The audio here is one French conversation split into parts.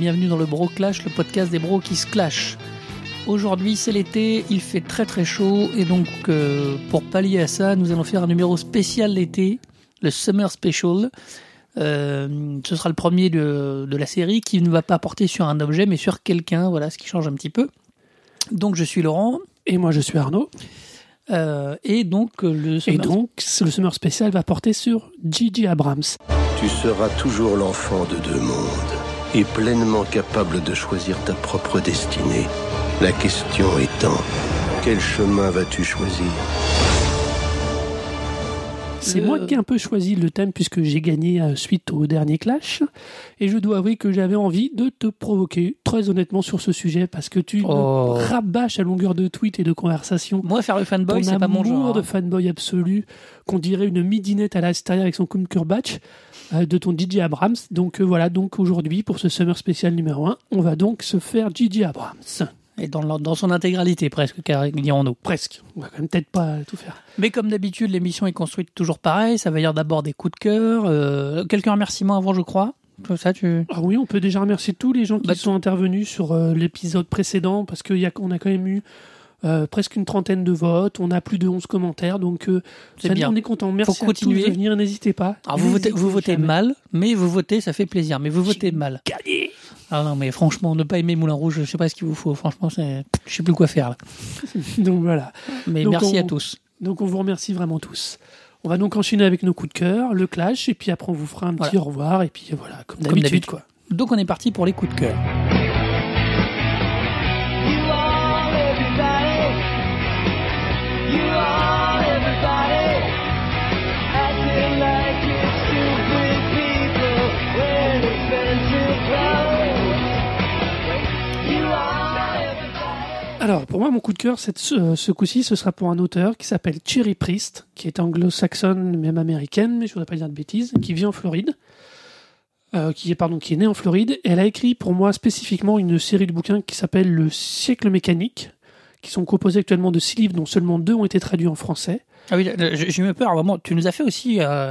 et bienvenue dans le Bro Clash, le podcast des bros qui se clashent. Aujourd'hui c'est l'été, il fait très très chaud et donc euh, pour pallier à ça, nous allons faire un numéro spécial l'été, le Summer Special. Euh, ce sera le premier de, de la série qui ne va pas porter sur un objet mais sur quelqu'un, voilà ce qui change un petit peu. Donc je suis Laurent. Et moi je suis Arnaud. Euh, et donc le Et Summer donc le Summer Special va porter sur Gigi Abrams. Tu seras toujours l'enfant de deux mondes et pleinement capable de choisir ta propre destinée. La question étant, quel chemin vas-tu choisir? C'est Euh. moi qui ai un peu choisi le thème puisque j'ai gagné euh, suite au dernier clash. Et je dois avouer que j'avais envie de te provoquer très honnêtement sur ce sujet parce que tu Oh. me rabâches à longueur de tweets et de conversations. Moi faire le fanboy c'est pas mon amour genre. de hein. fanboy absolu, qu'on dirait une midinette à l'extérieur avec son de ton Gigi Abrams. Donc euh, voilà, donc aujourd'hui pour ce Summer Special numéro 1, on va donc se faire Gigi Abrams. Et dans, dans son intégralité presque, car dirons-nous. Presque. On va quand même peut-être pas tout faire. Mais comme d'habitude, l'émission est construite toujours pareil. Ça va y avoir d'abord des coups de cœur. Euh, quelques remerciements avant, je crois. Tout ça, tu. Ah oui, on peut déjà remercier tous les gens qui Bah, sont intervenus sur euh, l'épisode précédent parce qu'on a, on a quand même eu euh, presque une trentaine de votes, on a plus de 11 commentaires, donc euh, ça, bien. on est content. Merci Faut à tous de venir, n'hésitez pas. Alors vous votez, N'hésitez vous votez jamais. mal, mais vous votez, ça fait plaisir. Mais vous votez mal. Gagné Ah non, mais franchement, ne pas aimer Moulin Rouge, je sais pas ce qu'il vous faut. Franchement, c'est, je sais plus quoi faire là. Donc voilà. Mais Donc, merci on- à tous. Donc on vous remercie vraiment tous. On va donc enchaîner avec nos coups de cœur, le clash, et puis après on vous fera un petit Voilà. au revoir, et puis voilà, comme Comme d'habitude d'habitude. quoi. Donc on est parti pour les coups de cœur. Alors pour moi mon coup de cœur cette, ce, ce coup-ci ce sera pour un auteur qui s'appelle Cherry Priest, qui est anglo-saxonne même américaine, mais je voudrais pas dire de bêtises, qui vit en Floride. Euh, qui est pardon qui est née en Floride et elle a écrit pour moi spécifiquement une série de bouquins qui s'appelle Le siècle mécanique qui sont composés actuellement de six livres dont seulement deux ont été traduits en français. Ah oui, j'ai eu peur. Vraiment, tu nous as fait aussi euh,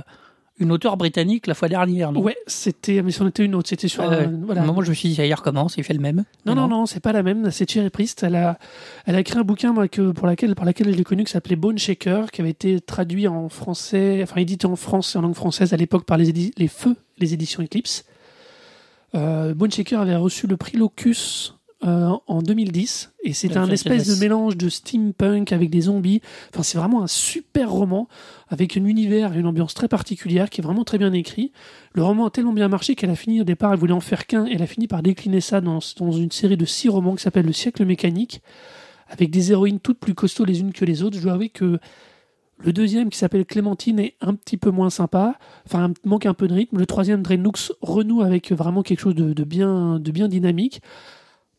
une auteure britannique la fois dernière, non? Ouais, c'était mais c'en était une autre, c'était sur Ouais, un- voilà. Un moment, je me suis dit, y recommence, il fait le même. Non, non, non, c'est pas la même. C'est Thierry Priest. Elle a, elle a écrit un bouquin moi, que, pour laquelle, par laquelle je l'ai connu qui s'appelait Bone Shaker, qui avait été traduit en français, enfin édité en France en langue française à l'époque par les, les Feux, les éditions Eclipse. Euh, Bone Shaker avait reçu le prix Locus euh, en 2010 et La un espèce de mélange de steampunk avec des zombies. Enfin, c'est vraiment un super roman avec un univers et une ambiance très particulière qui est vraiment très bien écrit. Le roman a tellement bien marché qu'elle a fini au départ, elle voulait en faire qu'un, et elle a fini par décliner ça dans, dans une série de six romans qui s'appelle Le siècle mécanique, avec des héroïnes toutes plus costauds les unes que les autres. Je dois avouer que le deuxième, qui s'appelle Clémentine, est un petit peu moins sympa, enfin manque un peu de rythme. Le troisième, Draenux, renoue avec vraiment quelque chose de, de bien, de bien dynamique.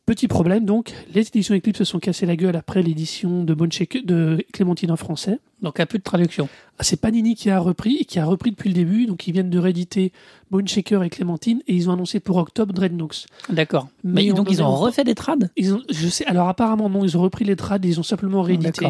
Petit problème donc, les éditions Eclipse se sont cassées la gueule après l'édition de, Bonne de Clémentine en français. Donc, à peu de traduction. Ah, C'est Panini qui a repris, et qui a repris depuis le début, donc ils viennent de rééditer Bone Shaker et Clémentine, et ils ont annoncé pour octobre Dreadnoughts. D'accord. Mais Mais on donc, ils ont refait des trades? Ils ont, je sais, alors apparemment non, ils ont repris les trades, ils ont simplement réédité.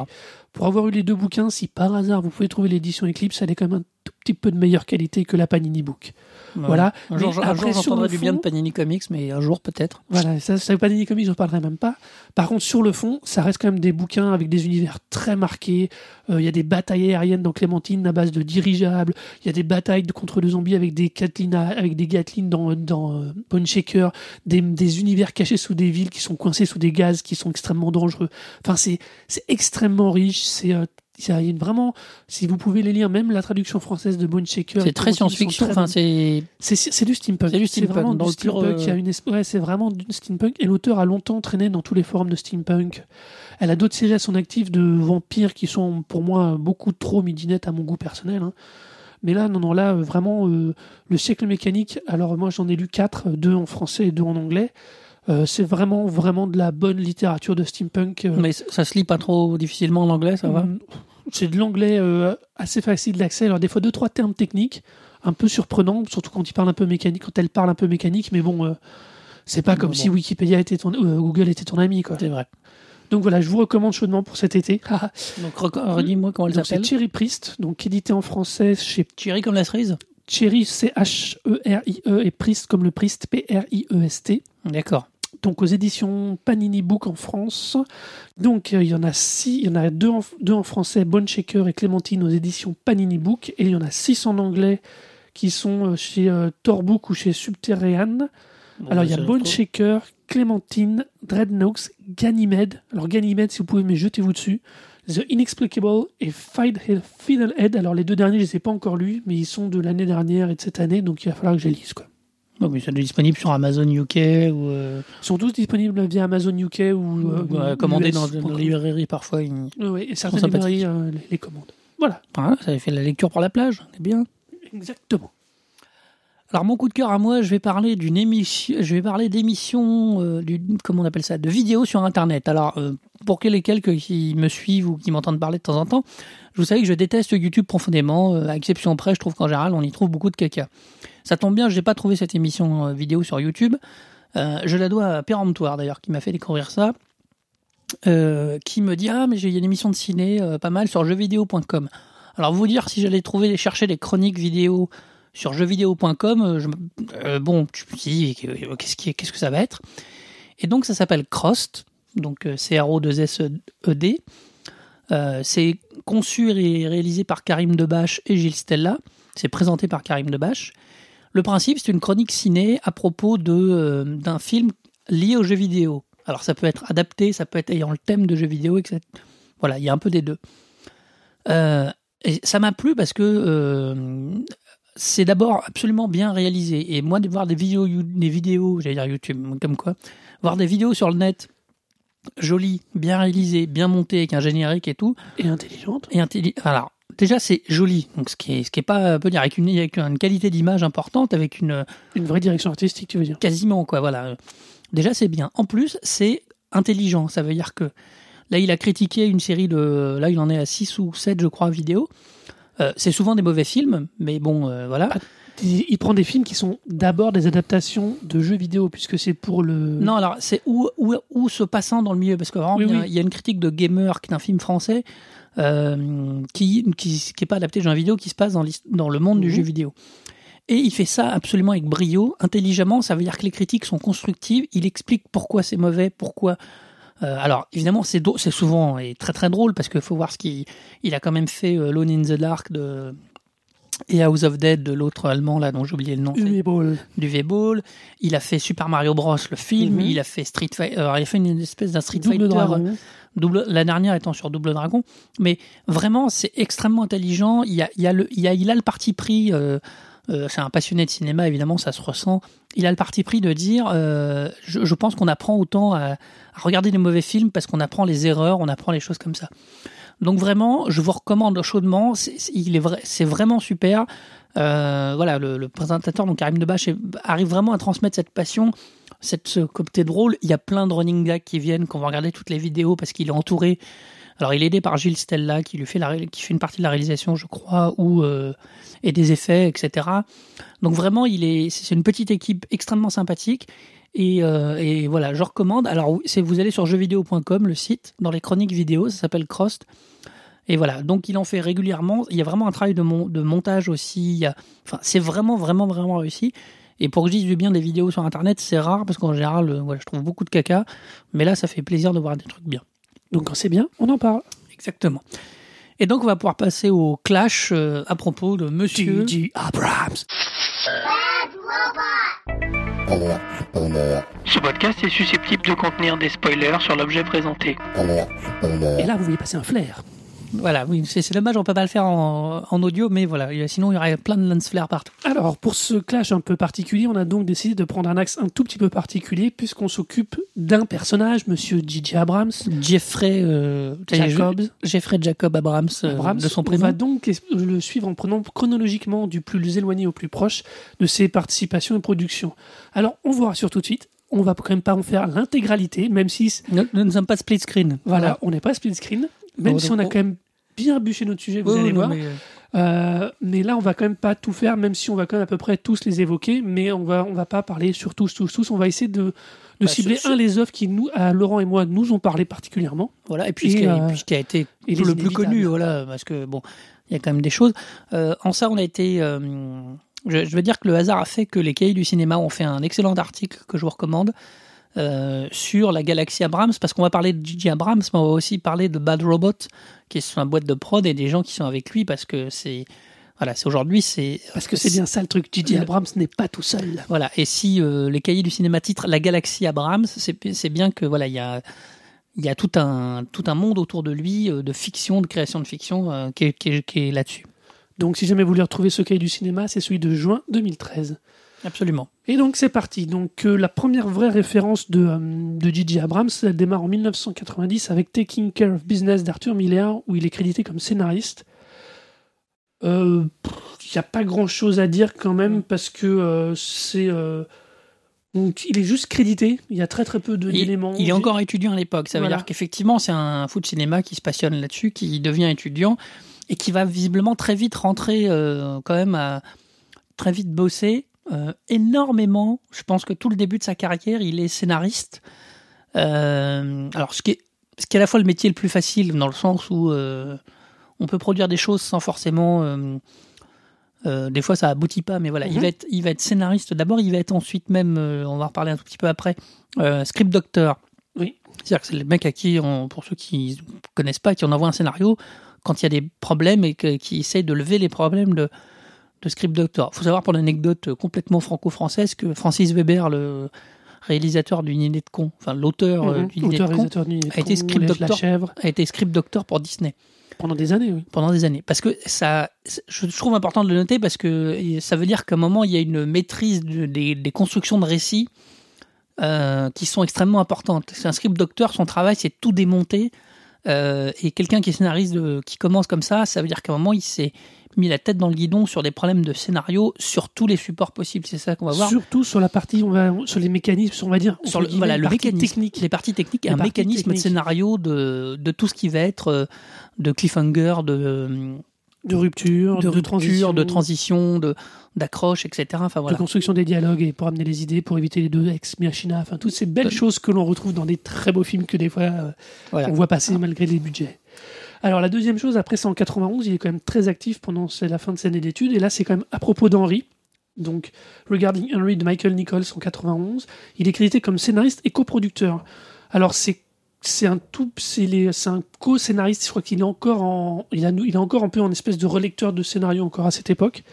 Pour avoir eu les deux bouquins, si par hasard vous pouvez trouver l'édition Eclipse, elle est quand même un tout petit peu de meilleure qualité que la Panini Book. Voilà. Un jour, Mais un après, jour, j'entendrai le du bien de Panini Comics, mais un jour peut-être. Voilà, ça, ça Panini Comics, j'en parlerai même pas. Par contre, sur le fond, ça reste quand même des bouquins avec des univers très marqués. Euh, Il y a des batailles aériennes dans Clémentine à base de dirigeables. Il y a des batailles de- contre des zombies avec des Gatling, à- avec des dans, dans euh, Bone Shaker. Des, des univers cachés sous des villes qui sont coincés sous des gaz qui sont extrêmement dangereux. Enfin, c'est c'est extrêmement riche. C'est euh, il y a une- vraiment, si vous pouvez les lire, même la traduction française de Bone Shaker. C'est très science-fiction. Enfin, c'est. C'est du steampunk. C'est du steampunk, vraiment dans du steampunk. Il y a euh, une esp- ouais, c'est vraiment du steampunk. Et l'auteur a longtemps traîné dans tous les forums de steampunk. Elle a d'autres séries à son actif de vampires qui sont pour moi beaucoup trop midinettes à mon goût personnel. hein. Mais là, non, non, là, euh, vraiment, euh, le siècle mécanique. Alors moi, j'en ai lu quatre, deux en français et deux en anglais. Euh, c'est vraiment, vraiment de la bonne littérature de steampunk. euh, Mais ça ça se lit pas trop difficilement en anglais, ça va? Mm, C'est de l'anglais euh, assez facile d'accès. Alors des fois deux trois termes techniques un peu surprenants, surtout quand il parle un peu mécanique, quand elle parle un peu mécanique. Mais bon, euh, c'est pas comme Bon, si bon. Wikipédia était ton, euh, Google était ton ami quoi. C'est vrai. Donc voilà, je vous recommande chaudement pour cet été. Donc, redis-moi comment elle Donc c'est s'appelle. Cherry Priest, donc édité en français chez Thierry comme la cerise Cherry, C-H-E-R-I-E, et Priest comme le Priest, P-R-I-E-S-T. D'accord. Donc aux éditions Panini Book en France. Donc euh, il y en a six, il y en a deux en, deux en français, Bone Shaker et Clémentine aux éditions Panini Book, et il y en a six en anglais qui sont euh, chez euh, Torbook ou chez Subterranean. Bon, Alors il y a Bone. Shaker, Clémentine, Dreadnoughts, Ganymede. Alors Ganymede, si vous pouvez, mais jetez-vous dessus. The Inexplicable et Fiddlehead. Fiddlehead. Alors les deux derniers, je ne les ai pas encore lus, mais ils sont de l'année dernière et de cette année, donc il va falloir que je les lise. Quoi. Bon, mais c'est disponible sur Amazon UK ou euh, Ils sont tous disponibles via Amazon UK ou euh, ouais, commandés dans point une com. librairie parfois. Ils... Oui, et certaines librairies euh, les, les commandent. Voilà, Voilà, ça avait fait la lecture pour la plage, c'est bien. exactement. Alors mon coup de cœur à moi, je vais parler d'une émission, je vais parler d'émissions, euh, comment on appelle ça, de vidéos sur Internet. Alors euh, pour les quelques qui me suivent ou qui m'entendent parler de temps en temps, je vous savez que je déteste YouTube profondément. euh, à exception près, je trouve qu'en général on y trouve beaucoup de caca. Ça tombe bien, je n'ai pas trouvé cette émission euh, vidéo sur YouTube. Euh, je la dois à Péremptoire d'ailleurs qui m'a fait découvrir ça. euh, qui me dit ah mais il y a une émission de ciné pas mal sur jeuxvideo.com. Alors vous dire si j'allais trouver chercher les chroniques vidéo sur jeuxvideo.com, je bon, je me dit, euh, qu'est-ce que ça va être? Et donc, ça s'appelle Crost, donc euh, C-R-O-2-S-E-D. Euh, c'est conçu et réalisé par Karim Debache et Gilles Stella. C'est présenté par Karim Debache. Le principe, c'est une chronique ciné à propos de, euh, d'un film lié aux jeux vidéo. Alors, ça peut être adapté, ça peut être ayant le thème de jeux vidéo, etc. Voilà, il y a un peu des deux. Euh, et ça m'a plu parce que euh, c'est d'abord absolument bien réalisé. Et moi, de voir des vidéos, des vidéos, j'allais dire YouTube, comme quoi, voir des vidéos sur le net, jolies, bien réalisées, bien montées, avec un générique et tout, Et intelligente. et intelli- Alors, déjà, c'est joli, donc ce qui est, ce qui est pas, on peut dire, avec une, avec une qualité d'image importante, avec une, Une vraie direction artistique, tu veux dire. quasiment, quoi, voilà. Déjà, c'est bien. En plus, c'est intelligent. Ça veut dire que là, il a critiqué une série de. Là, il en est à 6 ou 7, je crois, vidéos. Euh, c'est souvent des mauvais films, mais bon, euh, voilà. Il, il prend des films qui sont d'abord des adaptations de jeux vidéo, puisque c'est pour le. Non, alors c'est où, où, où se passant dans le milieu Parce que vraiment, Oui, il, y a, oui. il y a une critique de Gamer, qui est un film français, euh, qui qui qui pas adapté jeu vidéo, qui se passe dans, dans le monde du Mhm. jeu vidéo. Et il fait ça absolument avec brio, intelligemment. Ça veut dire que les critiques sont constructives. Il explique pourquoi c'est mauvais, pourquoi. euh, alors évidemment, c'est souvent et très très drôle parce qu'il faut voir ce qu'il il a quand même fait euh, Lone in the Dark de et House of Dead de l'autre allemand là dont j'ai oublié le nom. du V-Ball, il a fait Super Mario Bros le film, Mhm. il a fait Street Fighter, alors il a fait une espèce d'un Street Double Fighter, Dragon. double, la dernière étant sur Double Dragon, mais vraiment c'est extrêmement intelligent, il, a, il, a le, il, a, il a le parti pris, euh, euh, c'est un passionné de cinéma évidemment, ça se ressent, il a le parti pris de dire, euh, je, je pense qu'on apprend autant à, à regarder les mauvais films parce qu'on apprend les erreurs, on apprend les choses comme ça. Donc vraiment, je vous recommande chaudement. C'est est vraiment super. Euh, voilà, le, le présentateur, donc Karim Debache, arrive vraiment à transmettre cette passion, cette ce côté drôle. Il y a plein de running gags qui viennent, qu'on va regarder toutes les vidéos parce qu'il est entouré. Alors, il est aidé par Gilles Stella qui lui fait la, qui fait une partie de la réalisation, je crois, ou euh, et des effets, etc. Donc vraiment, il est, c'est une petite équipe extrêmement sympathique. Et, euh, et voilà, je recommande. Alors, c'est vous allez sur jeuxvideo.com, le site, dans les chroniques vidéo, ça s'appelle Crost. Et voilà, donc il en fait régulièrement. Il y a vraiment un travail de, mon- de montage aussi. Il y a, enfin, c'est vraiment, vraiment, vraiment réussi. Et pour que je dise du bien des vidéos sur Internet, c'est rare parce qu'en général, euh, voilà, je trouve beaucoup de caca. Mais là, ça fait plaisir de voir des trucs bien. Donc quand c'est bien, on en parle. Exactement. Et donc, on va pouvoir passer au clash euh, à propos de Monsieur. J.J. Abrams. Ce podcast est susceptible de contenir des spoilers sur l'objet présenté. Et là, vous voyez passer un flair. Voilà, oui, c'est dommage, on peut pas le faire en, en audio, mais voilà, sinon il y aurait plein de lens flares partout. Alors, pour ce clash un peu particulier, on a donc décidé de prendre un axe un tout petit peu particulier, puisqu'on s'occupe d'un personnage, Monsieur J.J. Abrams. Jeffrey, euh, Jacobs. Jeffrey Jacob Abrams, euh, Abrams. de son On prénom. va donc le suivre en prenant chronologiquement du plus éloigné au plus proche de ses participations et productions. Alors, on vous rassure tout de suite, on va quand même pas en faire l'intégralité, même si, Nous, nous ne sommes pas split screen. voilà, on n'est pas split screen, même si on a quand même bien bûché notre sujet, vous allez voir. mais, euh, Euh, mais là, on va quand même pas tout faire, même si on va quand même à peu près tous les évoquer, mais on va, on va pas parler sur tous, tous, tous. On va essayer de, de Bah, cibler sur- un les œuvres qui, nous, à Laurent et moi, nous ont parlé particulièrement. Voilà, et puis, Et, ce, qui a, euh, et puis ce qui a été et le plus connu, voilà, parce que bon, il y a quand même des choses. Euh, en ça, on a été, je, je veux dire que le hasard a fait que les cahiers du cinéma ont fait un excellent article que je vous recommande euh, sur la galaxie Abrams, parce qu'on va parler de J.J. Abrams, mais on va aussi parler de Bad Robot, qui est sur la boîte de prod, et des gens qui sont avec lui, parce que c'est. Voilà, c'est aujourd'hui, c'est. Parce que c'est bien ça le truc. J.J. Abrams n'est pas tout seul. Voilà, et si euh, les cahiers du cinéma titrent La galaxie Abrams, c'est bien que voilà, il y a, il y a tout, un, tout un monde autour de lui euh, de fiction, de création de fiction qui est, qui est- qui est là-dessus. Donc si jamais vous voulez retrouver ce cahier du cinéma, c'est celui de juin 2013. Absolument. Et donc c'est parti. Donc euh, la première vraie référence de, euh, de J.J. Abrams, elle démarre en 1990 avec Taking Care of Business d'Arthur Miller, où il est crédité comme scénariste. Il n'y a pas grand-chose à dire quand même, parce que euh, c'est... euh, donc, il est juste crédité, il y a très très peu Il, d'éléments. il est encore étudiant à l'époque. Ça veut Voilà. dire qu'effectivement, c'est un fou de cinéma qui se passionne là-dessus, qui devient étudiant et qui va visiblement très vite rentrer, euh, quand même, à très vite bosser euh, énormément. Je pense que tout le début de sa carrière, il est scénariste. Euh, alors, ce qui, est, ce qui est à la fois le métier le plus facile, dans le sens où euh, on peut produire des choses sans forcément. des fois, ça aboutit pas, mais voilà, il, Mhm. va être, il va être scénariste d'abord, il va être ensuite même, on va en reparler un tout petit peu après, script doctor. Oui. C'est-à-dire que c'est le mec à qui, on, pour ceux qui ne connaissent pas, qui on envoie un scénario quand il y a des problèmes et que- qui essaye de lever les problèmes de, de script doctor. Il faut savoir, pour l'anecdote complètement franco-française, que Francis Weber, le réalisateur du Nid de con, enfin l'auteur euh, Mhm. du Nid de con, a été script doctor. chèvre, a été script doctor pour Disney pendant des années, oui. pendant des années. Parce que ça, je trouve important de le noter parce que ça veut dire qu'à un moment, il y a une maîtrise de- des, des constructions de récits euh, qui sont extrêmement importantes. C'est un script docteur, son travail, c'est tout démonter. euh, et quelqu'un qui est scénariste, de- qui commence comme ça, ça veut dire qu'à un moment, il s'est mis la tête dans le guidon sur des problèmes de scénario sur tous les supports possibles. C'est ça qu'on va voir. Surtout sur la partie, on va, sur les mécanismes, on va dire, sur le, voilà, le partie mécanisme, technique. les parties techniques et Les un mécanisme techniques. de scénario de, de tout ce qui va être euh, de cliffhanger, de, de rupture, de, rupture, transition, de transition, de d'accroche, etc. Enfin de construction des dialogues et pour amener les idées, pour éviter les deux ex machina, enfin toutes ces belles choses que l'on retrouve dans des très beaux films que des fois euh, Voilà. on voit passer malgré les budgets. Alors la deuxième chose, après c'est en 91, il est quand même très actif pendant la fin de ses années d'études, et là c'est quand même à propos d'Henry. Donc, Regarding Henry de Michael Nichols en 91, il est crédité comme scénariste et coproducteur. Alors c'est un tout c'est un co-scénariste, je crois qu'il est encore en il, a, il est encore un peu en espèce de relecteur de scénario encore à cette époque.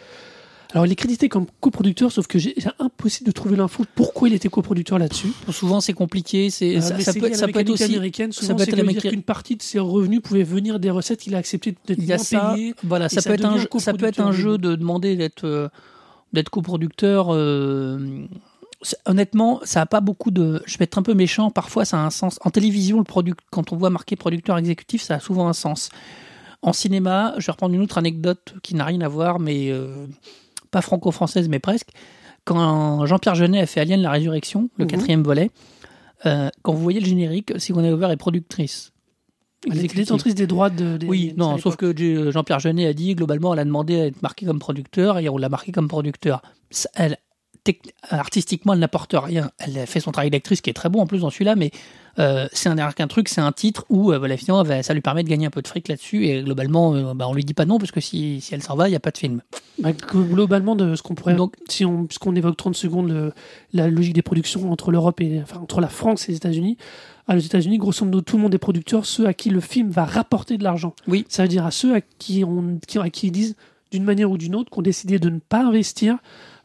Alors il est crédité comme coproducteur, sauf que j'ai impossible de trouver l'info pourquoi il était coproducteur là-dessus. Souvent c'est compliqué, c'est Euh, ça, ça peut, ça peut être aussi. américaine. ça Souvent, peut c'est être méca- qu'une partie de ses revenus pouvait venir des recettes. Il a accepté d'être moins ça. payé. Voilà, ça ça peut être un ça peut être un jeu de demander d'être euh, d'être coproducteur. euh, honnêtement, ça a pas beaucoup de. Je vais être un peu méchant. Parfois, ça a un sens. En télévision, le product, quand on voit marqué producteur exécutif, ça a souvent un sens. En cinéma, je vais reprendre une autre anecdote qui n'a rien à voir, mais euh, pas franco-française, mais presque. Quand Jean-Pierre Jeunet a fait Alien la Résurrection, le Mhm. quatrième volet, euh, quand vous voyez le générique, Sigourney Weaver est productrice. Elle est détentrice des droits de. des Oui, non, sauf que J- Jean-Pierre Jeunet a dit, globalement, elle a demandé à être marquée comme producteur et on l'a marquée comme producteur. Elle, artistiquement, elle n'apporte rien. Elle a fait son travail d'actrice qui est très bon en plus dans celui-là, mais euh, c'est un, qu'un truc, c'est un titre où euh, voilà, finalement, bah, ça lui permet de gagner un peu de fric là-dessus et globalement, euh, bah, on lui dit pas non parce que si, si elle s'en va, il n'y a pas de film. Bah, globalement, de ce qu'on pourrait. Donc- si on, puisqu'on évoque 30 secondes le- la logique des productions entre l'Europe et. Enfin, entre la France et les États-Unis. À les États-Unis, grosso modo, tout le monde est producteur, ceux à qui le film va rapporter de l'argent. Oui. Ça veut dire à ceux à qui, on, qui, à qui ils disent, d'une manière ou d'une autre, qu'on décidé de ne pas investir,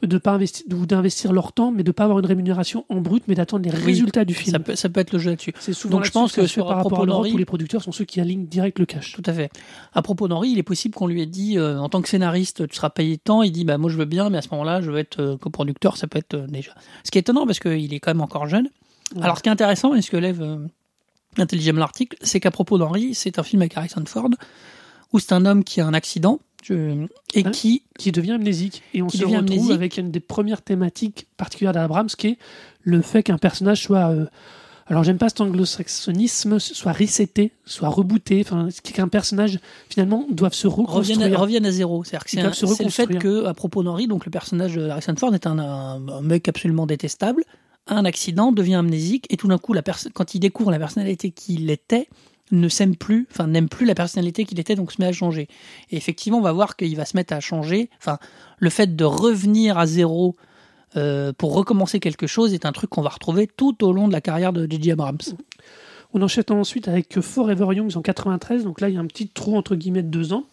de pas investir, ou d'investir leur temps, mais de ne pas avoir une rémunération en brut, mais d'attendre les résultats du film. Ça peut, ça peut être le jeu là-dessus. C'est souvent Donc, je pense que sur- par rapport propos à l'Europe où les producteurs sont ceux qui alignent direct le cash. Tout à fait. À propos d'Henri, il est possible qu'on lui ait dit, euh, en tant que scénariste, tu seras payé tant. Il dit, bah, moi je veux bien, mais à ce moment-là, je veux être euh, coproducteur, ça peut être euh, déjà. Ce qui est étonnant parce qu'il est quand même encore jeune. Ouais. Alors, ce qui est intéressant, et ce que lève intelligemment l'article, c'est qu'à propos d'Henri, c'est un film avec Harrison Ford, où c'est un homme qui a un accident je- et Hein qui. qui devient amnésique. Et on se retrouve amnésique. avec une des premières thématiques particulières d'Abrams, qui est le fait qu'un personnage soit. euh, alors, j'aime pas cet anglo-saxonisme, soit reseté, soit rebooté, enfin, qu'un personnage, finalement, doit se reconstruire. Reviennent à, reviennent à zéro. C'est-à-dire que c'est un- le fait que, à propos d'Henri, donc le personnage de Harrison Ford est un, un- un mec absolument détestable, a un accident, devient amnésique, et tout d'un coup, la quand il découvre la personnalité qu'il était, ne s'aime plus, enfin n'aime plus la personnalité qu'il était, donc se met à changer. Et effectivement, on va voir qu'il va se mettre à changer. Enfin, le fait de revenir à zéro euh, pour recommencer quelque chose est un truc qu'on va retrouver tout au long de la carrière de J.J. Abrams. On enchaîne ensuite avec Forever Young en 93. Donc là, il y a un petit trou entre guillemets de deux ans.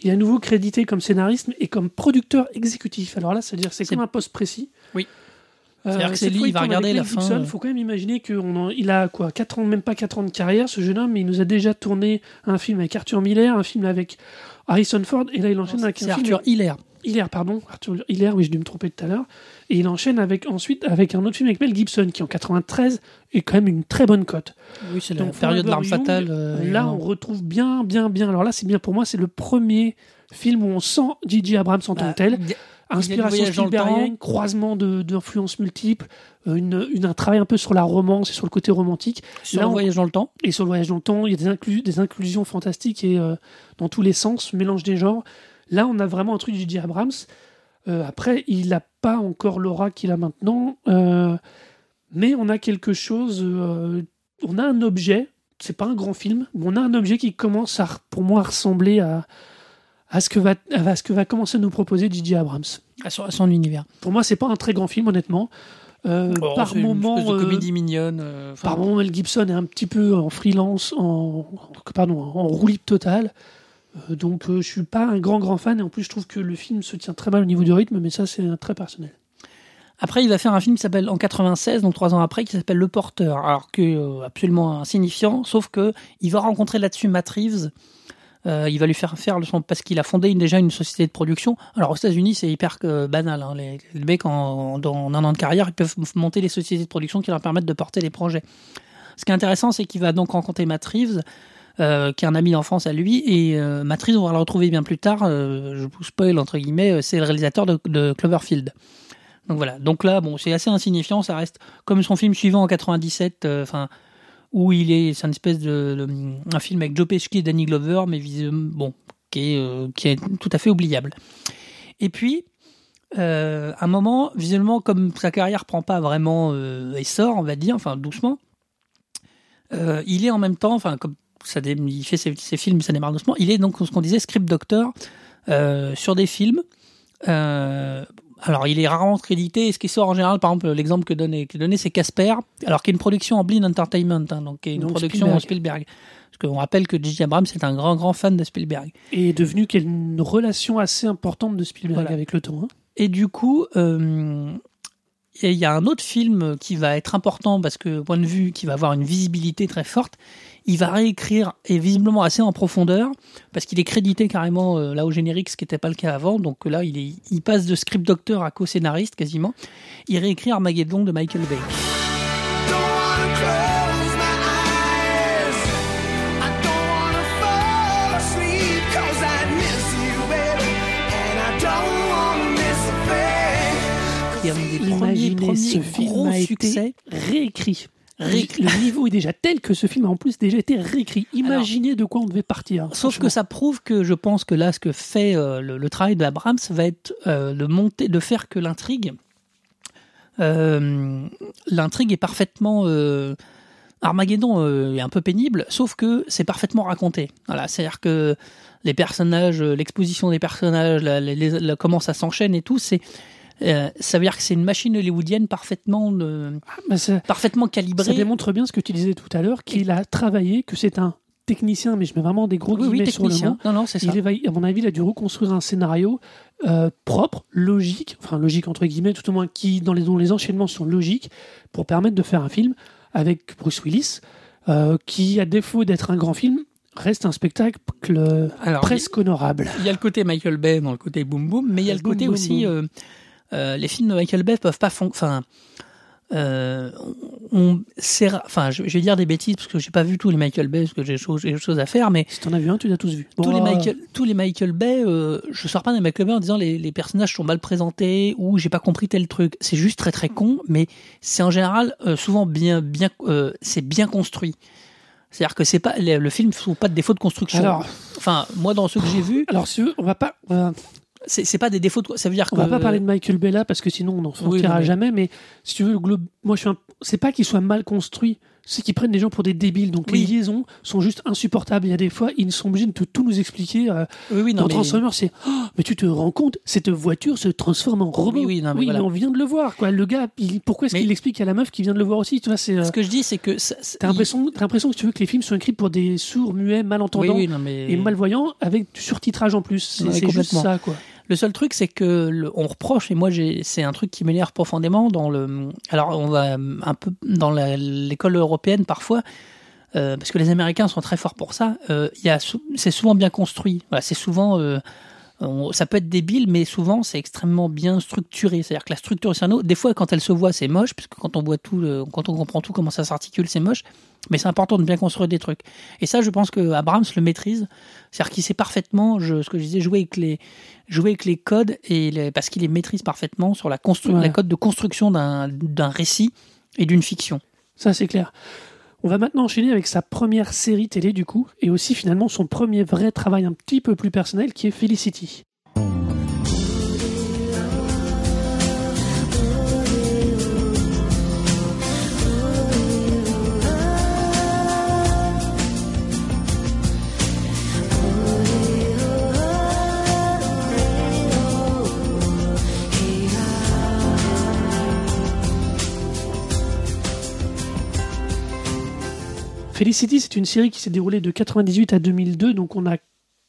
Il est à nouveau crédité comme scénariste et comme producteur exécutif. Alors là, c'est-à-dire c'est C'est- comme un poste précis. Oui. Euh, C'est-à-dire que c'est lui, il va regarder la fin, euh. Il faut quand même imaginer qu'il a quoi, 4 ans, même pas 4 ans de carrière, ce jeune homme, mais il nous a déjà tourné un film avec Arthur Miller, un film avec Harrison Ford, et là il enchaîne avec un C'est film Arthur Hiller. Hiller, pardon, Arthur Hiller, oui, j'ai dû me tromper tout à l'heure. Et il enchaîne avec, ensuite avec un autre film avec Mel Gibson, qui en 93 est quand même une très bonne cote. Oui, c'est la période de l'arme fatale. euh, là, on retrouve bien, bien, bien. Alors là, c'est bien pour moi, c'est le premier film où on sent J.J. Abrams en tant Bah, que tel. a- Inspiration Spielbergienne, croisement d'influences multiples, euh, une, une- un travail un peu sur la romance et sur le côté romantique. sur là, le on- voyage dans le temps. Et sur le voyage dans le temps, il y a des, inclus- des inclusions fantastiques et euh, dans tous les sens, mélange des genres. Là, on a vraiment un truc de J.J. Abrams. Euh, après, il n'a pas encore l'aura qu'il a maintenant, euh, mais on a quelque chose. euh, on a un objet. C'est pas un grand film, mais on a un objet qui commence à, pour moi, à ressembler à, à ce que va à ce que va commencer à nous proposer J.J. Abrams. à son, à son univers. Pour moi, c'est pas un très grand film, honnêtement. Euh, Oh, par une moment, espèce de euh, comédie mignonne. euh, par moment, Mel Gibson est un petit peu en freelance, en, en- pardon, en roue libre totale. Euh, donc, euh, je suis pas un grand, grand fan. Et en plus, je trouve que le film se tient très mal au niveau du rythme, mais ça, c'est très personnel. Après, il va faire un film qui s'appelle en 96, donc trois ans après, qui s'appelle Le Porteur. Alors que euh, absolument insignifiant, sauf que il va rencontrer là-dessus Matt Reeves. Euh, il va lui faire faire le son parce qu'il a fondé déjà une société de production. Alors aux États-Unis, c'est hyper banal. hein. Les, les mecs en, dans un an de carrière, ils peuvent monter des sociétés de production qui leur permettent de porter les projets. Ce qui est intéressant, c'est qu'il va donc rencontrer Matt Reeves, euh, qui est un ami d'enfance à lui, et euh, Matt Reeves, on va le retrouver bien plus tard. euh, je vous spoil entre guillemets, euh, c'est le réalisateur de, Cloverfield. Donc voilà. Donc là, bon, c'est assez insignifiant. Ça reste comme son film suivant en 97, euh, enfin, où il est, c'est une espèce de, un film avec Joe Pesci et Danny Glover, mais bon, qui est, tout à fait oubliable. Et puis, euh, un moment, visuellement, comme sa carrière prend pas vraiment euh, essor, on va dire, enfin doucement, il est en même temps, enfin comme ça, dé- il fait ses, ses films, ça démarre doucement. Il est donc ce qu'on disait script doctor euh, sur des films. Euh, alors, il est rarement crédité. Et ce qui sort en général, par exemple, l'exemple que donné, que donné, c'est Casper, alors qui est une production en Blind Entertainment, hein, donc qui est une Donc production Spielberg. Spielberg. Parce qu'on rappelle que J.J. Abrams est un grand, grand fan de Spielberg. Et est devenu qu'il y a une relation assez importante de Spielberg Voilà. avec le temps. hein. Et du coup, euh, et il y a un autre film qui va être important parce que, point de vue, qui va avoir une visibilité très forte. Il va réécrire, et visiblement assez en profondeur, parce qu'il est crédité carrément euh, là au générique, ce qui n'était pas le cas avant. Donc là, il, est, il passe de script docteur à co-scénariste quasiment. Il réécrit Armageddon de Michael Bay. Est un des premiers, Imaginez premiers ce film gros a été succès. réécrit. Le niveau est déjà tel que ce film a en plus déjà été réécrit. Imaginez de quoi on devait partir. Sauf que ça prouve que je pense que là, ce que fait euh, le, le travail de Abrams va être euh, de monter, de faire que l'intrigue, euh, l'intrigue est parfaitement Armageddon est un peu pénible, sauf que c'est parfaitement raconté. Voilà, c'est-à-dire que les personnages, l'exposition des personnages, la- la- les- la- comment ça s'enchaîne et tout, c'est euh, ça veut dire que c'est une machine hollywoodienne parfaitement, euh, Bah, ça, parfaitement ça calibrée. démontre bien ce que tu disais tout à l'heure, qu'il a travaillé, que c'est un technicien, mais je mets vraiment des gros oui, oui, guillemets sur le technicien. mot. Non, non, c'est ça. Il est, à mon avis, il a dû reconstruire un scénario euh, propre, logique, enfin logique entre guillemets, tout au moins qui, dans les, dont les enchaînements sont logiques, pour permettre de faire un film avec Bruce Willis, euh, qui, à défaut d'être un grand film, reste un spectacle Alors, presque honorable. Il y a le côté Michael Bay dans le côté boom boom, mais il y a le Boom, côté boom, aussi. boom. euh, euh, les films de Michael Bay peuvent pas. Enfin. euh, on, enfin, je, je vais dire des bêtises parce que j'ai pas vu tous les Michael Bay parce que j'ai chose- j'ai des choses à faire, mais Si t'en as vu un, tu l'as tous vu. tous, Bon, les euh, Michael, tous les Michael Bay, euh, je sors pas des Michael Bay en disant les, les personnages sont mal présentés ou j'ai pas compris tel truc. C'est juste très très con, mais c'est en général euh, souvent bien bien c'est bien construit. C'est-à-dire que c'est pas le, film ne trouve pas de défauts de construction. Alors, enfin, moi dans ceux que j'ai vus, alors si on va pas, on va- c'est pas des défauts. De, ça veut dire on que va pas parler de Michael là parce que sinon on n'en sortira mais- jamais. Mais si tu veux, le globe, moi je suis un- c'est pas qu'il soit mal construit. c'est qu'ils prennent des gens pour des débiles. Donc Oui. les liaisons sont juste insupportables. Il y a des fois, ils sont obligés de tout nous expliquer. euh, Oui, oui, non, dans mais- Transformers, c'est Oh, mais tu te rends compte, cette voiture se transforme en robot. Oui, oui, non, mais voilà. on vient de le voir. Quoi. Le gars, il- pourquoi est-ce Mais- qu'il explique à la meuf qui vient de le voir aussi Tu vois, c'est. euh, Ce que je dis, c'est que. ça- T'as l'impression, t'as l'impression que tu veux que les films soient écrits pour des sourds, muets, malentendants oui, non, mais. et malvoyants avec du surtitrage en plus. C'est juste ça, quoi. Le seul truc, c'est que le- on reproche, et moi, c'est un truc qui m'énerve profondément dans le. Alors, on va un peu dans l'école européenne parfois, euh, parce que les Américains sont très forts pour ça. euh, c'est souvent bien construit. Voilà, c'est souvent. euh, ça peut être débile, mais souvent c'est extrêmement bien structuré. C'est-à-dire que la structure du scénario, des fois quand elle se voit, c'est moche, parce que quand on voit tout, quand on comprend tout comment ça s'articule, c'est moche. Mais c'est important de bien construire des trucs. Et ça, je pense que Abrams le maîtrise. C'est-à-dire qu'il sait parfaitement, je, ce que je disais, jouer avec les, jouer avec les codes et les- parce qu'il les maîtrise parfaitement sur la, constru- Ouais. la code de construction d'un d'un récit et d'une fiction. Ça, c'est clair. On va maintenant enchaîner avec sa première série télé, du coup, et aussi finalement son premier vrai travail un petit peu plus personnel, qui est Felicity. Felicity, c'est une série qui s'est déroulée de 98 à 2002, donc on a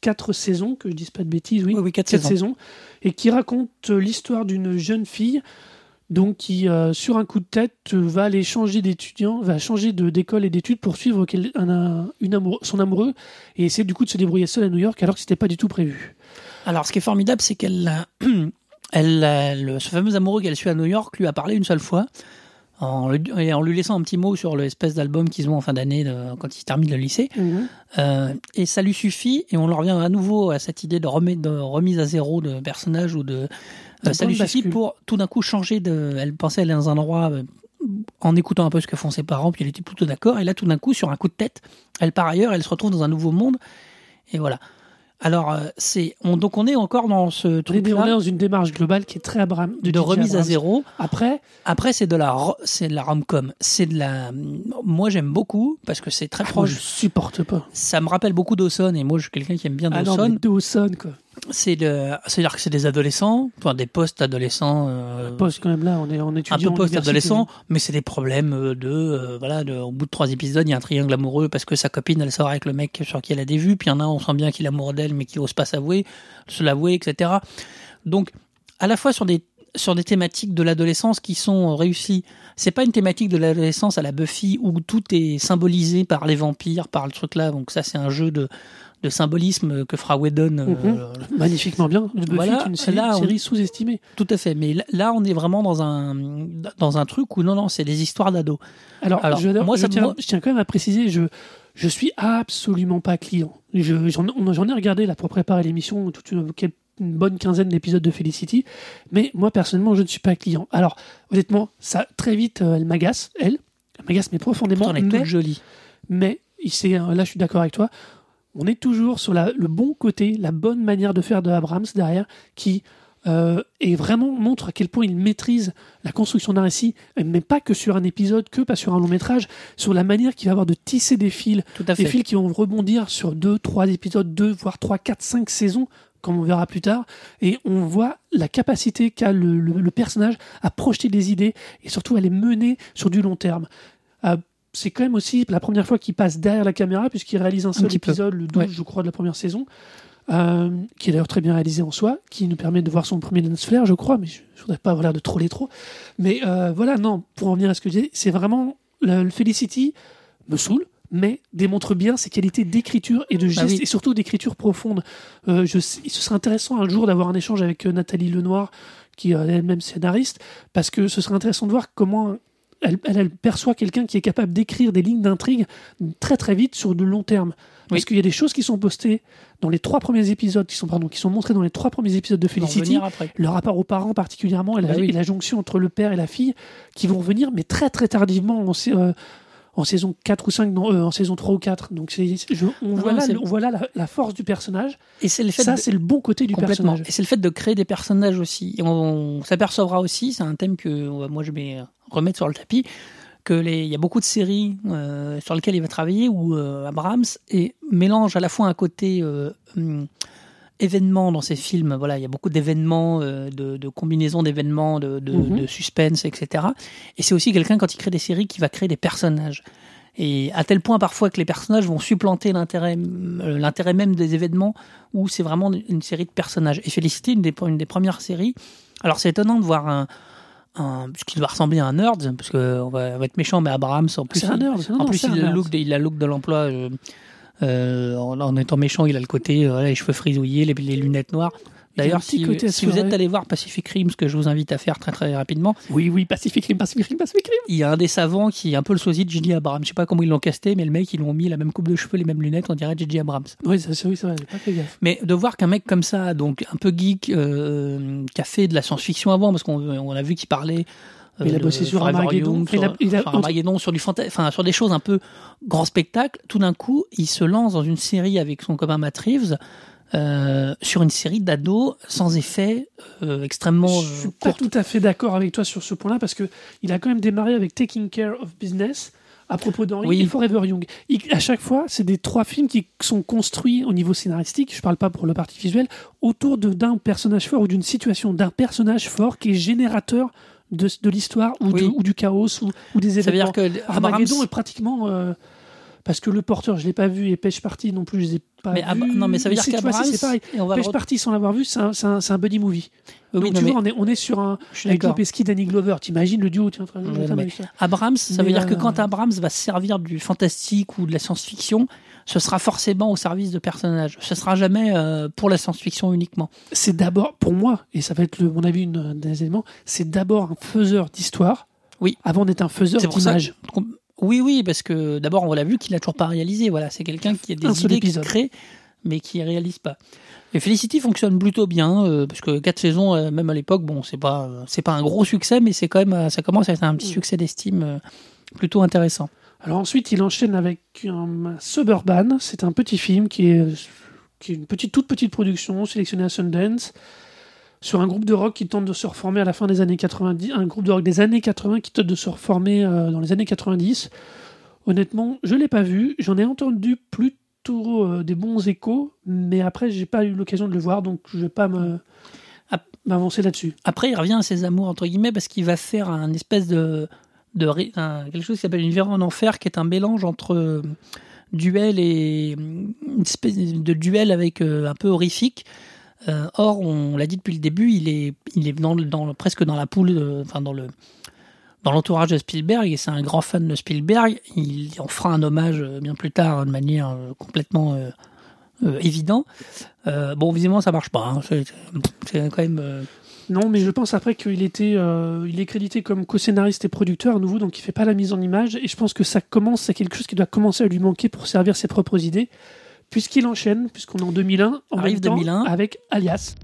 quatre saisons, que je dise pas de bêtises, oui, Oui, oui, quatre quatre saisons. saisons, et qui raconte euh, l'histoire d'une jeune fille, donc qui, euh, sur un coup de tête, euh, va aller changer d'étudiant, va changer de- d'école et d'études pour suivre quel- un- un- une son amoureux, et essayer du coup de se débrouiller seule à New York, alors que c'était pas du tout prévu. Alors, ce qui est formidable, c'est qu'elle, elle, ce fameux amoureux qu'elle suit à New York lui a parlé une seule fois, en, le- et en lui laissant un petit mot sur l'espèce d'album qu'ils ont en fin d'année quand ils terminent le lycée. Euh, et ça lui suffit, et on en revient à nouveau à cette idée de, remise à zéro de personnage ou de. euh, ça lui suffit bascule. pour tout d'un coup changer de. Elle pensait aller dans un endroit euh, en écoutant un peu ce que font ses parents, puis elle était plutôt d'accord, et là tout d'un coup, sur un coup de tête, elle part ailleurs, elle se retrouve dans un nouveau monde, et voilà. Alors, euh, c'est on, donc on est encore dans ce truc on est dans une démarche globale qui est très Abraham, de, remise à zéro. Après, Après, c'est de la c'est de la rom-com. C'est de la. Moi, j'aime beaucoup parce que c'est très Ah, moi, je proche. supporte pas. Ça me rappelle beaucoup Dawson et moi, je suis quelqu'un qui aime bien Ah non, mais Dawson, quoi. C'est le, c'est-à-dire que c'est des adolescents, enfin des post-adolescents, euh, Poste quand même là, on est en un étudiant. peu en université. post-adolescents, mais c'est des problèmes euh, de, euh, voilà, de, au bout de trois épisodes, il y a un triangle amoureux parce que sa copine, elle sort avec le mec sur qui elle a des vues, puis il y en a, on sent bien qu'il est amoureux d'elle, mais qu'il n'ose pas s'avouer, se l'avouer, etc. Donc, à la fois sur des sur des thématiques de l'adolescence qui sont réussies. C'est pas une thématique de l'adolescence à la Buffy où tout est symbolisé par les vampires, par le truc là. Donc ça, c'est un jeu de, de symbolisme que fera Whedon euh, Mhm. Magnifiquement bien. Buffy Voilà, est une série, là, on- série sous-estimée. Tout à fait. Mais là- on est vraiment dans un, dans un truc où non, non, c'est des histoires d'ados. Alors, Alors, je, moi, je ça- tiens, moi- je tiens quand même à préciser, je je suis absolument pas client. Je- J'en ai regardé là pour préparer l'émission, toute une, bonne quinzaine d'épisodes de Felicity, mais moi personnellement, je ne suis pas client. Alors, honnêtement, ça très vite, euh, elle m'agace, elle, elle m'agace mais profondément. Pourtant, elle est mais, toute jolie. mais il s'est- euh, là, je suis d'accord avec toi. On est toujours sur la- le bon côté, la bonne manière de faire de Abrams derrière, qui euh, et vraiment montre à quel point il maîtrise la construction d'un récit, mais pas que sur un épisode, que pas sur un long métrage, sur la manière qu'il va avoir de tisser des fils, Tout à des fait. fils qui vont rebondir sur deux, trois épisodes, deux, voire trois, quatre, cinq saisons, comme on verra plus tard, et on voit la capacité qu'a le, le- le personnage à projeter des idées et surtout à les mener sur du long terme. Euh, c'est quand même aussi la première fois qu'il passe derrière la caméra, puisqu'il réalise un seul peu. épisode, le 12, Ouais. je crois, de la première saison, euh, qui est d'ailleurs très bien réalisé en soi, qui nous permet de voir son premier lens flare, je crois, mais je ne voudrais pas avoir l'air de troller trop. Mais euh, voilà, non, pour en venir à ce que je disais, c'est vraiment le, le Felicity me saoule, mais démontre bien ses qualités d'écriture et de geste, Bah oui. et surtout d'écriture profonde. Euh, je, ce serait intéressant un jour d'avoir un échange avec euh, Nathalie Lenoir, qui est elle-même scénariste, parce que ce serait intéressant de voir comment elle, elle- elle perçoit quelqu'un qui est capable d'écrire des lignes d'intrigue très très vite sur de long terme. Parce Oui. qu'il y a des choses qui sont postées dans les trois premiers épisodes, qui sont, pardon, qui sont montrées dans les trois premiers épisodes de Felicity, après. le rapport aux parents particulièrement et la, Bah oui. et la jonction entre le père et la fille qui vont revenir mais très très tardivement euh, en saison 4 ou 5 non, euh, en saison 3 ou 4 donc c'est je- on, Non, voit là, le- on voit là la, la force du personnage. Et c'est le fait ça de- c'est le bon côté du personnage. Et c'est le fait de créer des personnages aussi. Et on, on s'apercevra aussi, c'est un thème que euh, moi je vais remettre sur le tapis, que les, il y a beaucoup de séries euh, sur lesquelles il va travailler où euh, Abrams et mélange à la fois un côté euh, hum, événement dans ses films. Voilà, il y a beaucoup d'événements, euh, de, de combinaisons d'événements, de, de, Mhm. de suspense, etc. Et c'est aussi quelqu'un quand il crée des séries qui va créer des personnages. Et à tel point parfois que les personnages vont supplanter l'intérêt, euh, l'intérêt même des événements, où c'est vraiment une série de personnages. Et Félicité, une des, une des premières séries. Alors c'est étonnant de voir un, un ce qui doit ressembler à un nerd, parce que on va, on va être méchant, mais Abraham, en plus, C'est un il- nerd. en non, plus, il un a, le nerd. look de, il a le look de l'emploi. euh, euh, en, en étant méchant, il a le côté, euh, les cheveux frisouillés, les, les lunettes noires. D'ailleurs, si, vous êtes allé voir Pacific Rim, ce que je vous invite à faire très très rapidement, Oui, oui, Pacific Rim, Pacific Rim, Pacific Rim. il y a un des savants qui est un peu le sosie de J.J. Abrams. Je sais pas comment ils l'ont casté, mais le mec, ils l'ont mis la même coupe de cheveux, les mêmes lunettes, on dirait J.J. Abrams. Oui, ça, c'est oui, j'ai pas fait gaffe. Mais de voir qu'un mec comme ça, donc un peu geek, euh, qui a fait de la science-fiction avant, parce qu'on on a vu qu'il parlait. Euh, il a de bossé sur Armageddon. Young, Il a- sur, il a- sur Armageddon, sur du enfin sur des choses un peu grand spectacle. Tout d'un coup, il se lance dans une série avec son copain Matt Reeves. euh, sur une série d'ados sans effet euh, extrêmement Je euh, suis pas tout à fait d'accord avec toi sur ce point-là parce que il a quand même démarré avec Taking Care of Business à propos d'Henri Oui. et Forever Young. Il- à chaque fois, c'est des trois films qui sont construits au niveau scénaristique, je parle pas pour la partie visuelle, autour d'un personnage fort ou d'une situation d'un personnage fort qui est générateur de, de l'histoire ou, Oui. de- ou du chaos ou, ou des Ça veut événements. dire que Abrams, Armageddon est pratiquement euh, parce que le porteur, je l'ai pas vu et Pêche Party non plus, je les ai pas mais Ab- non mais ça veut dire qu'Abrams, c'est pareil. et on va le Pêche re- Party sans l'avoir vu, c'est un, un- un buddy movie. Oui, Donc non, tu mais vois, on est, on est sur un je suis avec. Lopezki, Danny Glover. T'imagines le duo tiens. Abrams, ça veut dire que euh, quand Abrams va se servir du fantastique ou de la science-fiction, ce sera forcément au service de personnages. Ce sera jamais euh, pour la science-fiction uniquement. C'est d'abord, pour moi, et ça va être le, mon avis une, un des éléments, c'est d'abord un faiseur d'histoire. Oui. Avant d'être un faiseur d'image. Oui, oui, parce que d'abord, on l'a vu qu'il n'a toujours pas réalisé. Voilà, c'est quelqu'un qui a des Un idées qui crée, mais qui réalise pas. Et Felicity fonctionne plutôt bien, euh, parce que quatre saisons, euh, même à l'époque, bon, c'est pas, euh, c'est pas un gros succès, mais c'est quand même, ça commence à être un petit Mm. succès d'estime plutôt intéressant. Alors ensuite, il enchaîne avec un Suburban. C'est un petit film qui est, qui est une petite, toute petite production sélectionnée à Sundance sur un groupe de rock qui tente de se reformer à la fin des années 90, un groupe de rock des années 80 qui tente de se reformer euh, dans les années 90. Honnêtement, je l'ai pas vu. J'en ai entendu plutôt euh, des bons échos, mais après, j'ai pas eu l'occasion de le voir, donc je vais pas me m'avancer là-dessus. Après, il revient à ses amours, entre guillemets, parce qu'il va faire un espèce de. De quelque chose qui s'appelle Une verre en enfer, qui est un mélange entre euh, duel et. une espèce de duel avec euh, un peu horrifique. Euh, or, on l'a dit depuis le début, il est, il est dans, dans presque dans la poule, enfin dans le. Dans l'entourage de Spielberg, et c'est un grand fan de Spielberg. Il en fera un hommage bien plus tard de manière complètement évident. Euh, bon, visiblement, ça marche pas. hein. C'est quand même. Non, mais je pense après qu'il était, euh, il est crédité comme co-scénariste et producteur à nouveau, donc il fait pas la mise en image. Et je pense que ça commence, c'est quelque chose qui doit commencer à lui manquer pour servir ses propres idées, puisqu'il enchaîne, puisqu'on est en 2001, en Arrive même temps, 2001. avec Alias.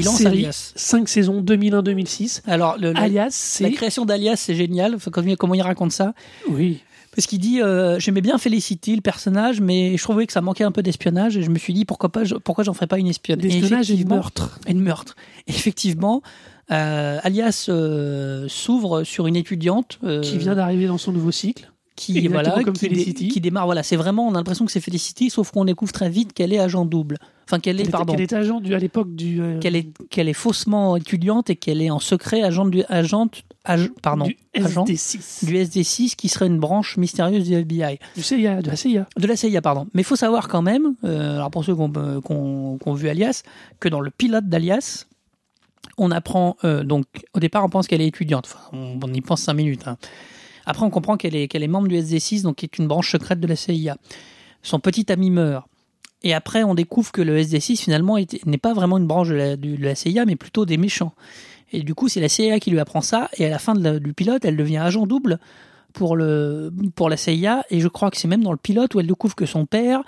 Il lance Série, Alias. 5 saisons, 2001-2006. Alors, le- la, Alias, la c'est. création d'Alias, c'est génial. Comment, comment il raconte ça? Oui. Parce qu'il dit euh, J'aimais bien Felicity, le personnage, mais je trouvais que ça manquait un peu d'espionnage. Et je me suis dit Pourquoi pas je- Pourquoi j'en ferais pas une espionne? D'espionnage et de meurtre. et de meurtre. Effectivement, euh, Alias euh, s'ouvre sur une étudiante Qui vient d'arriver dans son nouveau cycle. Qui exactement voilà comme qui, dé- Felicity. qui démarre. Voilà, c'est vraiment on a l'impression que c'est Felicity, sauf qu'on découvre très vite qu'elle est agent double. Enfin, qu'elle est pardon, qu'elle est agent du, à l'époque du. euh, qu'elle est qu'elle est faussement étudiante et qu'elle est en secret agent du agente ag- pardon du agent SD6. du SD6 qui serait une branche mystérieuse du FBI. Du CIA, de la CIA. De la CIA, pardon. Mais il faut savoir quand même, euh, alors pour ceux qui ont, euh, vu Alias, que dans le pilote d'Alias, on apprend, euh, donc au départ on pense qu'elle est étudiante, enfin, on, on y pense cinq minutes. hein. Après on comprend qu'elle est, qu'elle est membre du SD6, donc qui est une branche secrète de la CIA. Son petit ami meurt. Et après on découvre que le SD6 finalement n'est pas vraiment une branche de la, du- de la CIA, mais plutôt des méchants. Et du coup c'est la CIA qui lui apprend ça, et à la fin de la- du pilote, elle devient agent double pour, le, pour la CIA, et je crois que c'est même dans le pilote où elle découvre que son père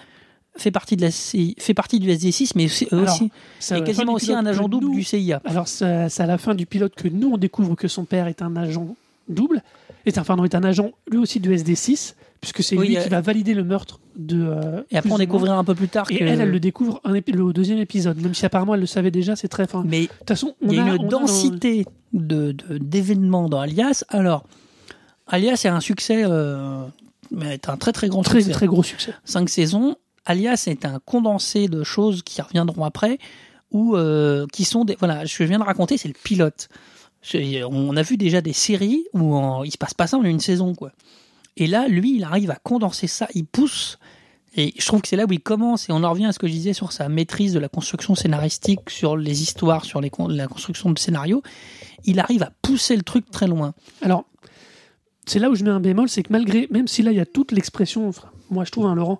fait partie de la fait partie du SD6, mais aussi, Alors, aussi C'est à est quasiment aussi un agent double nous- du CIA. Alors, c'est à la fin du pilote que nous, on découvre que son père est un agent double, est un, pardon, est un agent lui aussi du SD6, puisque c'est Oui, lui euh, qui va valider le meurtre de. euh, Et après, on découvrira un peu plus tard Et que. elle, elle le découvre un épi- le deuxième épisode, même si apparemment elle le savait déjà, c'est très fin. De Mais toute façon, on il y a une densité de de- d'événements dans Alias. Alors, Alias est un succès, euh, mais est un très très grand très succès. très gros succès. cinq saisons. Alias est un condensé de choses qui reviendront après, ou euh, qui sont des. Voilà, ce que je viens de raconter, c'est le pilote. On a vu déjà des séries où en- il se passe pas ça en une saison, quoi. Et là, lui, il arrive à condenser ça, il pousse. Et je trouve que c'est là où il commence, et on en revient à ce que je disais sur sa maîtrise de la construction scénaristique, sur les histoires, sur la construction de scénario. Il arrive à pousser le truc très loin. Alors, c'est là où je mets un bémol, c'est que malgré, même si là il y a toute l'expression, moi je trouve, hein, Laurent,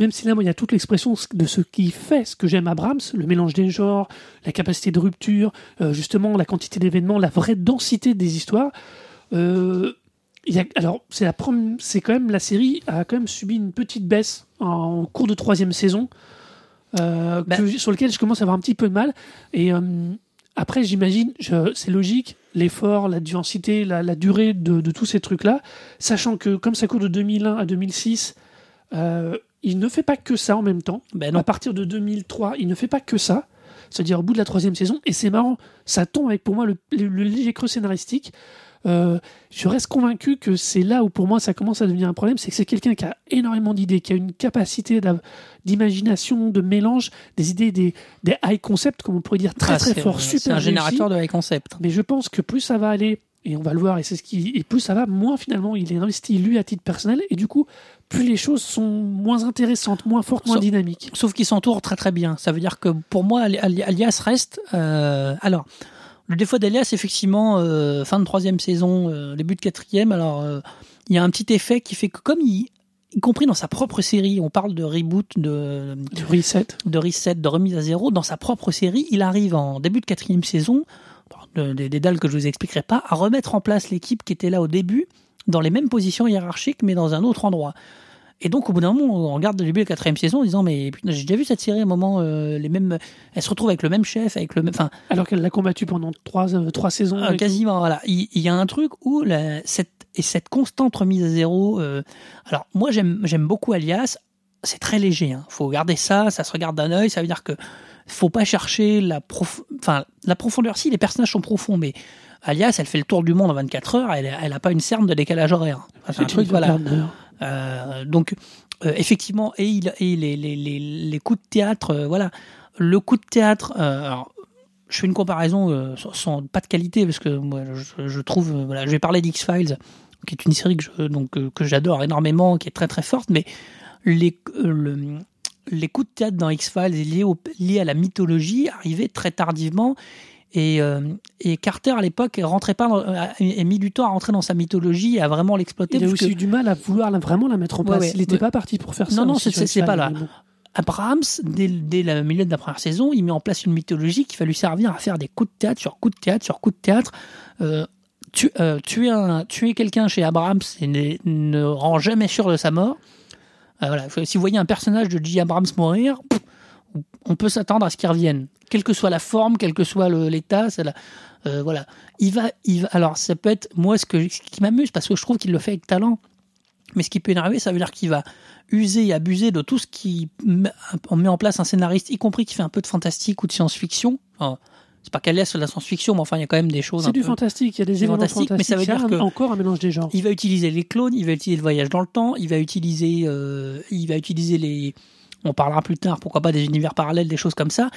même si là moi, il y a toute l'expression de ce qui fait ce que j'aime à Brahms, le mélange des genres, la capacité de rupture, euh, justement la quantité d'événements, la vraie densité des histoires. euh, il y a, alors, c'est la c'est quand même la série a quand même subi une petite baisse en cours de troisième saison, euh, Bah. que- sur lequel je commence à avoir un petit peu de mal. Et après, j'imagine, c'est logique, l'effort, la densité, la, la durée de, de tous ces trucs-là, sachant que comme ça court de 2001 à 2006, euh, il ne fait pas que ça en même temps. Ben À partir de 2003, il ne fait pas que ça. C'est-à-dire au bout de la troisième saison, et c'est marrant, ça tombe avec pour moi le, le- le léger creux scénaristique. Euh, je reste convaincu que c'est là où pour moi ça commence à devenir un problème, c'est que c'est quelqu'un qui a énormément d'idées, qui a une capacité d'imagination, de mélange, des idées, des, des high concepts, comme on pourrait dire, très Ah, très fort, super C'est un générateur de high concept. Mais je pense que plus ça va aller, et on va le voir, et c'est ce qui, et plus ça va, moins finalement il est investi lui à titre personnel, et du coup, plus les choses sont moins intéressantes, moins fortes, moins Sauf- dynamiques. Sauf qu'il s'entoure très très bien. Ça veut dire que pour moi, Ali- Ali- Alias reste. euh, alors, le défaut d'Alias, effectivement, euh, fin de troisième saison, euh, début de quatrième. Alors, il y a un petit effet qui fait que, comme il, y compris dans sa propre série, on parle de reboot, de, reset. de reset, de remise à zéro. Dans sa propre série, il arrive en début de quatrième saison, de- des, dalles que je vous expliquerai pas, à remettre en place l'équipe qui était là au début, dans les mêmes positions hiérarchiques, mais dans un autre endroit. Et donc, au bout d'un moment, on regarde le début de la quatrième saison en disant Mais putain, j'ai déjà vu cette série à un moment, euh, les mêmes, elle se retrouve avec le même chef, avec le même. Enfin, Alors qu'elle l'a combattu pendant trois, euh, trois saisons. ah, quasiment, voilà. Il, il y a un truc où la- cette, et cette constante remise à zéro. euh, alors, moi, j'aime j'aime beaucoup Alias. C'est très léger. Il faut garder ça, ça se regarde d'un œil. Ça veut dire que faut pas chercher la, prof... enfin, la profondeur. Si, les personnages sont profonds, mais Alias, elle fait le tour du monde en 24 heures. Elle, elle a pas une cerne de décalage horaire. Enfin, c'est un truc, voilà. Euh, donc, euh, effectivement, et, il, et les, les, les, les coups de théâtre, euh, voilà. Le coup de théâtre, alors, je fais une comparaison sans, sans- pas de qualité, parce que moi, je, je trouve, voilà, je vais parler d'X-Files, qui est une série que je- donc, que j'adore énormément, qui est très très forte, mais les, le- les coups de théâtre dans X-Files liés, au- liés à la mythologie arrivaient très tardivement. Et, euh, et Carter, à l'époque, rentrait pas dans, a, a mis du temps à rentrer dans sa mythologie et à vraiment l'exploiter. Il a parce aussi que- eu du mal à vouloir vraiment la mettre en place. ouais. il n'était Ouais. pas parti pour faire ça. Non, non, c'est- pas là. Abrahams, dès, dès le milieu de la première saison, il met en place une mythologie qui va lui servir à faire des coups de théâtre sur coups de théâtre sur coups de théâtre. Euh, tu, euh, tuer tuer quelqu'un chez Abrahams et ne, ne rend jamais sûr de sa mort. Euh, voilà, si vous voyez un personnage de J. Abrams mourir, on peut s'attendre à ce qu'il revienne, quelle que soit la forme, quel que soit l'état. euh, voilà, il va, il va. Alors, ça peut être moi ce, que, ce qui m'amuse parce que je trouve qu'il le fait avec talent. Mais ce qui peut énerver, ça veut dire qu'il va user et abuser de tout ce qui met- en place un scénariste, y compris qui fait un peu de fantastique ou de science-fiction. C'est pas qu'elle laisse la science-fiction, mais enfin, il y a quand même des choses. C'est du peu- fantastique. Il y a des éléments fantastique, mais fantastiques. ça veut dire que- encore un mélange des genres. Il va utiliser les clones, il va utiliser le voyage dans le temps, il va utiliser, euh, il va utiliser les. On parlera plus tard, pourquoi pas des univers parallèles, des choses comme ça,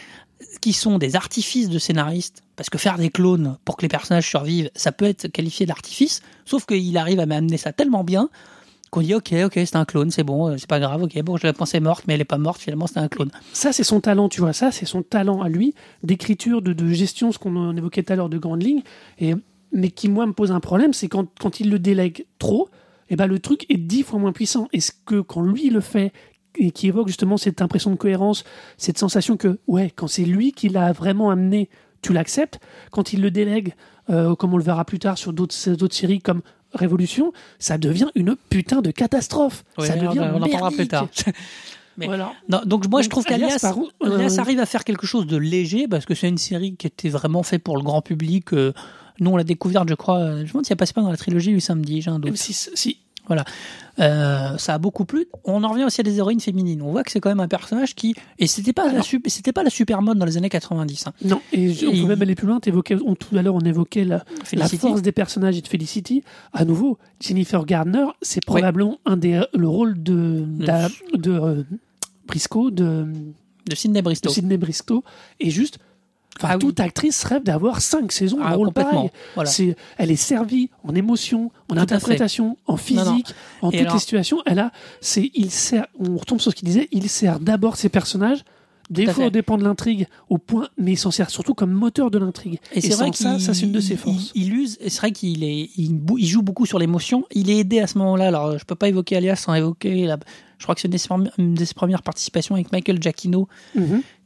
qui sont des artifices de scénaristes. Parce que faire des clones pour que les personnages survivent, ça peut être qualifié d'artifice. Sauf qu'il arrive à m'amener ça tellement bien qu'on dit ok, ok, c'est un clone, c'est bon, euh, c'est pas grave, ok, bon, je la pensais morte, mais elle est pas morte, finalement, c'est un clone. Ça, c'est son talent, tu vois. Ça, c'est son talent à lui d'écriture, de, de gestion, ce qu'on évoquait tout à l'heure de grandes lignes. Et, mais qui, moi, me pose un problème, c'est quand, quand il le délègue trop, et ben, le truc est dix fois moins puissant. Est-ce que quand lui le fait, et qui évoque justement cette impression de cohérence, cette sensation que, ouais, quand c'est lui qui l'a vraiment amené, tu l'acceptes. Quand il le délègue, euh, comme on le verra plus tard sur d'autres séries comme Révolution, ça devient une putain de catastrophe. ça devient on en parlera plus tard. Mais- Voilà. Non, donc moi je trouve Alias, qu'Alias euh, Alias arrive à faire quelque chose de léger parce que c'est une série qui était vraiment faite pour le grand public. euh, nous on l'a découverte, je crois. euh, Je me demande si elle passe pas dans la trilogie du samedi. J'ai un doute. M6, si. Euh, ça a beaucoup plu. On en revient aussi à des héroïnes féminines. On voit que c'est quand même un personnage qui et c'était pas la Alors- sup- c'était pas la super mode dans les années 90. Hein. Non, et on peut même aller plus loin. On- tout à l'heure, on évoquait la, force des personnages et de Felicity. À nouveau, Jennifer Gardner, c'est probablement un des le rôle de d'a- de, euh, Briscoe, de, de Sidney de Bristow. Sidney Bristow, et juste. Enfin, Ah oui. toute actrice rêve d'avoir cinq saisons Ah, un rôle pareil. Voilà. C'est, elle est servie en émotion, en Tout interprétation, en physique, en Et toutes alors- les situations. Elle a, c'est, il sert, on retombe sur ce qu'il disait, il sert d'abord ses personnages. Des fois, au dépend de l'intrigue, au point, mais il s'en sert surtout comme moteur de l'intrigue. Et c'est vrai que ça, ça c'est une de ses forces. Il, il use, et c'est vrai qu'il est, il, bou- il joue beaucoup sur l'émotion. Il est aidé à ce moment-là. Alors, je peux pas évoquer Alias sans évoquer. La, je crois que c'est une, des premières- une des premières participations avec Michael Giacchino,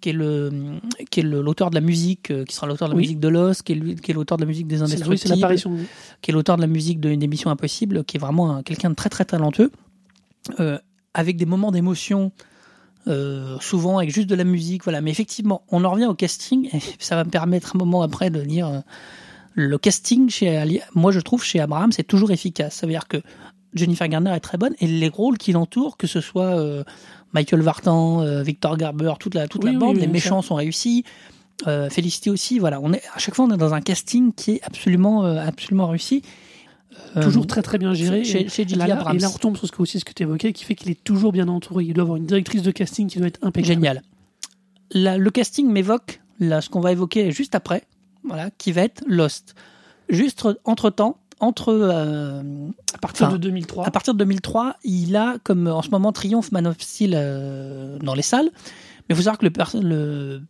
qui est le, qui est le- l'auteur de la musique, qui sera l'auteur de la Oui. musique de Lost, qui est, qui est l'auteur de la musique des oui, Indestructibles, de- qui est l'auteur de la musique d'une émission impossible, qui est vraiment un- quelqu'un de très très talentueux, euh, avec des moments d'émotion. Euh, souvent avec juste de la musique, voilà. Mais effectivement, on en revient au casting, et ça va me permettre un moment après de dire euh, le casting chez Ali, moi je trouve chez Abraham c'est toujours efficace. Ça veut dire que Jennifer Garner est très bonne et les rôles qui l'entourent, que ce soit euh, Michael Vartan, Victor Garber, toute la toute Oui, la bande, oui, les ça. méchants sont réussis. Félicité aussi, voilà. On est à chaque fois on est dans un casting qui est absolument absolument réussi. Euh, Toujours très très bien géré. chez- chez là. Et là, on retombe sur ce que, aussi ce que tu évoquais, qui fait qu'il est toujours bien entouré. Il doit avoir une directrice de casting qui doit être impeccable. Génial. La- le casting m'évoque là, ce qu'on va évoquer juste après, voilà, qui va être Lost. Juste entre temps, entre euh, À partir de 2003. à partir de 2003, il a comme en ce moment triomphe Man of Steel euh, dans les salles. Mais il faut savoir que le, le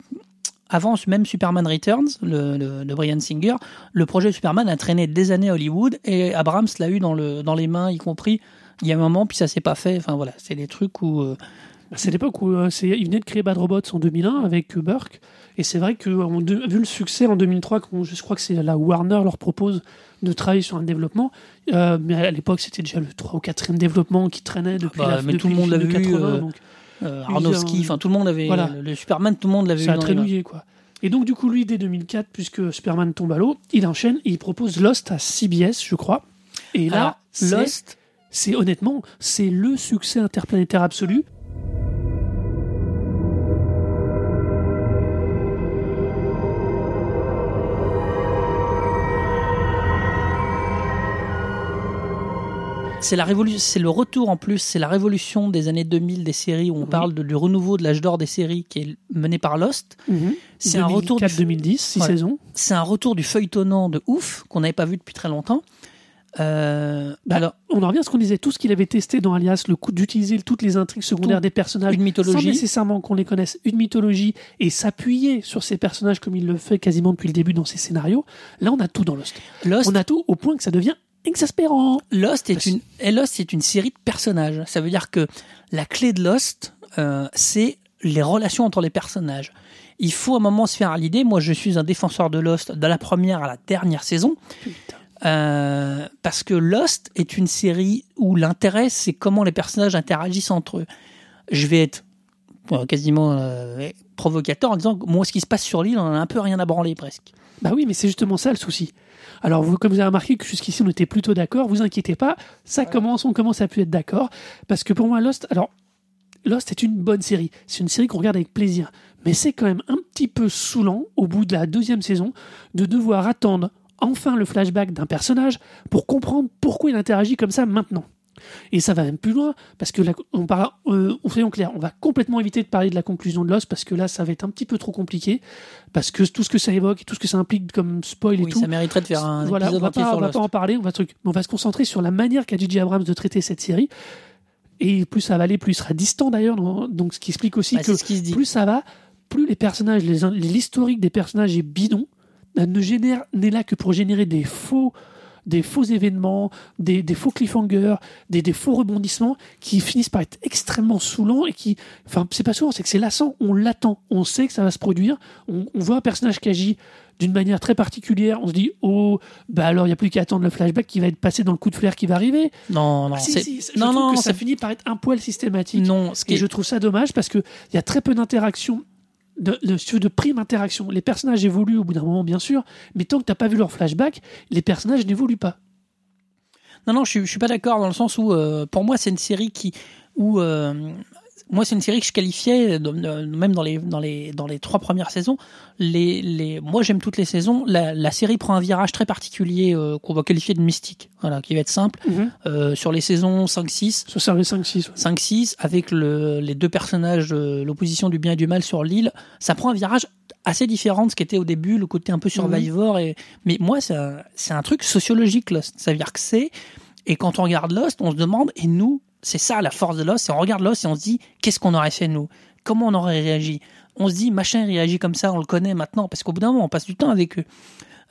avant même Superman Returns, le, le- de Brian Singer, le projet Superman a traîné des années à Hollywood et Abrams l'a eu dans, le, dans les mains, y compris. Il y a un moment, puis ça s'est pas fait. Enfin voilà, c'est des trucs où euh, C'est l'époque où euh, c'est, il venait de créer Bad Robots en 2001 avec Burke. Et c'est vrai que on de- vu le succès en 2003, quand je crois que c'est la Warner leur propose de travailler sur un développement. euh, mais à l'époque, c'était déjà le 3 ou 4 développement qui traînait depuis, Bah, la, mais depuis tout le monde l'a vu, 80, euh, donc euh, euh, enfin tout le monde avait voilà. le, le Superman, tout le monde l'avait ça a mouillé, quoi. Et donc, du coup, lui, dès 2004, puisque Superman tombe à l'eau, il enchaîne et il propose Lost à CBS, je crois. Et là, Alors, Lost, c'est honnêtement, c'est le succès interplanétaire absolu. C'est la révolution, c'est le retour en plus, c'est la révolution des années 2000 des séries où on Oui. parle de- du renouveau de l'âge d'or des séries qui est mené par Lost. C'est un retour du 2010, 6 Voilà. saisons. c'est un retour du feuilletonnant de ouf qu'on n'avait pas vu depuis très longtemps. Euh, Bah, alors, on en revient à ce qu'on disait, tout ce qu'il avait testé dans Alias, le coup d'utiliser toutes les intrigues secondaires Tout. des personnages, une sans nécessairement qu'on les connaisse, une mythologie, et s'appuyer sur ces personnages comme il le fait quasiment depuis le début dans ses scénarios, là on a tout dans Lost. Lost, On a tout au point que ça devient exaspérant. Lost est une, Lost est une série de personnages. Ça veut dire que la clé de Lost, euh, c'est les relations entre les personnages. Il faut un moment se faire à l'idée. Moi, je suis un défenseur de Lost de la première à la dernière saison. Euh, parce que Lost est une série où l'intérêt, c'est comment les personnages interagissent entre eux. Je vais être euh, quasiment euh, provocateur en disant que moi, ce qui se passe sur l'île, on en a un peu rien à branler presque. Bah oui, mais c'est justement ça le souci. Alors, vous, comme vous avez remarqué que jusqu'ici on était plutôt d'accord, vous inquiétez pas, ça commence, on commence à plus être d'accord. Parce que pour moi, Lost, alors, Lost est une bonne série. C'est une série qu'on regarde avec plaisir. Mais c'est quand même un petit peu saoulant, au bout de la deuxième saison, de devoir attendre enfin le flashback d'un personnage pour comprendre pourquoi il interagit comme ça maintenant. Et ça va même plus loin, parce que on parle, euh, soyons clairs, on va complètement éviter de parler de la conclusion de Lost, parce que là, ça va être un petit peu trop compliqué, parce que tout ce que ça évoque, tout ce que ça implique comme spoil et tout, ça mériterait de faire un voilà, on épisode va entier pas, sur on va pas en parler, on va, truc, on va se concentrer sur la manière qu'a J.J. Abrams de traiter cette série. Et plus ça va aller, plus il sera distant d'ailleurs. Donc, ce qui explique aussi Bah, que qui dit. plus ça va, plus les personnages, les l'historique des personnages est bidon, euh, ne génère n'est là que pour générer des faux, des faux événements, des, des faux cliffhangers, des, des faux rebondissements qui finissent par être extrêmement saoulants et qui, enfin, c'est pas souvent, c'est que c'est lassant. On l'attend, on sait que ça va se produire. On, on voit un personnage qui agit d'une manière très particulière. On se dit, oh, bah alors il n'y a plus qu'à attendre le flashback qui va être passé dans le coup de flair qui va arriver. Non, non, Ah, si, c'est- si, je non, trouve non, que ça finit par être un poil systématique. non, ce Et je trouve ça dommage parce qu'il y a très peu d'interaction, de, de, prime interaction. Les personnages évoluent au bout d'un moment, bien sûr, mais tant que tu n'as pas vu leur flashback, les personnages n'évoluent pas. Non, non, je, je suis pas d'accord dans le sens où, euh, pour moi, c'est une série qui, où, euh, moi, c'est une série que je qualifiais, de- de- même dans les, dans les, dans les trois premières saisons. Les, les, moi, j'aime toutes les saisons. La, la série prend un virage très particulier euh, qu'on va qualifier de mystique, voilà, qui va être simple. Euh, sur les saisons 5-6, Sur Service 5-6. 5-6, avec le, les deux personnages de l'opposition du bien et du mal sur l'île, ça prend un virage assez différent de ce qu'était au début, le côté un peu survivor. Et, mais moi, c'est un, c'est un truc sociologique, Lost. Ça veut dire que c'est. Et quand on regarde Lost, on se demande, et nous, c'est ça la force de Lost, c'est on regarde Lost et on se dit, qu'est-ce qu'on aurait fait nous? Comment on aurait réagi? On se dit, machin réagit comme ça, on le connaît maintenant, parce qu'au bout d'un moment, on passe du temps avec eux.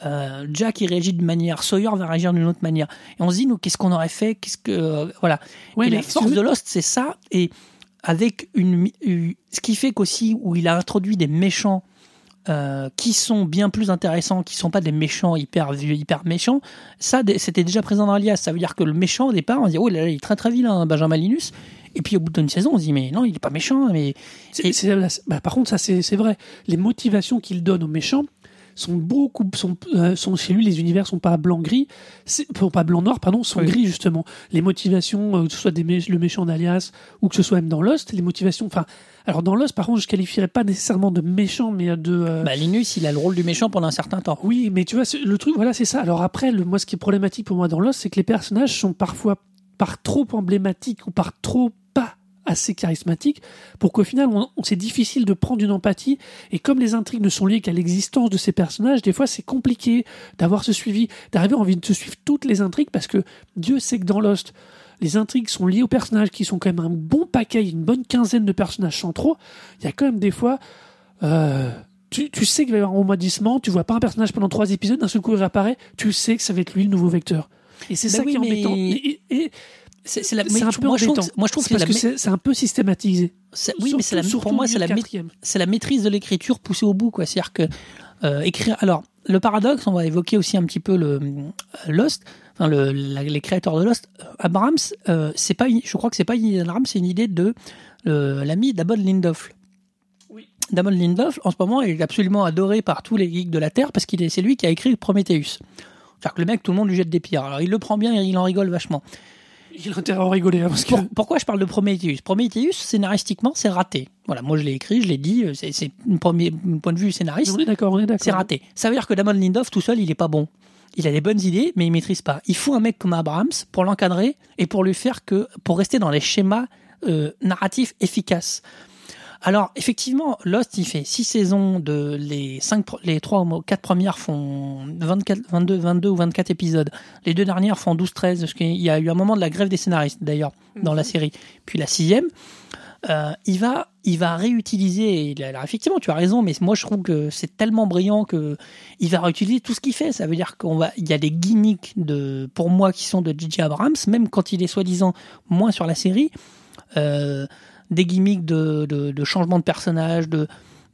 Euh, Jack il réagit d'une manière, Sawyer va réagir d'une autre manière. Et on se dit, nous, qu'est-ce qu'on aurait fait? Qu'est-ce que euh, voilà. Ouais, et la force de Lost, c'est ça. Et avec une- ce qui fait qu'aussi où il a introduit des méchants euh, qui sont bien plus intéressants, qui sont pas des méchants hyper vieux, hyper méchants. Ça, c'était déjà présent dans Alias. Ça veut dire que le méchant au départ, on dit oh là là, il est très très vilain, Benjamin Linus. Et puis au bout d'une saison, on se dit mais non, il est pas méchant. Mais bah, par contre, ça c'est c'est vrai. Les motivations qu'il donne aux méchants sont beaucoup sont, euh, sont chez lui les univers sont pas blanc gris pas blanc noir pardon sont Oui. gris justement les motivations euh, que ce soit des mé- le méchant d'Alias ou que ce soit même dans Lost les motivations enfin alors dans Lost par contre je qualifierais pas nécessairement de méchant mais de euh, bah, Linus, il a le rôle du méchant pendant un certain temps. oui, mais tu vois, le truc, voilà, c'est ça. Alors après, le, moi, ce qui est problématique pour moi dans Lost, c'est que les personnages sont parfois par trop emblématiques ou par trop assez charismatiques pour qu'au final, on, on- c'est difficile de prendre une empathie. Et comme les intrigues ne sont liées qu'à l'existence de ces personnages, des fois, c'est compliqué d'avoir ce suivi, d'arriver à envie de suivre toutes les intrigues parce que Dieu sait que dans Lost, les intrigues sont liées aux personnages qui sont quand même un bon paquet, une bonne quinzaine de personnages centraux. Il y a quand même des fois. euh, tu, tu sais qu'il va y avoir un rebondissement, tu vois pas un personnage pendant trois épisodes, d'un seul coup il réapparaît, tu sais que ça va être lui le nouveau vecteur. Et c'est Bah ça oui, qui est mais embêtant. Et, et- et C'est la- un je- peu moi, je trouve embêtant. que- moi, je trouve que parce c'est un peu systématisé. oui, mais c'est la, pour moi, c'est la, c'est la maîtrise de l'écriture poussée au bout, quoi. C'est-à-dire que euh, écrire. Alors, le paradoxe, on va évoquer aussi un petit peu le euh, Lost, enfin le, la- les créateurs de Lost. Euh, Abrams, euh, c'est pas, je crois que c'est pas une idée d'Abrams, c'est une idée de euh, l'ami Damon Lindelof. Oui. Damon Lindelof, en ce moment, est absolument adoré par tous les geeks de la Terre parce qu'il est, c'est lui qui a écrit Prometheus. C'est-à-dire que le mec, tout le monde lui jette des pierres. Alors, il le prend bien et il en rigole vachement. Il a intérêt à en rigoler. hein, parce que... Pour- pourquoi je parle de Prometheus? Prometheus, scénaristiquement, c'est raté. Voilà, moi je l'ai écrit, je l'ai dit, euh, c'est un premier point de vue scénariste, on est d'accord, on est d'accord. c'est raté. Ça veut dire que Damon Lindelof tout seul, il est pas bon. Il a des bonnes idées, mais il maîtrise pas. Il faut un mec comme Abrams pour l'encadrer et pour lui faire que, pour rester dans les schémas euh, narratifs efficaces. Alors, effectivement, Lost, il fait six saisons de les les trois ou quatre premières font 24, 22, 22 ou 24 épisodes. Les deux dernières font 12, 13. Parce qu'il y a eu un moment de la grève des scénaristes, d'ailleurs, dans la série. Puis la sixième, euh, il va, il va réutiliser. Alors effectivement, tu as raison, mais moi je trouve que c'est tellement brillant que il va réutiliser tout ce qu'il fait. Ça veut dire qu'on va, il y a des gimmicks de, pour moi, qui sont de J.J. Abrams, même quand il est soi-disant moins sur la série. Euh, des gimmicks de, de, de changement de personnage, de,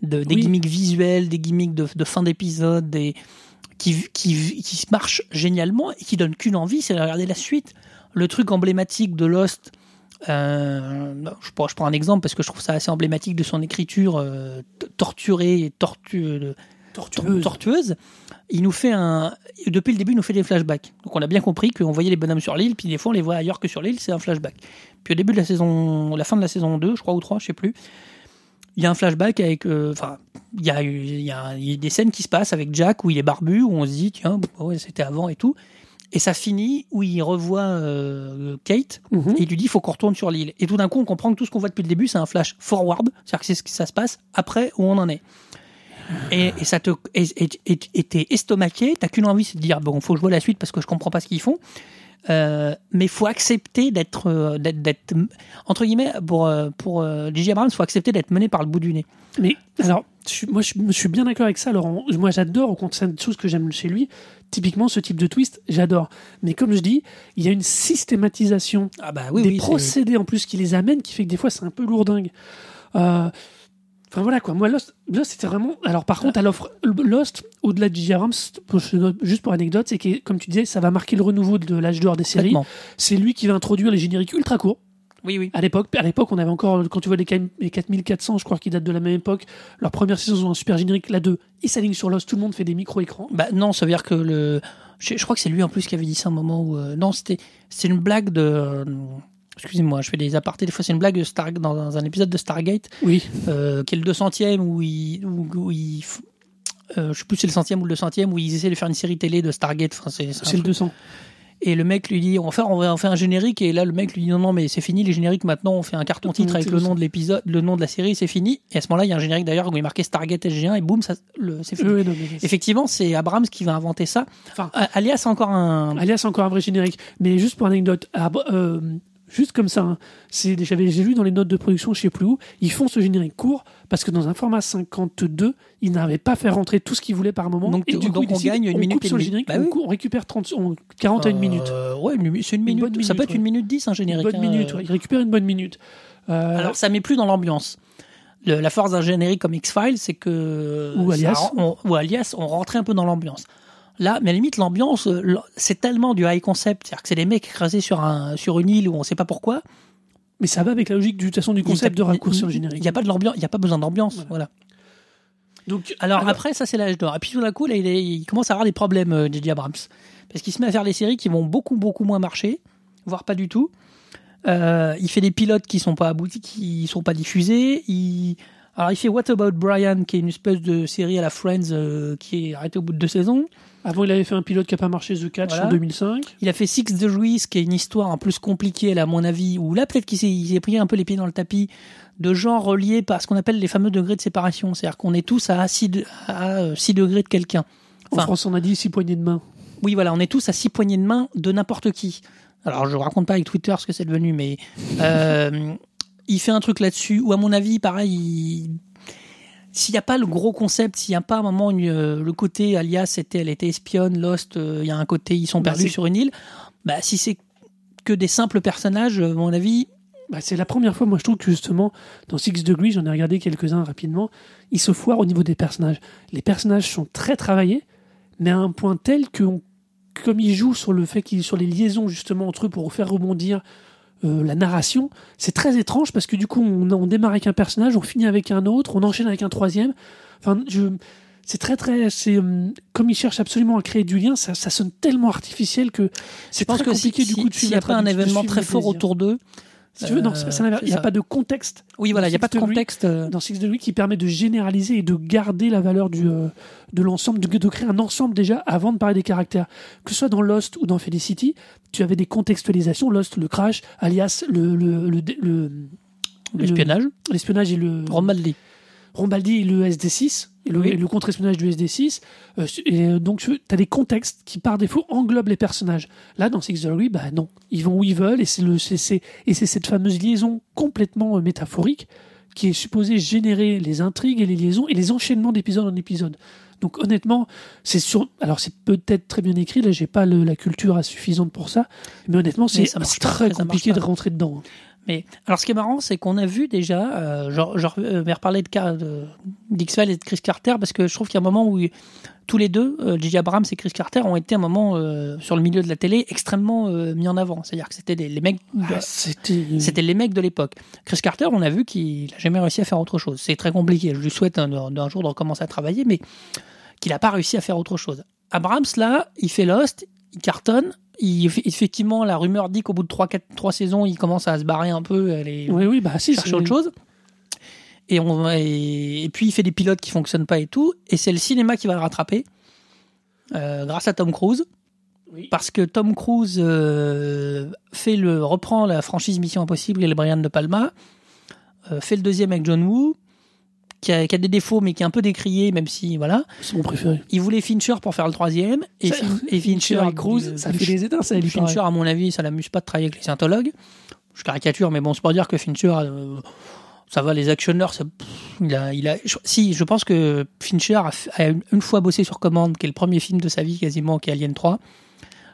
de- des Oui. gimmicks visuels, des gimmicks de, de fin d'épisode, des qui, qui, qui marchent génialement et qui donnent qu'une envie, c'est de regarder la suite. Le truc emblématique de Lost, euh, je, prends, je prends un exemple parce que je trouve ça assez emblématique de son écriture euh, torturée et tortue, tor- Tortueuse. tortueuse. Il nous fait un, depuis le début, il nous fait des flashbacks. Donc on a bien compris qu'on voyait les bonhommes sur l'île, puis des fois on les voit ailleurs que sur l'île, c'est un flashback. Puis au début de la saison, la fin de la saison 2, je crois, ou 3, je sais plus, il y a un flashback avec. euh, Enfin, il y, a, y, a, y a des scènes qui se passent avec Jack où il est barbu, où on se dit, tiens, bon, ouais, c'était avant et tout. Et ça finit où il revoit euh, Kate Mhm. et il lui dit, il faut qu'on retourne sur l'île. Et tout d'un coup, on comprend que tout ce qu'on voit depuis le début, c'est un flash forward, c'est-à-dire que c'est ce qui ça se passe après où on en est. Et, et ça te et t'es estomaqué, t'as qu'une envie, c'est de dire bon, faut que je vois la suite parce que je comprends pas ce qu'ils font. Euh, mais faut accepter d'être, euh, d'être, d'être- entre guillemets, pour euh, pour euh, J.J. Abrams, faut accepter d'être mené par le bout du nez. Mais alors, je moi, je, je suis bien d'accord avec ça, Laurent. Moi, j'adore, au contraire de choses que j'aime chez lui. Typiquement, ce type de twist, j'adore. Mais comme je dis, il y a une systématisation Ah bah des procédés en plus qui les amènent, qui fait que des fois, c'est un peu lourdingue. Euh, Enfin voilà quoi, moi Lost, Lost c'était vraiment. Alors par contre, à l'offre Lost, au-delà je note juste pour anecdote, c'est que comme tu disais, ça va marquer le renouveau de l'âge d'or des séries. C'est lui qui va introduire les génériques ultra courts. Oui, oui. À l'époque, à l'époque, on avait encore, quand tu vois les, K- les 4400, je crois qu'ils datent de la même époque, leur première saison un super générique, la 2, ils s'alignent sur Lost, tout le monde fait des micro-écrans. Bah non, ça veut dire que le. Je, je crois que c'est lui en plus qui avait dit ça un moment où. euh, non, c'était c'est une blague de. Excusez-moi, je fais des apartés. Des fois, c'est une blague de Star, dans un épisode de Stargate, Oui, euh, qui est le 200e, où il. Où, où il euh, je sais plus si c'est le centième ou le 200e, où ils essaient de faire une série télé de Stargate. Enfin, c'est, le truc. 200. Et le mec lui dit on va, faire, on va faire un générique. Et là, le mec lui dit non, non, mais c'est fini les génériques. Maintenant, on fait un carton titre avec le nom de l'épisode, le nom de la série, c'est fini. Et à ce moment-là, il y a un générique d'ailleurs où il est marqué Stargate SG1 et boum, ça, le, c'est fini. Oui, non, Effectivement, c'est Abrams qui va inventer ça. Enfin, Alias, encore un. Alias, encore un vrai générique. Mais juste pour anecdote, euh, juste comme ça, hein, c'est, j'avais, j'ai lu dans les notes de production, je sais plus où, ils font ce générique court parce que dans un format 52, ils n'arrivaient pas à faire rentrer tout ce qu'ils voulaient par moment. Donc, et du donc coup, on gagne une on minute coupe et sur le générique, Bah on, oui. cou- on récupère 30, on- 40 à une minute. Ouais, une- c'est une Une minute. bonne ça peut être une ouais. minute 10, un Une générique. bonne hein, minute, ouais. ils récupèrent une bonne minute. Euh, Alors, ça met plus dans l'ambiance. Le- la force d'un générique comme X-Files, c'est que. Ou Alias. on- ou Alias, on rentrait un peu dans l'ambiance. Là, mais à la limite, l'ambiance, euh, c'est tellement du high concept. C'est-à-dire que c'est des mecs écrasés sur, un, sur une île où on sait pas pourquoi. mais ça va avec la logique du, façon, du concept de raccourcir le Il générique. n'y a pas de l'ambiance, il y a pas besoin d'ambiance. Voilà. Voilà. Donc, Alors, après, ça c'est l'âge d'or. Et puis tout d'un coup, là, il, est- il commence à avoir des problèmes, euh, J.J. Abrams. Parce qu'il se met à faire des séries qui vont beaucoup, beaucoup moins marcher, voire pas du tout. Euh, il fait des pilotes qui sont pas aboutis, qui sont pas diffusés. Il... Alors, il fait What About Brian, qui est une espèce de série à la Friends euh, qui est arrêtée au bout de deux saisons. Avant, il avait fait un pilote qui n'a pas marché, The Catch, Voilà. en 2005. Il a fait Six Degrees, qui est une histoire un plus compliquée, là, à mon avis, où là, peut-être qu'il s'est, pris un peu les pieds dans le tapis, de gens reliés par ce qu'on appelle les fameux degrés de séparation. C'est-à-dire qu'on est tous à 6, à 6 degrés de quelqu'un. En Enfin, France, on a dit six poignées de main. Oui, voilà, on est tous à six poignées de main de n'importe qui. Alors, je raconte pas avec Twitter ce que c'est devenu, mais euh, il fait un truc là-dessus, ou à mon avis, pareil, il- s'il n'y a pas le gros concept, s'il n'y a pas à un moment une- euh, le côté alias, c'était, elle était espionne, Lost, euh, il y a un côté, ils sont Bah, perdus sur une île, bah, si c'est que des simples personnages, euh, à mon avis, Bah, c'est la première fois, moi, je trouve que justement, dans Six Degrees, j'en ai regardé quelques-uns rapidement, ils se foirent au niveau des personnages. Les personnages sont très travaillés, mais à un point tel que, on- comme ils jouent sur le fait qu'ils, sur les liaisons justement entre eux pour faire rebondir euh, la narration, c'est très étrange parce que du coup, on, on démarre avec un personnage, on finit avec un autre, on enchaîne avec un troisième. Enfin, je, c'est très très, c'est hum, comme ils cherchent absolument à créer du lien, ça, ça sonne tellement artificiel que c'est très que si- compliqué du si- coup de s'il suivre n'y a pas un événement très fort autour d'eux, Si tu veux, non, Euh, il n'y a pas de contexte oui, voilà, il n'y a pas de contexte. euh, dans Six Degrees qui permet de généraliser et de garder la valeur du, euh, de l'ensemble, de, de créer un ensemble déjà avant de parler des caractères. Que ce soit dans Lost ou dans Felicity, tu avais des contextualisations. Lost, le crash, alias le, le, le, le- L'espionnage, le- l'espionnage et le Romaldi. Rombaldi et le SD6 et le, Oui. le contre-espionnage du SD6. Euh, et euh, donc, tu as des contextes qui, par défaut, englobent les personnages. Là, dans Six Degrees, bah non. Ils vont où ils veulent et c'est le, c'est, c'est- et c'est cette fameuse liaison complètement euh, métaphorique qui est supposée générer les intrigues et les liaisons et les enchaînements d'épisode en épisode. Donc, honnêtement, c'est sur, alors c'est peut-être très bien écrit. Là, j'ai pas le- la culture suffisante pour ça. Mais honnêtement, c'est, c'est très compliqué de rentrer dedans. Mais alors, ce qui est marrant, c'est qu'on a vu déjà, euh, genre, genre, euh, vais reparler de, de d'X-Files et de Chris Carter, parce que je trouve qu'il y a un moment où tous les deux, euh, J.J. Abrams et Chris Carter, ont été un moment euh, sur le milieu de la télé extrêmement euh, mis en avant. C'est-à-dire que c'était les, les mecs, de- Ah, c'était, c'était les mecs de l'époque. Chris Carter, on a vu qu'il n'a jamais réussi à faire autre chose. C'est très compliqué. Je lui souhaite un, un jour de recommencer à travailler, mais qu'il n'a pas réussi à faire autre chose. Abrams, là, il fait Lost, il cartonne. Il, effectivement, la rumeur dit qu'au bout de 3, 4, 3 saisons, il commence à se barrer un peu. Elle est, oui, oui, bah si, cherche c'est- autre chose. Et, on, et, et puis il fait des pilotes qui fonctionnent pas et tout. Et c'est le cinéma qui va le rattraper euh, grâce à Tom Cruise. Oui. Parce que Tom Cruise euh, fait le, reprend la franchise Mission Impossible et le Brian De Palma, euh, fait le deuxième avec John Woo, qui a, qui a des défauts, mais qui est un peu décrié, même si, voilà. C'est mon préféré. Il voulait Fincher pour faire le troisième. Et, Ça- Fin- et Fincher, et Cruise, euh, ça fait des étincelles. Fincher, paraît. à mon avis, ça l'amuse pas de travailler avec les scientologues. Je caricature, mais bon, c'est pas dire que Fincher, euh, ça va, les actionneurs, ça- pff, il a, il a, je- si, je pense que Fincher a, a une, une fois bossé sur commande, qui est le premier film de sa vie quasiment, qui est Alien 3.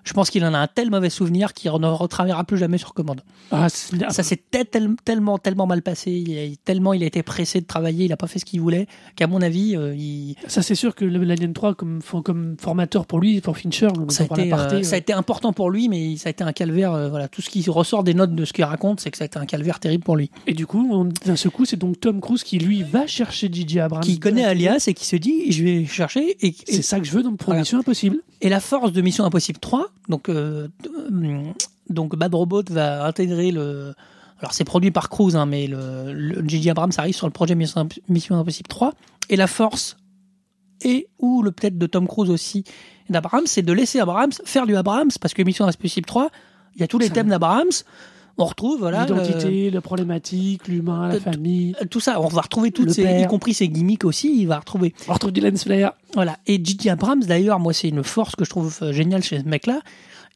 Je pense qu'il en a un tel mauvais souvenir qu'il ne retravaillera plus jamais sur commande. Ah, Ça s'est tel- tel- tellement, tellement mal passé, il a- tellement il a été pressé de travailler, il a pas fait ce qu'il voulait, qu'à mon avis, euh, il, Ça, c'est sûr que l'Alien 3, comme, comme formateur pour lui, pour Fincher, ça a, été, euh, ça a été important pour lui, mais ça a été un calvaire. euh, voilà, tout ce qui ressort des notes de ce qu'il raconte, c'est que ça a été un calvaire terrible pour lui. Et du coup, d'un seul coup, c'est donc Tom Cruise qui, lui, va chercher J.J. Abrams. qui connaît Alias et qui se dit, je vais chercher. Et, et, C'est ça que je veux dans Voilà. Mission Impossible. et la force de Mission Impossible 3, donc, euh, euh, donc Bad Robot va intégrer le. Alors c'est produit par Cruise, hein, mais le, J.J. Abrams arrive sur le projet Mission, Imp- Mission Impossible 3. Et la force, et ou le peut-être de Tom Cruise aussi, d'Abrams, c'est de laisser Abrams faire du Abrams, parce que Mission Impossible 3, il y a tous les thèmes d'Abrams. On retrouve, voilà. le- L'identité, la problématique, l'humain, la Euh, famille. tout ça, on va retrouver toutes Le ces, père. y compris ces gimmicks aussi, il va retrouver. On retrouve Dylan Slayer. Voilà. Et J.J. Abrams, d'ailleurs, moi, c'est une force que je trouve euh, géniale chez ce mec-là.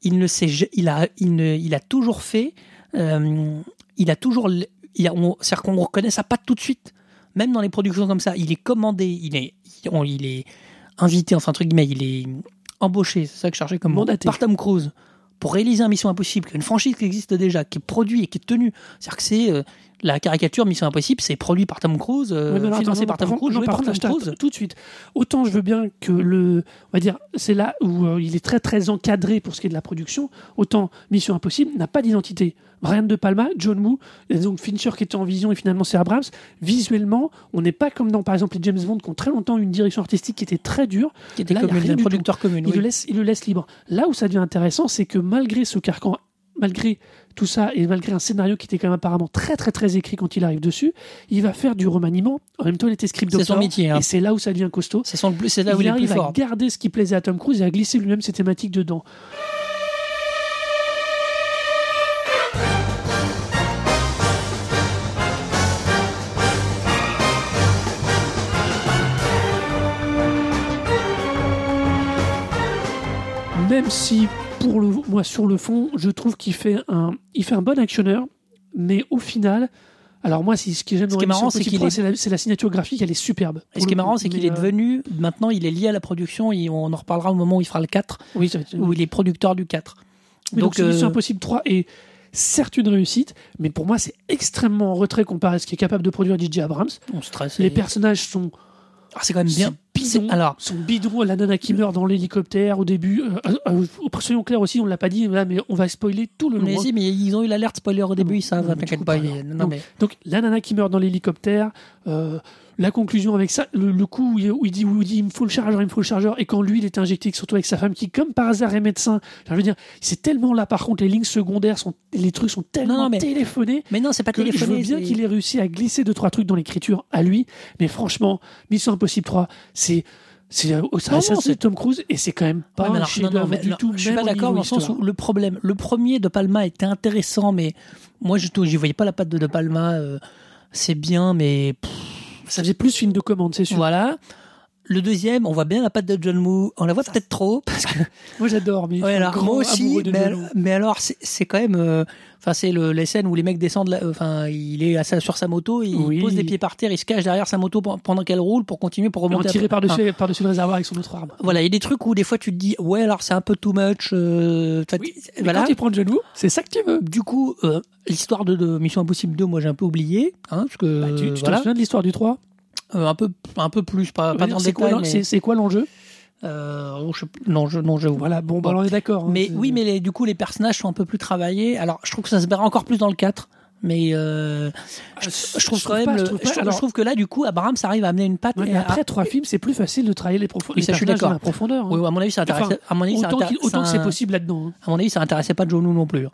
Il ne sait, il a, il ne, il a toujours fait, euh, il a toujours, il a, on- c'est-à-dire qu'on reconnaît sa patte tout de suite. Même dans les productions comme ça, il est commandé, il est, il, on- il est invité, enfin, entre guillemets, il est embauché, c'est ça que je cherchais comme Mandaté. par Tom Cruise pour réaliser un Mission Impossible, une franchise qui existe déjà, qui est produit et qui est tenue. C'est-à-dire que c'est euh, la caricature Mission Impossible, c'est produit par Tom Cruise, euh, alors, financé attends, par Tom Cruise, joué par Tom tout de suite. Autant je veux bien que le, on va dire, c'est là où euh, il est très très encadré pour ce qui est de la production. Autant Mission Impossible n'a pas d'identité. Brian De Palma, John Woo, donc Fincher qui était en vision et finalement c'est Abrams. Visuellement, on n'est pas comme dans par exemple les James Bond qui ont très longtemps eu une direction artistique qui était très dure. qui était Là, il y a commune, rien du producteur commun. Il, oui. le laisse, il le laisse libre. Là où ça devient intéressant, c'est que malgré ce carcan, malgré tout ça, et malgré un scénario qui était quand même apparemment très très très écrit quand il arrive dessus, il va faire du remaniement. En même temps, il était script C'est son métier, hein. Et c'est là où ça devient costaud. C'est son là où il il est le plus arrive à garder ce qui plaisait à Tom Cruise et à glisser lui-même ses thématiques dedans. Même si, pour le, moi, sur le fond, je trouve qu'il fait un, il fait un bon actionneur, mais au final, alors moi, ce que j'aime Ce dans qui est marrant, c'est qu'il 3, est- c'est la, la signature graphique, elle est superbe. Et ce qui est marrant, c'est qu'il est devenu, maintenant, il est lié à la production, et on en reparlera au moment où il fera le 4, euh, Oui, où il est producteur du 4. Oui, donc, Donc, euh, Impossible 3 est certes une réussite, mais pour moi, c'est extrêmement en retrait comparé à ce qui est capable de produire DJ Abrams. on stresse. Les personnages sont Ah, c'est quand même bien. C'est- Alors, sont bidons. La nana qui meurt dans l'hélicoptère au début. euh, euh, euh, soyons clairs aussi, on l'a pas dit, mais on va spoiler tout le long. mais si, mais ils ont eu l'alerte spoiler au début, t'inquiète tu pas. Non, mais Donc la nana qui meurt dans l'hélicoptère, la conclusion avec ça, le, le coup où il, où il dit, où il dit il me faut le chargeur, il me faut le chargeur, et quand lui il est injecté, surtout avec sa femme qui comme par hasard est médecin, je veux dire, c'est tellement là par contre les lignes secondaires sont, les trucs sont tellement Non, non, mais- téléphonés mais non, c'est pas que je téléphoné. veux bien qu'il ait réussi à glisser deux trois trucs dans l'écriture à lui, mais franchement, Mission Impossible 3, c'est non, c'est c'est- Tom Cruise et c'est quand même pas Ouais, un non, non, mais du non, tout. Je suis pas d'accord dans le sens où le problème, le premier de Palma était intéressant, mais moi je j'y voyais pas la patte de De Palma. euh, c'est bien, mais pff, ça faisait plus film de commande, c'est sûr. voilà. Le deuxième, on voit bien la patte de John Woo. On la voit peut-être trop parce que Moi j'adore, mais Ouais, alors, moi aussi, mais, alors c'est quand même, euh, enfin c'est le, les scènes où les mecs descendent, la- enfin il est à sa- sur sa moto, il Oui. pose des pieds par terre, il se cache derrière sa moto pe- pendant qu'elle roule pour continuer pour remonter. tirait après. Enfin, par-dessus par-dessus le réservoir avec son autre arme. voilà, il y a des trucs où des fois tu te dis ouais alors c'est un peu too much. euh, Oui, voilà. quand il prend John Woo, c'est ça que tu veux. Du coup, euh, l'histoire de, de Mission Impossible 2, moi j'ai un peu oublié, hein, parce que Bah, tu tu te souviens de l'histoire du 3 Euh, un peu, un peu plus, pas, pas dans le C'est quoi détail, mais, c'est- quoi l'enjeu? Euh, je non, je, non, je Voilà, bon, bah, on est d'accord. hein, Mais oui, mais les- du coup, les personnages sont un peu plus travaillés. Alors, je trouve que ça se verra encore plus dans le 4. Mais euh, je, je trouve quand même, pas, je trouve je pas. trouve, Alors- je trouve que là, du coup, Abraham, ça arrive à amener une patte. Ouais, et mais à- après trois films, c'est plus facile de travailler les, profo- Oui, ça, je suis d'accord. profondeur. hein. Oui, à mon avis, ça intéresse. Enfin, à mon avis, autant que c'est possible là-dedans. hein. À mon avis, ça intéressait pas John Woo non plus.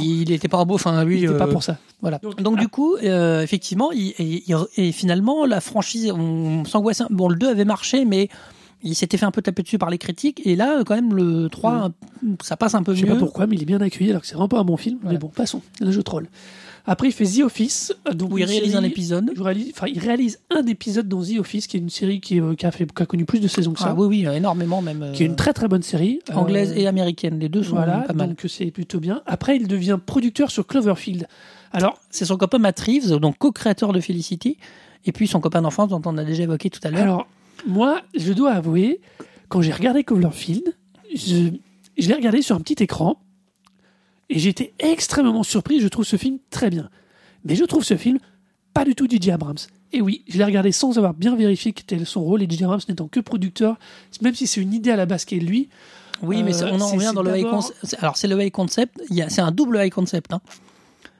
Il était pas beau. Enfin, lui, Il pas euh, pour ça. Voilà. Donc, Donc, ah. du coup, euh, effectivement, il, il- il- et finalement, la franchise, on s'angoissait. Bon, le 2 avait marché, mais il s'était fait un peu taper dessus par les critiques. Et là, quand même, le 3, ça passe un peu Je sais mieux. pas pourquoi, mais il est bien accueilli alors que c'est vraiment pas un bon film. Voilà. Mais bon, passons. Là, je troll. Après, il fait The Office. euh, Donc Où il réalise un épisode. il réalise, enfin, il réalise un épisode dans The Office, qui est une série qui, euh, qui a, fait, qui a connu plus de saisons que ça, Ah, oui, oui, énormément même. qui est une euh, très très bonne série. anglaise Euh, et américaine. Les deux sont Voilà, pas mal. donc c'est plutôt bien. Après, il devient producteur sur Cloverfield. Alors, C'est son copain Matt Reeves, donc co-créateur de Felicity, et puis son copain d'enfance dont on a déjà évoqué tout à l'heure. alors moi, je dois avouer, quand j'ai regardé Cloverfield, je, je l'ai regardé sur un petit écran et j'étais extrêmement surpris. Je trouve ce film très bien. Mais je trouve ce film pas du tout J.J. Abrams. Et oui, je l'ai regardé sans avoir bien vérifié quel était son rôle et J.J. Abrams n'étant que producteur, même si c'est une idée à la base qui est de lui. Oui, mais Euh, on en revient dans le high concept. Alors, c'est le high concept. A- C'est un double high concept. hein.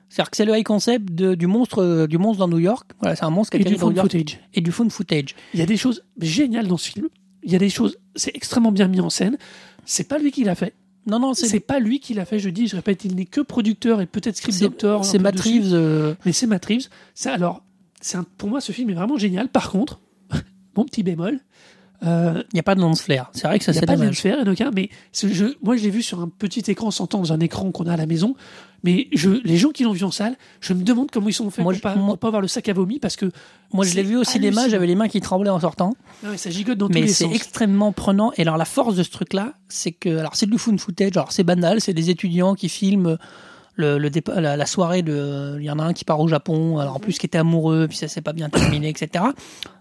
C'est-à-dire que c'est le high concept de- du monstre, euh, du monstre dans New York. Voilà, c'est un monstre qui Et atterrit du dans fond New York. footage. et du phone footage. Il y a des choses géniales dans ce film. Il y a des choses, c'est extrêmement bien mis en scène. C'est pas lui qui l'a fait. Non, non, C'est pas lui qui l'a fait, je dis, je répète, il n'est que producteur et peut-être script c'est- doctor. c'est Matt. Reeves. euh, Mais c'est Matt Reeves. C'est alors, c'est un- pour moi, ce film est vraiment génial. Par contre, mon petit bémol, euh, Il n'y a pas de lance flair. C'est vrai que ça il n'y a c'est pas de dommage. faire, aucun, mais ce jeu, moi je l'ai vu sur un petit écran, s'entend dans un écran qu'on a à la maison. Mais je, les gens qui l'ont vu en salle, je me demande comment ils sont faits Moi, pour, je- pas, moi- pour pas avoir le sac à vomi parce que Moi, je l'ai c'est vu au cinéma. J'avais les mains qui tremblaient en sortant. Ah ouais, ça gigote dans tous mais les c'est sens. extrêmement prenant. Et alors la force de ce truc-là, c'est que alors c'est du found footage. Alors c'est banal, c'est des étudiants qui filment le, le dépa- la, la soirée de. Il y en a un qui part au Japon. Alors en plus qui était amoureux, puis ça s'est pas bien terminé, etc.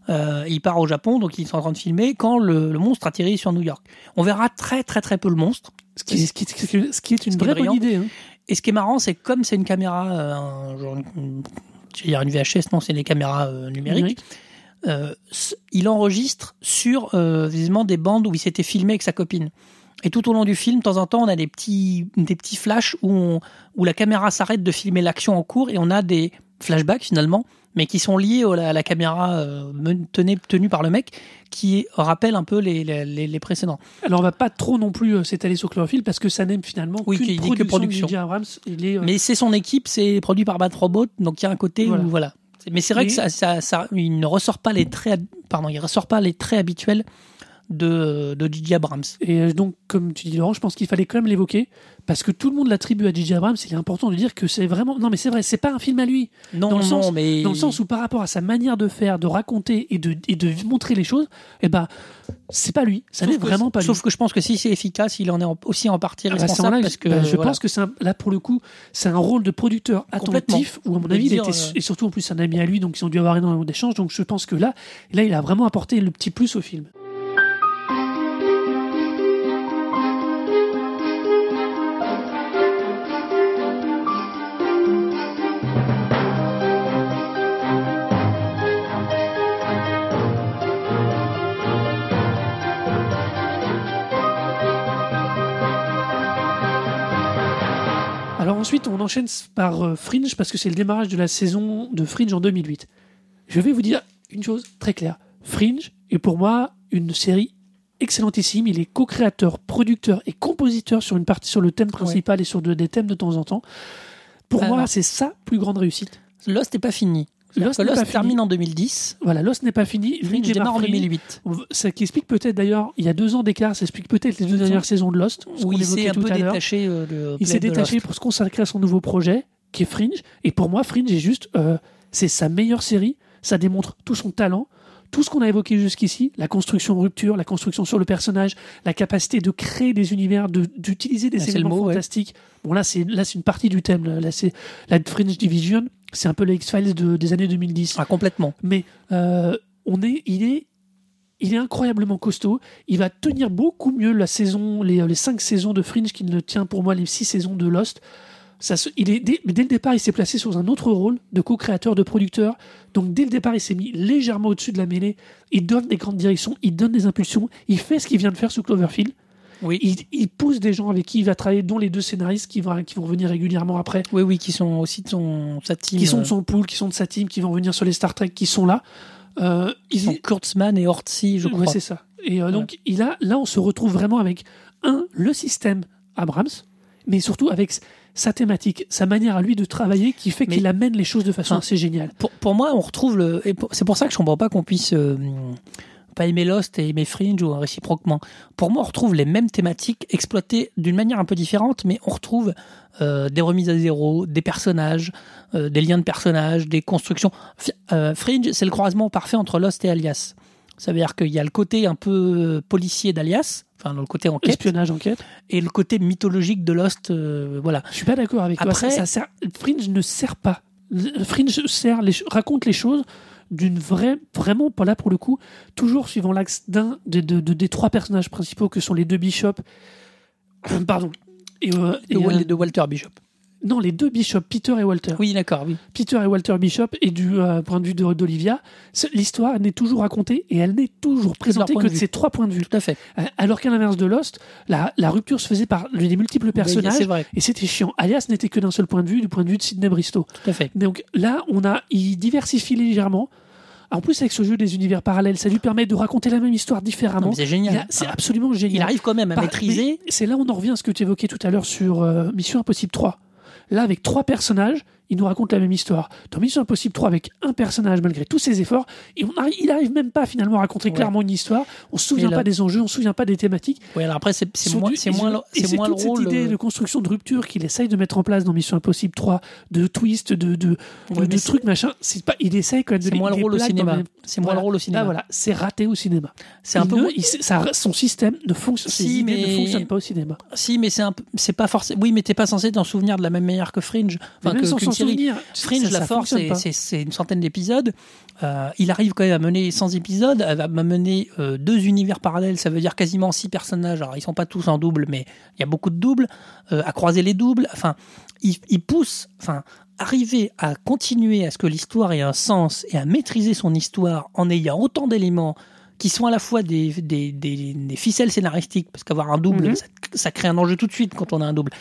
Euh, il part au Japon, donc ils sont en train de filmer quand le, le monstre atterrit sur New York. On verra très très très peu le monstre. Ce qui, ce qui- ce qui- ce qui est une vraie bonne idée. hein. Et ce qui est marrant, c'est comme c'est une caméra, euh, un- genre une, dire une VHS, non, c'est des caméras euh, numériques. Euh, il enregistre sur visiblement des bandes où il s'était filmé avec sa copine. Et tout au long du film, de temps en temps, on a des petits, des petits flashs où, on- où la caméra s'arrête de filmer l'action en cours et on a des flashbacks finalement, mais qui sont liés à la caméra euh, tenue, tenue par le mec, qui rappellent un peu les, les, les- les précédents. Alors on va pas trop non plus euh, s'étaler sur Cloverfield parce que ça n'aime finalement Oui, qu'une qu'il dit que production, production. de. Abrams. Il est, euh, Mais c'est son équipe, c'est produit par Bat Robot, donc il y a un côté Voilà. où voilà. Mais c'est vrai Mais- que ça, ça, ça- il ne ressort pas les traits, pardon, il ressort pas les traits habituels de de J.J. Abrams. Et euh, donc, comme tu dis, Laurent, je pense qu'il fallait quand même l'évoquer parce que tout le monde l'attribue à J.J. Abrams. Il est important de dire que c'est vraiment. Non, mais c'est vrai, c'est pas un film à lui. Non, Dans le non, sens- mais Dans le sens où, par rapport à sa manière de faire, de raconter et de, et de montrer les choses, eh ben, c'est pas lui. Ça Sauf n'est vraiment pas Sauf lui. que je pense que si c'est efficace, il en est aussi en partie Ah bah, responsable parce que bah, je voilà. pense que un- là pour le coup, c'est un rôle de producteur attentif où à mon De avis, il était euh, et surtout en plus un ami à lui, donc ils ont dû avoir énormément d'échanges. Donc je pense que là, là, il a vraiment apporté le petit plus au film. Ensuite, on enchaîne par euh, Fringe parce que c'est le démarrage de la saison de Fringe en 2008. Je vais vous dire une chose très claire. Fringe est pour moi une série excellentissime. Il est co-créateur, producteur et compositeur sur une partie sur le thème principal et sur de- des thèmes de temps en temps. Pour Alors. moi, c'est sa plus grande réussite. Lost n'est pas fini. Lost Lost, termine fini. en 2010. Voilà, Lost n'est pas fini. Fringe démarre en Fringe. 2008. On va- Ça qui explique peut-être d'ailleurs, il y a deux ans d'écart, ça explique peut-être les deux dernières saisons de Lost. ce Où il s'est un peu détaché euh, Il s'est détaché Lost. pour se consacrer à son nouveau projet, qui est Fringe. Et pour moi, Fringe est juste, euh, c'est sa meilleure série. Ça démontre tout son talent, tout ce qu'on a évoqué jusqu'ici, la construction rupture, la construction sur le personnage, la capacité de créer des univers, de- d'utiliser des Ah, éléments mot, ouais. fantastiques. Bon là, c'est une partie du thème. Là, Là, c'est la Fringe Division. C'est un peu les X-Files de- des années 2010 Ah, complètement. mais euh, on est, il est, il est incroyablement costaud. Il va tenir beaucoup mieux la saison, les, les cinq saisons de Fringe qu'il ne tient pour moi les six saisons de Lost. Ça se- il est, dès, dès le départ, il s'est placé sur un autre rôle de co-créateur, de producteur. Donc dès le départ, il s'est mis légèrement au-dessus de la mêlée. Il donne des grandes directions, il donne des impulsions, il fait ce qu'il vient de faire sous Cloverfield. Oui. Il, il pousse des gens avec qui il va travailler, dont les deux scénaristes qui vont, qui vont venir régulièrement après Oui, oui, qui sont aussi de son, sa team. qui sont de euh, son pool, qui sont de sa team, qui vont venir sur les Star Trek, qui sont là. Euh, qui il- sont Kurtzman et Ortzi, je Ouais, crois. c'est ça. Et euh, donc, il a, là, on se retrouve vraiment avec, un, le système Abrams, mais surtout avec sa thématique, sa manière à lui de travailler qui fait qu'il amène les choses de façon assez géniale. pour, pour moi, on retrouve le. C'est pour ça que je comprends pas qu'on puisse euh, pas aimer Lost et aimer Fringe ou réciproquement. Pour moi, on retrouve les mêmes thématiques exploitées d'une manière un peu différente, mais on retrouve euh, des remises à zéro, des personnages, euh, des liens de personnages, des constructions. Euh, Fringe, c'est le croisement parfait entre Lost et Alias. Ça veut dire qu'il y a le côté un peu policier d'Alias, enfin le côté enquête, Espionnage, enquête. et le côté mythologique de Lost. euh, voilà. Je suis pas d'accord avec Après- toi. Ça, ça sert- Fringe ne sert pas. Fringe sert les, raconte les choses d'une vraie, vraiment, pas là pour le coup, toujours suivant l'axe d'un de- de- de- des trois personnages principaux que sont les deux bishops. Pardon. Et, euh, et, De, Wal- euh, de Walter Bishop. Non, les deux bishops, Peter et Walter. Oui, d'accord, oui. Peter et Walter Bishop, et du euh, point de vue d'Olivia, l'histoire n'est toujours racontée et elle n'est toujours présentée que de de ces trois points de vue. Tout à fait. Euh, Alors qu'à l'inverse de Lost, la, la rupture se faisait par les multiples personnages C'est vrai, et c'était chiant. Alias n'était que d'un seul point de vue, du point de vue de Sidney Bristow. tout à fait. Donc là, on a, il diversifie légèrement. En plus, avec ce jeu des univers parallèles, ça lui permet de raconter la même histoire différemment. C'est génial. C'est Enfin, absolument génial. il arrive quand même à Par- maîtriser. C'est là où on en revient à ce que tu évoquais tout à l'heure sur euh, Mission Impossible 3. Là, avec trois personnages, il nous raconte la même histoire. Dans Mission Impossible 3, avec un personnage, malgré tous ses efforts, et on arri- il arrive même pas finalement à raconter Ouais. clairement une histoire. On se souvient là- pas des enjeux, on se souvient pas des thématiques. Oui, alors après, c'est moins, c'est moins, c'est moins toute rôle. cette idée euh, de construction de rupture qu'il essaye de mettre en place dans Mission Impossible 3, de twist, de, de, Ouais, de, trucs, machin. C'est pas, il essaye quand même de C'est moins le rôle au cinéma. C'est moins le rôle au cinéma. Là, voilà, c'est raté au cinéma. C'est un Il peu. ne- moins- il- ça- son système ne fonctionne, Si, mais- ne pas au cinéma. Si, mais c'est un c'est pas forcément. Oui, mais t'es pas censé t'en souvenir de la même manière que Fringe. Enfin, que- série. Fringe, ça- la ça force, c'est- une centaine d'épisodes. Euh, il arrive quand même à mener 100 épisodes, à mener euh, deux univers parallèles. Ça veut dire quasiment six personnages. Alors, ils sont pas tous en double, mais il y a beaucoup de doubles. euh, à croiser les doubles. Enfin, il, il pousse. Enfin, arriver à continuer à ce que l'histoire ait un sens et à maîtriser son histoire en ayant autant d'éléments qui sont à la fois des, des, des- des ficelles scénaristiques, parce qu'avoir un double, Mhm. ça, ça crée un enjeu tout de suite quand on a un double,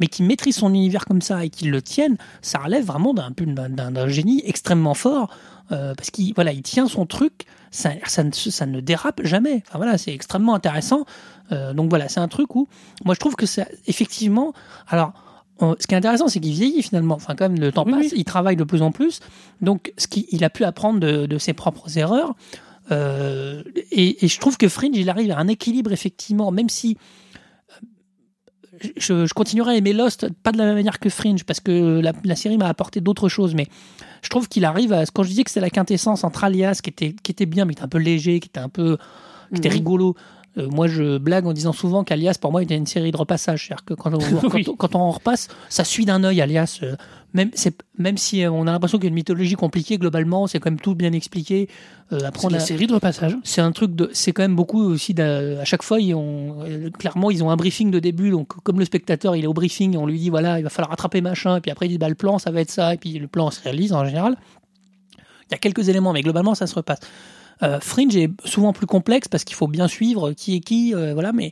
mais qui maîtrise son univers comme ça et qui le tienne, ça relève vraiment d'un génie extrêmement fort, euh, parce qu'il voilà, il tient son truc, ça, ça, ne, ça ne dérape jamais. Enfin, voilà, c'est extrêmement intéressant. Euh, donc voilà, c'est un truc où, moi je trouve que ça, effectivement, alors. Ce qui est intéressant, c'est qu'il vieillit finalement. Enfin, quand même, le temps Oui, passe, oui. il travaille de plus en plus. Donc, ce qu'il il a pu apprendre de, de ses propres erreurs. Euh, et, et je trouve que Fringe, il arrive à un équilibre, effectivement, même si je, je continuerai à aimer Lost, pas de la même manière que Fringe, parce que la, la série m'a apporté d'autres choses, mais je trouve qu'il arrive à. Quand je disais que c'était la quintessence entre Alias, qui était, qui était bien, mais qui était un peu léger, qui était un peu. qui était Mhm. rigolo. euh, moi, je blague en disant souvent qu'Alias, pour moi, était une série de repassage. C'est-à-dire que quand on, Oui. quand repasse, ça suit d'un œil, Alias. euh, même, si euh, on a l'impression qu'il y a une mythologie compliquée, globalement, c'est quand même tout bien expliqué. Euh, après, C'est on une a- série de repassage. c'est un truc de c'est quand même beaucoup aussi à chaque fois ils ont clairement ils ont un briefing de début donc comme le spectateur il est au briefing on lui dit voilà il va falloir rattraper machin et puis après il dit bah le plan ça va être ça et puis le plan se réalise en général il y a quelques éléments mais globalement ça se repasse Euh, Fringe est souvent plus complexe parce qu'il faut bien suivre qui est qui euh, voilà mais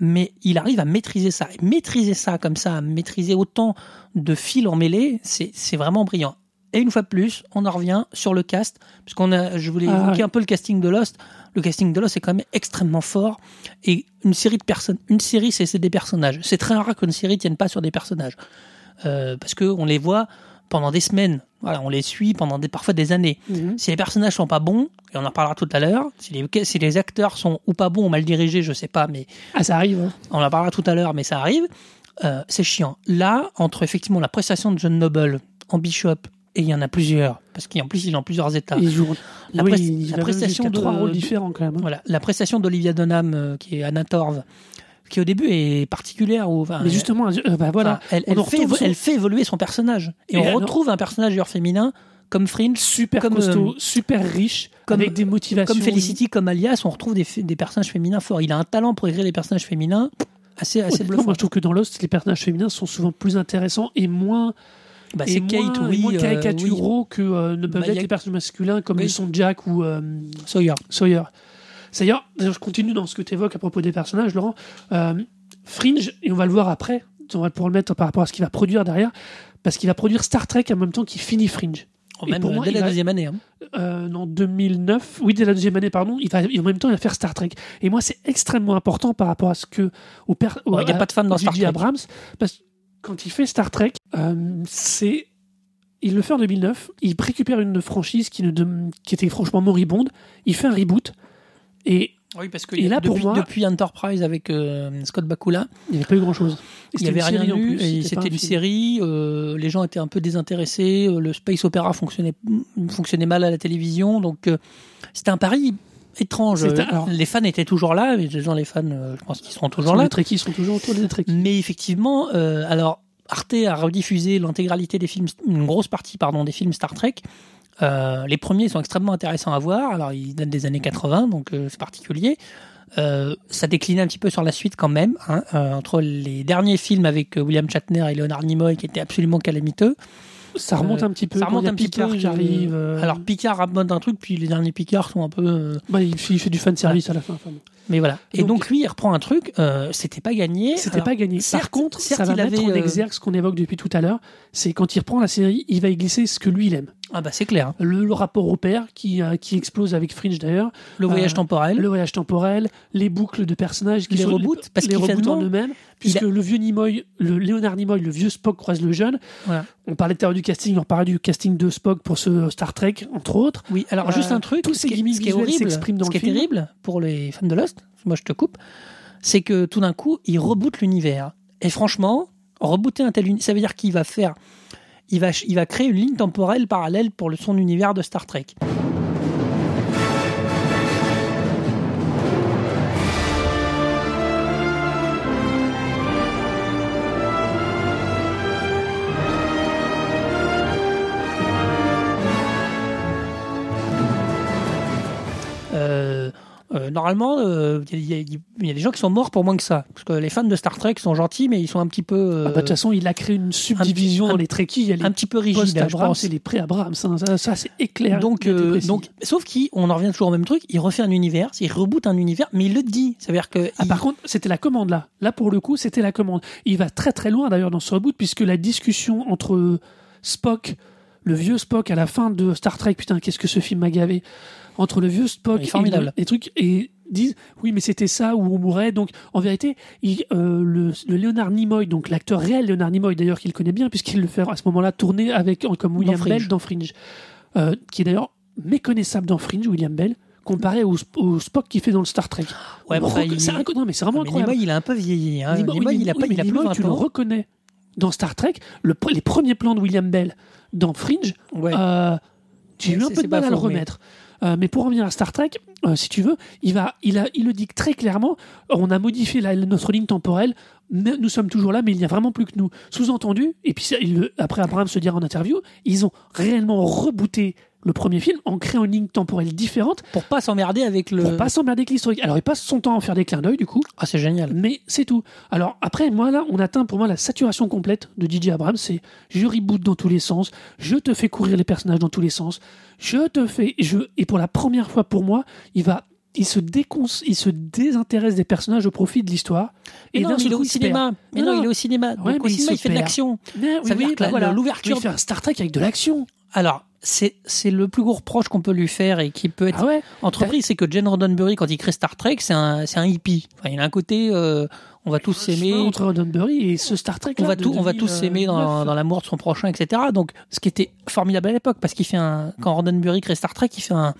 mais il arrive à maîtriser ça et maîtriser ça comme ça maîtriser autant de fils emmêlés c'est c'est vraiment brillant et une fois de plus, on en revient sur le cast, puisqu'on a, je voulais Ah, évoquer ouais. un peu le casting de Lost. Le casting de Lost est quand même extrêmement fort et une série de personnes, une série c'est c'est des personnages. C'est très rare qu'une série tienne pas sur des personnages Euh, parce que on les voit pendant des semaines. Voilà, on les suit pendant des, parfois des années. Mhm. Si les personnages sont pas bons, et on en reparlera tout à l'heure, si les, si les acteurs sont ou pas bons ou mal dirigés, je sais pas, mais Ah, ça arrive. hein. on en parlera tout à l'heure, mais ça arrive. Euh, c'est chiant. Là, entre effectivement la prestation de John Noble en Bishop, et il y en a plusieurs, parce qu'en plus il est en plusieurs états. Il joue. La oui, il prestation de- trois rôles différents quand même. hein. Voilà, la prestation d'Olivia Dunham, euh, qui est Anna Torv, qui au début est particulière. Ou, enfin, Mais justement, euh, bah voilà, elle, elle fait, retrouve évo- son- elle fait évoluer son personnage. Et, Et on retrouve un personnage genre féminin comme Fringe, super comme, costaud, euh, super riche, comme- avec des motivations. comme Felicity, comme Alias. On retrouve des, des personnages féminins forts. Il a un talent pour écrire des personnages féminins assez, assez Honnêtement, bluffant. moi, je trouve que dans Lost, les personnages féminins sont souvent plus intéressants et moins, Bah, c'est moins, Kate, et oui. moins euh, oui. caricaturaux que euh, ne peuvent Bah, être a- les personnages masculins comme Oui. le sont Jack ou euh, Sawyer. Sawyer. D'ailleurs, je continue dans ce que tu évoques à propos des personnages, Laurent. Euh, Fringe, et on va le voir après, on va pouvoir le mettre par rapport à ce qu'il va produire derrière, parce qu'il va produire Star Trek en même temps qu'il finit Fringe. Oh, Et même pour euh, moi, dès la va- deuxième année. hein. euh, en 2009, oui, dès la deuxième année, pardon, il va, en même temps, il va faire Star Trek. Et moi, c'est extrêmement important par rapport à ce que. Au per, au- Ouais, Il n'y a à- pas de fan dans. Star Trek. Abrams, parce que quand il fait Star Trek, euh, c'est. Il le fait en 2009, il récupère une franchise qui, ne dem- qui était franchement moribonde, il fait un reboot, Et Oui, parce que Et là, pour depuis, moi- depuis Enterprise avec euh, Scott Bakula, il n'y avait pas eu grand-chose. il n'y avait rien eu. C'était une série. euh, les gens étaient un peu désintéressés. euh, le space opéra fonctionnait, fonctionnait mal à la télévision. Donc, euh, c'était un pari étrange. Alors- les fans étaient toujours là. Et les gens, les fans, euh, je pense qu'ils seront toujours là. Les Trekkies sont toujours autour des Trekkies. Mais effectivement, euh, alors Arte a rediffusé l'intégralité des films, une grosse partie pardon des films Star Trek. Euh, les premiers sont extrêmement intéressants à voir. Alors ils datent des années 80, donc euh, c'est particulier. Euh, ça déclinait un petit peu sur la suite quand même, hein, entre les derniers films avec William Shatner et Leonard Nimoy qui étaient absolument calamiteux. Ça remonte un petit peu. ça remonte un petit Picard peu. qui arrive. Alors Picard remonte un truc, puis les derniers Picard sont un peu. bah, il, fait, il fait du fan service à la fin. enfin bon. Mais voilà. Et Donc- donc, lui, il reprend un truc. euh, C'était pas gagné. C'était pas gagné. certes- Par contre, certes, ça va mettre avait, en euh, exergue ce qu'on évoque depuis tout à l'heure. C'est quand il reprend la série, il va y glisser ce que lui il aime. Ah bah c'est clair. Le, le rapport au père qui, euh, qui explose avec Fringe d'ailleurs. Le voyage Euh, temporel. Le voyage temporel, les boucles de personnages qui Les sont reboots, parce les reboots en eux-mêmes, puisque le vieux Nimoy, le Léonard Nimoy, le vieux Spock croise le jeune. Voilà. On parlait tout à l'heure du casting, on parlait du casting de Spock pour ce Star Trek, entre autres. Oui, alors Euh, juste un truc, tous ce ces est- gimmicks qui est s'expriment dans ce le qui est film. terrible pour les fans de Lost, moi je te coupe, c'est que tout d'un coup, il reboot l'univers. Et franchement, rebooter un tel univers, ça veut dire qu'il va faire, il va, il va créer une ligne temporelle parallèle pour le, son univers de Star Trek. Euh, normalement, euh, il y, a- il y a des gens qui sont morts pour moins que ça. Parce que les fans de Star Trek sont gentils, mais ils sont un petit peu, euh, Ah bah, de toute façon, il a créé une subdivision un- dans les Trekkies. Il y a les un petit peu rigides, je post-Abrams pense. et les pré-Abrams. Ça, ça, ça, c'est éclair. Donc, donc, sauf qu'on en revient toujours au même truc. Il refait un univers, il reboot un univers, mais il le dit. Ça veut dire que Ah, il- par contre, c'était la commande là. Là, pour le coup, c'était la commande. Il va très très loin d'ailleurs dans ce reboot, puisque la discussion entre Spock, le vieux Spock à la fin de Star Trek, putain, qu'est-ce que ce film m'a gavé, entre le vieux Spock et formidable. le- et trucs, et disent oui, mais c'était ça où on mourrait. Donc, en vérité, il, euh, le, le Leonard Nimoy, donc l'acteur réel Leonard Nimoy d'ailleurs qu'il connaît bien, puisqu'il le fait à ce moment-là tourner avec comme William. Bell dans Fringe, euh, qui est d'ailleurs méconnaissable dans Fringe, William Bell. Comparé au, au Spock qu'il fait dans le Star Trek. Ouais, Reco- il- c'est non, mais c'est vraiment mais incroyable. Nimoy, il a un peu vieilli. Hein. Nimoy, il a oui, pas, il a Nimoy, 20 tu le reconnais dans Star Trek. Le, les premiers plans de William Bell dans Fringe, Ouais. euh, j'ai Ouais, eu un peu de mal à le mais- remettre. Euh, mais pour revenir à Star Trek, euh, si tu veux, il, va, il, le dit très clairement, on a modifié notre ligne temporelle, nous sommes toujours là, mais il n'y a vraiment plus que nous. Sous-entendu, et puis après Abraham se dira en interview, ils ont réellement rebooté le premier film en créant une ligne temporelle différente Pour pas s'emmerder avec le. pour pas s'emmerder avec l'historique. Alors il passe son temps à en faire des clins d'œil du coup, Ah, c'est génial. mais c'est tout. Alors après, moi là, on atteint pour moi la saturation complète de DJ Abrams. C'est je reboot dans tous les sens, je te fais courir les personnages dans tous les sens, je te fais, je et pour la première fois pour moi, il va, il se décon, il se désintéresse des personnages au profit de l'histoire. Et non, il est au cinéma. Mais non, il est au cinéma. Donc mais au cinéma, il fait de l'action. Oui, Ça veut oui, dire que bah la- voilà. l'ouverture- Il fait un Star Trek avec de l'action. Alors, c'est le plus gros reproche qu'on peut lui faire et qui peut être Ah ouais. entrepris, c'est que Gene Roddenberry, quand il crée Star Trek, c'est un, c'est un hippie. Enfin, il a un côté, euh, on va tous s'aimer, entre Roddenberry et ce Star Trek. on va, tout, on va tous s'aimer dans, dans l'amour de son prochain, etc. Donc, ce qui était formidable à l'époque, parce qu'il fait un, quand Roddenberry crée Star Trek, il fait un,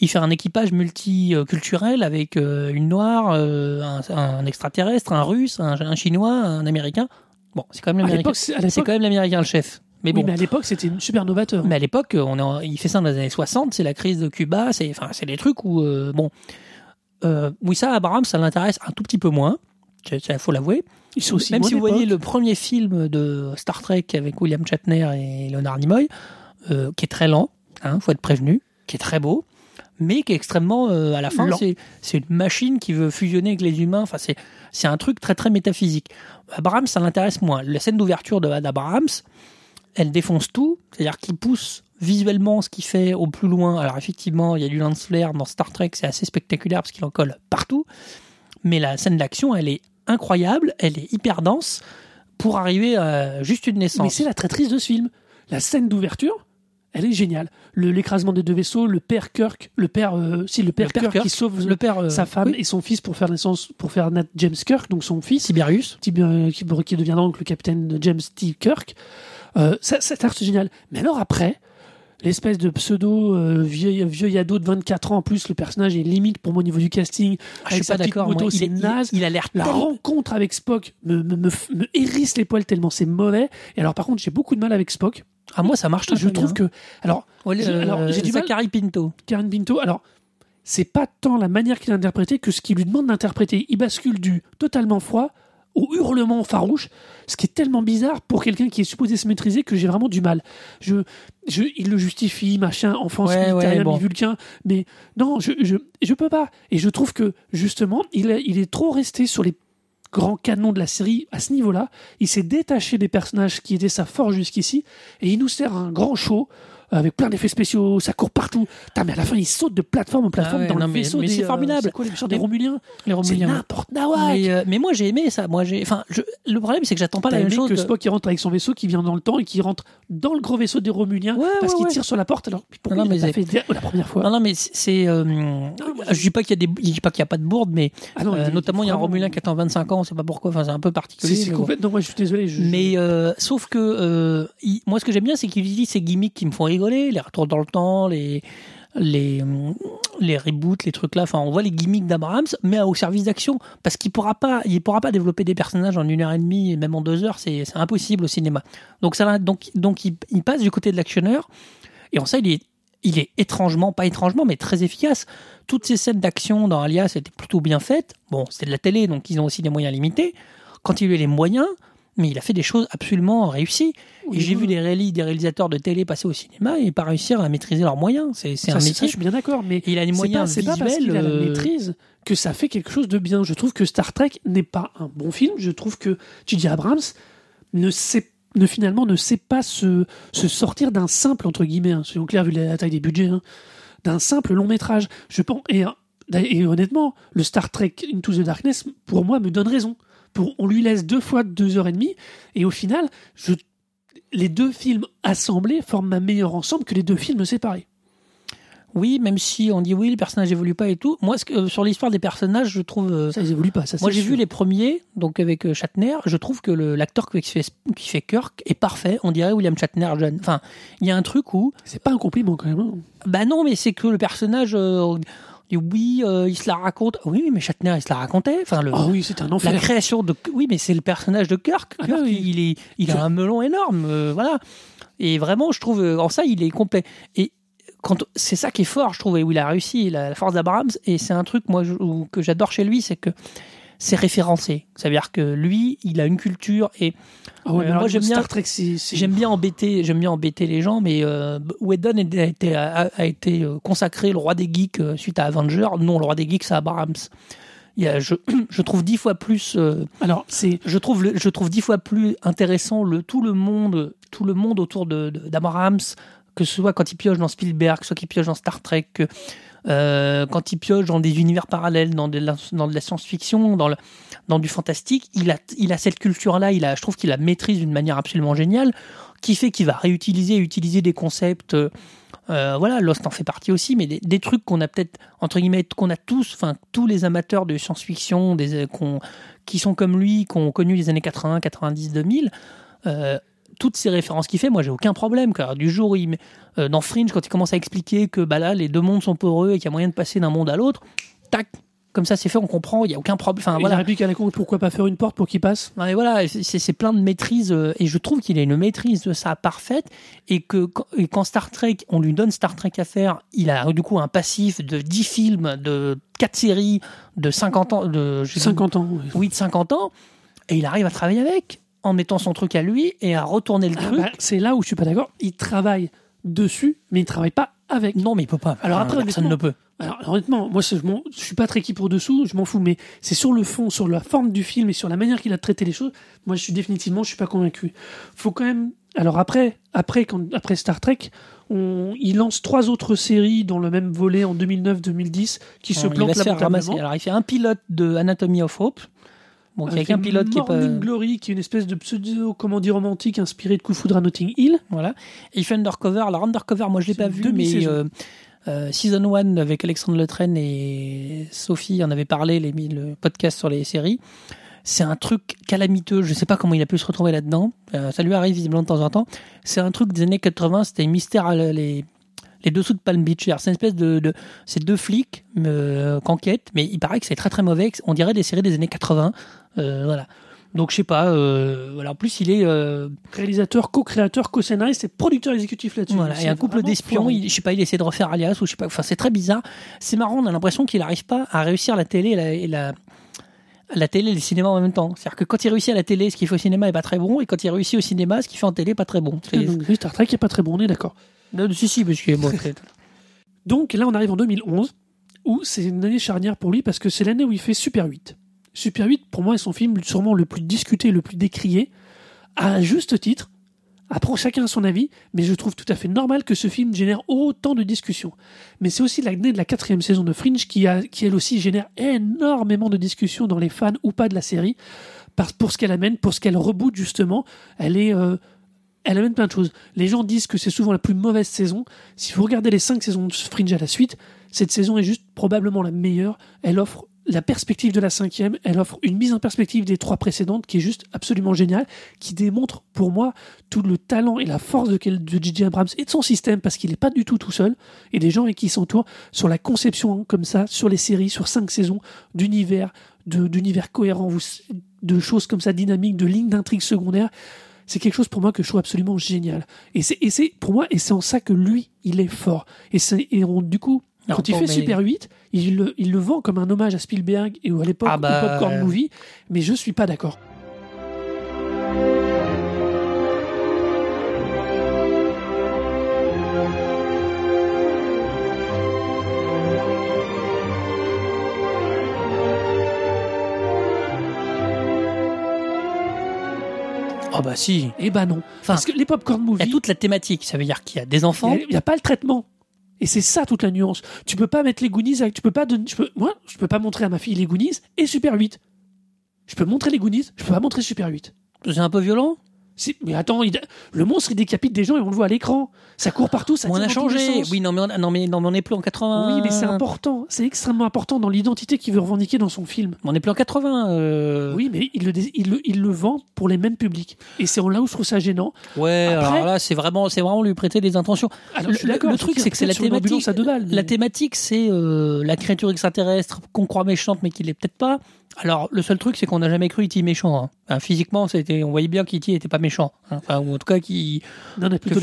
il fait un équipage multiculturel avec euh, une noire, euh, un, un extraterrestre, un russe, un, un chinois, un américain. Bon, c'est quand même l'américain. c'est- quand même l'américain le chef. Mais oui, bon. mais à l'époque, c'était super novateur. Mais à l'époque, on est en- il fait ça dans les années 60, c'est la crise de Cuba, c'est enfin, des trucs où, euh, bon, euh, oui, ça, Abraham, ça l'intéresse un tout petit peu moins, il faut l'avouer. Même si vous voyez le premier film de Star Trek avec William Shatner et Leonard Nimoy, euh, qui est très lent, hein, faut être prévenu, qui est très beau, mais qui est extrêmement, euh, à la fin, c'est une machine qui veut fusionner avec les humains, enfin, c'est c'est un truc très très métaphysique. Abraham, ça l'intéresse moins. La scène d'ouverture de elle défonce tout, c'est-à-dire qu'il pousse visuellement ce qu'il fait au plus loin. Alors effectivement, il y a du lance flare dans Star Trek, c'est assez spectaculaire parce qu'il en colle partout, mais la scène d'action, elle est incroyable, elle est hyper dense pour arriver à juste une Mais naissance. c'est la traîtrise de ce film. La scène d'ouverture, elle est géniale. Le- L'écrasement des deux vaisseaux, le père Kirk, le père, euh, si le père, Le père Kirk, Kirk, qui sauve le père euh, sa femme oui, et son fils pour faire naissance, pour faire naître James Kirk, donc son fils, Siberius. qui, euh, qui, deviendra donc le capitaine James T. Kirk. Euh, ça, ça reste génial. Mais alors après, l'espèce de pseudo euh, vieux, vieux ado de 24 ans. En plus, le personnage est limite pour moi au niveau du casting. Ah, je Avec suis sa pas d'accord. c'est est- il- naze. il a l'air La rencontre avec Spock me, me, me, me hérisse les poils tellement c'est mauvais. Et alors, par contre, j'ai beaucoup de mal avec Spock. Ah, moi, ça marche Je trouve que. Alors, Ouais, j'ai- euh, du mal- Zachary Pinto. Karen Pinto, alors, c'est pas tant la manière qu'il a interprété que ce qu'il lui demande d'interpréter. Il bascule du totalement froid au hurlement farouche, ce qui est tellement bizarre pour quelqu'un qui est supposé se maîtriser que j'ai vraiment du mal. Je, je, il le justifie, machin, enfance Ouais, militaire, ouais, bon. mais non, je, je, je peux pas. Et je trouve que, justement, il est, il est trop resté sur les grands canons de la série à ce niveau-là. Il s'est détaché des personnages qui étaient sa force jusqu'ici, et il nous sert un grand show avec plein d'effets spéciaux, ça court partout. Putain, mais à la fin, il saute de plateforme en plateforme Ah ouais, dans non, le mais- vaisseau mais c'est euh, formidable. c'est quoi les méchants des Romuliens Les C'est Romuliens. n'importe nawak. Mais, euh, mais moi j'ai aimé ça. Moi j'ai, enfin, je- le problème c'est que j'attends pas la même chose. que Spock qui rentre avec son vaisseau, qui vient dans le temps et qui rentre dans le gros vaisseau des Romuliens Ouais, parce ouais, qu'il tire sur la porte. Alors pourquoi Non, il mais c'est- fait la première fois Non, non, mais c'est. c'est, euh, je dis pas qu'il y a des, je dis pas qu'il y a pas de bourde, mais Ah non, euh, notamment il y a un Romulin qui attend 25 ans, on sait pas pourquoi. Enfin, c'est un peu particulier. C'est c'est complètement. Non, moi je suis désolé. Mais sauf que moi ce que j'aime bien c'est qu'il utilise ces gimmicks qui me font les retours dans le temps, les les les reboots, les trucs là. Enfin, on voit les gimmicks d'Abrams, mais au service d'action parce qu'il pourra pas, il pourra pas développer des personnages en une heure et demie et même en deux heures, c'est impossible au cinéma. Donc ça, donc donc il, passe du côté de l'actionneur et en ça il est il est étrangement, pas étrangement, mais très efficace. Toutes ces scènes d'action dans Alias étaient plutôt bien faites. Bon, c'était de la télé, donc ils ont aussi des moyens limités. Quand il a eu les moyens, mais il a fait des choses absolument réussies. Oui, et j'ai oui. vu des, réalis- des réalisateurs de télé passer au cinéma et pas réussir à maîtriser leurs moyens. C'est un ça, métier. je suis bien d'accord, mais il a des c'est pas, moyens c'est pas parce visuels. qu'il a la euh, maîtrise que ça fait quelque chose de bien. Je trouve que Star Trek n'est pas un bon film. Je trouve que J.J. Abrams ne sait ne finalement ne sait pas se, se sortir d'un simple entre guillemets, hein, soyons clairs vu la taille des budgets, hein, d'un simple long métrage. Je pense et, et honnêtement, le Star Trek Into the Darkness pour moi me donne raison. Pour, on lui laisse deux fois deux heures et demie et au final, je, les deux films assemblés forment un meilleur ensemble que les deux films séparés. Oui, même si on dit oui, le personnage évolue pas et tout. Moi, euh, sur l'histoire des personnages, je trouve. euh, Ça, ils évoluent pas. Ça, moi, j'ai vu les premiers, donc avec euh, Shatner. Je trouve que l'acteur qui fait, qui fait Kirk est parfait. On dirait William Shatner jeune. Enfin, il y a un truc où. C'est pas un compliment quand même. hein. Bah non, mais c'est que le personnage. Dit oui, euh, il se la raconte. Oui, mais Shatner, il se la racontait. Enfin, le, Ah oui, c'est un la enfer. création de. Oui, mais c'est le personnage de Kirk. Ah Kirk, il, est, il a un melon énorme. euh, voilà. Et vraiment, je trouve. euh, En ça, il est complet. Et quand c'est ça qui est fort, je trouve, et où il a réussi, la, la force d'Abrams. Et c'est un truc, moi, je- que j'adore chez lui, c'est que c'est référencé. Ça veut dire que lui, il a une culture et mais Euh, alors, moi, j'aime Star bien- Trek, c'est. c'est- J'aime bien embêter, j'aime bien embêter les gens, mais euh, Whedon a été, a, a été euh, consacré le roi des geeks euh, suite à Avengers. Non, le roi des geeks, c'est Abrams. Il y a, je, je trouve dix fois plus, euh, Alors, c'est. je trouve, le- je trouve dix fois plus intéressant le tout le monde, tout le monde autour de de- d'Abrams, que ce soit quand il pioche dans Spielberg, que ce soit qu'il pioche dans Star Trek, que, euh, quand il pioche dans des univers parallèles, dans de la, science-fiction, dans, du fantastique, il a, cette culture-là, il a, je trouve qu'il la maîtrise d'une manière absolument géniale, qui fait qu'il va réutiliser, utiliser des concepts. euh, euh, voilà, Lost en fait partie aussi, mais des, trucs qu'on a peut-être, entre guillemets, qu'on a tous, enfin, tous les amateurs de science-fiction, qui sont comme lui, qui ont connu les années 80, 90, 2000, euh, toutes ces références qu'il fait, moi j'ai aucun problème. Car du jour où il met- euh, dans Fringe, quand il commence à expliquer que bah là les deux mondes sont poreux et qu'il y a moyen de passer d'un monde à l'autre, tac, comme ça c'est fait, on comprend, il y a aucun problème. Enfin Et la voilà, réplique à la con, pourquoi pas faire une porte pour qu'il passe? Voilà, c'est plein de maîtrise euh, et je trouve qu'il a une maîtrise de ça parfaite et que quand, et quand Star Trek, on lui donne Star Trek à faire, il a du coup un passif de 10 films, de 4 séries, de 50 ans, de j'ai- 50 ans. ouais. oui, de 50 ans et il arrive à travailler avec en mettant son truc à lui et à retourner le Ah truc. bah, c'est là où je suis pas d'accord. Il travaille dessus, mais il travaille pas avec. Non, mais il peut pas. Alors après, personne ne peut. Alors, honnêtement, moi, je, je suis pas très qui pour dessous, je m'en fous, mais c'est sur le fond, sur la forme du film et sur la manière qu'il a traité les choses. Moi, je suis définitivement, je suis pas convaincu. Faut quand même. Alors après, après, quand, après Star Trek, on, il lance trois autres séries dans le même volet en 2009-2010 qui se plantent lamentablement. Alors, il fait un pilote de Anatomy of Hope. Bon, il y a qu'un pilote qui est pas. Glory, qui est une espèce de pseudo comédie romantique inspirée de Coup foudre à Notting Hill. Voilà. Et il fait Undercover. Alors, Undercover, moi, je l'ai C'est pas vu, mais euh, euh, Season 1 avec Alexandre Letraine et Sophie en avait parlé, les, le podcast sur les séries. c'est un truc calamiteux. Je sais pas comment il a pu se retrouver là-dedans. Euh, ça lui arrive visiblement de temps en temps. C'est un truc des années 80. C'était mystère les les dessous de Palm Beach. C'est une espèce de, de c'est deux flics euh, qu'enquêtent, mais il paraît que c'est très très mauvais. On dirait des séries des années 80. Euh, voilà. Donc je sais pas. Euh, voilà. En plus, il est euh, Réalisateur, co-créateur, co-scénariste et producteur exécutif là-dessus. voilà, et un couple d'espions, je sais pas, il essaie de refaire Alias ou je sais pas. Enfin, c'est très bizarre. C'est marrant, on a l'impression qu'il n'arrive pas à réussir la télé et la, et la, la télé et le cinéma en même temps. C'est-à-dire que quand il réussit à la télé, ce qu'il fait au cinéma est pas très bon, et quand il réussit au cinéma, ce qu'il fait en télé est pas très bon. C'est- Donc, Star Trek est pas très bon, on est d'accord. Non, si, si, parce que bon, Donc là, on arrive en 2011, où c'est une année charnière pour lui parce que c'est l'année où il fait Super 8. Super 8, pour moi, est son film sûrement le plus discuté, le plus décrié, à juste titre. Après, chacun son avis, mais je trouve tout à fait normal que ce film génère autant de discussions. Mais c'est aussi l'année de la quatrième saison de Fringe qui, a, qui elle aussi génère énormément de discussions dans les fans ou pas de la série, par, pour ce qu'elle amène, pour ce qu'elle reboot justement. Elle est, euh, elle amène plein de choses. Les gens disent que c'est souvent la plus mauvaise saison. Si vous regardez les cinq saisons de Fringe à la suite, cette saison est juste probablement la meilleure. Elle offre la perspective de la cinquième, elle offre une mise en perspective des trois précédentes qui est juste absolument géniale, qui démontre pour moi tout le talent et la force de, de J.J. Abrams et de son système, parce qu'il n'est pas du tout tout seul, et des gens avec qui il s'entoure sur la conception hein, comme ça, sur les séries, sur cinq saisons, d'univers, d'univers cohérents, vous- de choses comme ça dynamiques, de lignes d'intrigue secondaires c'est quelque chose pour moi que je trouve absolument génial. Et c'est, pour moi, et c'est en ça que lui, il est fort. Et, c'est, du coup, quand il fait mais- Super 8, il le, il le vend comme un hommage à Spielberg et à l'époque Ah bah, au Popcorn euh, Movie, mais je suis pas d'accord. Ah bah si. Eh ben non. Enfin, Parce que les Popcorn Il y a toute la thématique. Ça veut dire qu'il y a des enfants. il n'y a, pas le traitement. Et c'est ça toute la nuance. Tu peux pas mettre les Goonies, avec- tu peux pas moi, je peux pas montrer à ma fille les Goonies et Super 8. Je peux montrer les Goonies, je peux pas montrer Super 8. C'est un peu violent? Mais attends, il- le monstre il décapite des gens et on le voit à l'écran. Ça court partout, ça on tire a changé. Oui, non mais, on, non, mais, non, mais on n'est plus en 80. Oui, mais c'est important. C'est extrêmement important dans l'identité qu'il veut revendiquer dans son film. On n'est plus en 80. euh. Oui, mais il le, dé- il, le, il le vend pour les mêmes publics. Et c'est là où je trouve ça gênant. Ouais, Après- alors là, c'est vraiment, c'est vraiment lui prêter des intentions. Alors, le, le- truc, c'est que c'est la thématique. balles, mais- La thématique, c'est euh, la créature extraterrestre qu'on croit méchante, mais qui l'est peut-être pas. Alors, le seul truc, c'est qu'on n'a jamais cru E.T. méchant. hein. Enfin, physiquement, c'était, on voyait bien qu'E.T. était pas méchant. hein. Enfin, ou en tout cas, Non, il a plutôt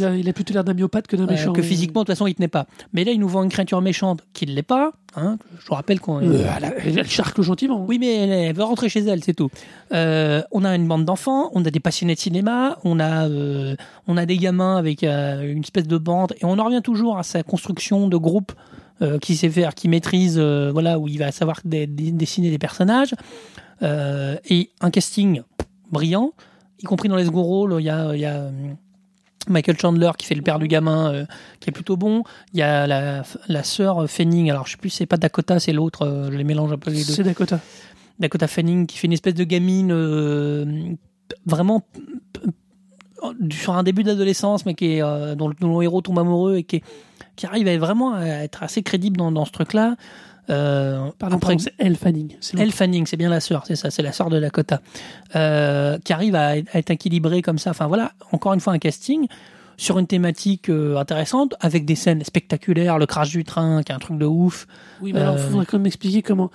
l'air- d'un myopathe que d'un méchant. que physiquement, de toute façon, il tenait pas. Mais là, il nous vend une créature méchante qui ne l'est pas. hein. Je vous rappelle qu'on. Euh, elle, charque gentiment. Oui, mais elle, elle veut rentrer chez elle, c'est tout. Euh, on a une bande d'enfants, on a des passionnés de cinéma, on a, euh, on a des gamins avec une espèce de bande, et on en revient toujours à sa construction de groupe euh, qui sait faire, qui maîtrise, euh, voilà, où il va savoir dessiner des personnages, euh, et un casting brillant, y compris dans les second rôles, il y a, y a Michael Chandler qui fait le père du gamin, euh, qui est plutôt bon. Il y a la, la sœur Fanning, alors je sais plus, c'est pas Dakota, c'est l'autre, euh, je les mélange un peu les deux. C'est Dakota. Dakota Fanning qui fait une espèce de gamine euh, vraiment sur un début d'adolescence, mais qui est, dont, dont le héros tombe amoureux et qui, est- qui arrive à vraiment à être assez crédible dans, dans ce truc-là. Euh, Pardon, après, c'est Elle Fanning. Elle. Fanning, c'est bien la sœur, c'est ça, c'est la sœur de Dakota, euh, qui arrive à, être- à être équilibrée comme ça. Enfin voilà, encore une fois un casting sur une thématique euh, intéressante, avec des scènes spectaculaires, le crash du train, qui est un truc de ouf. Oui, mais alors, il Euh, faudrait quand même expliquer comment,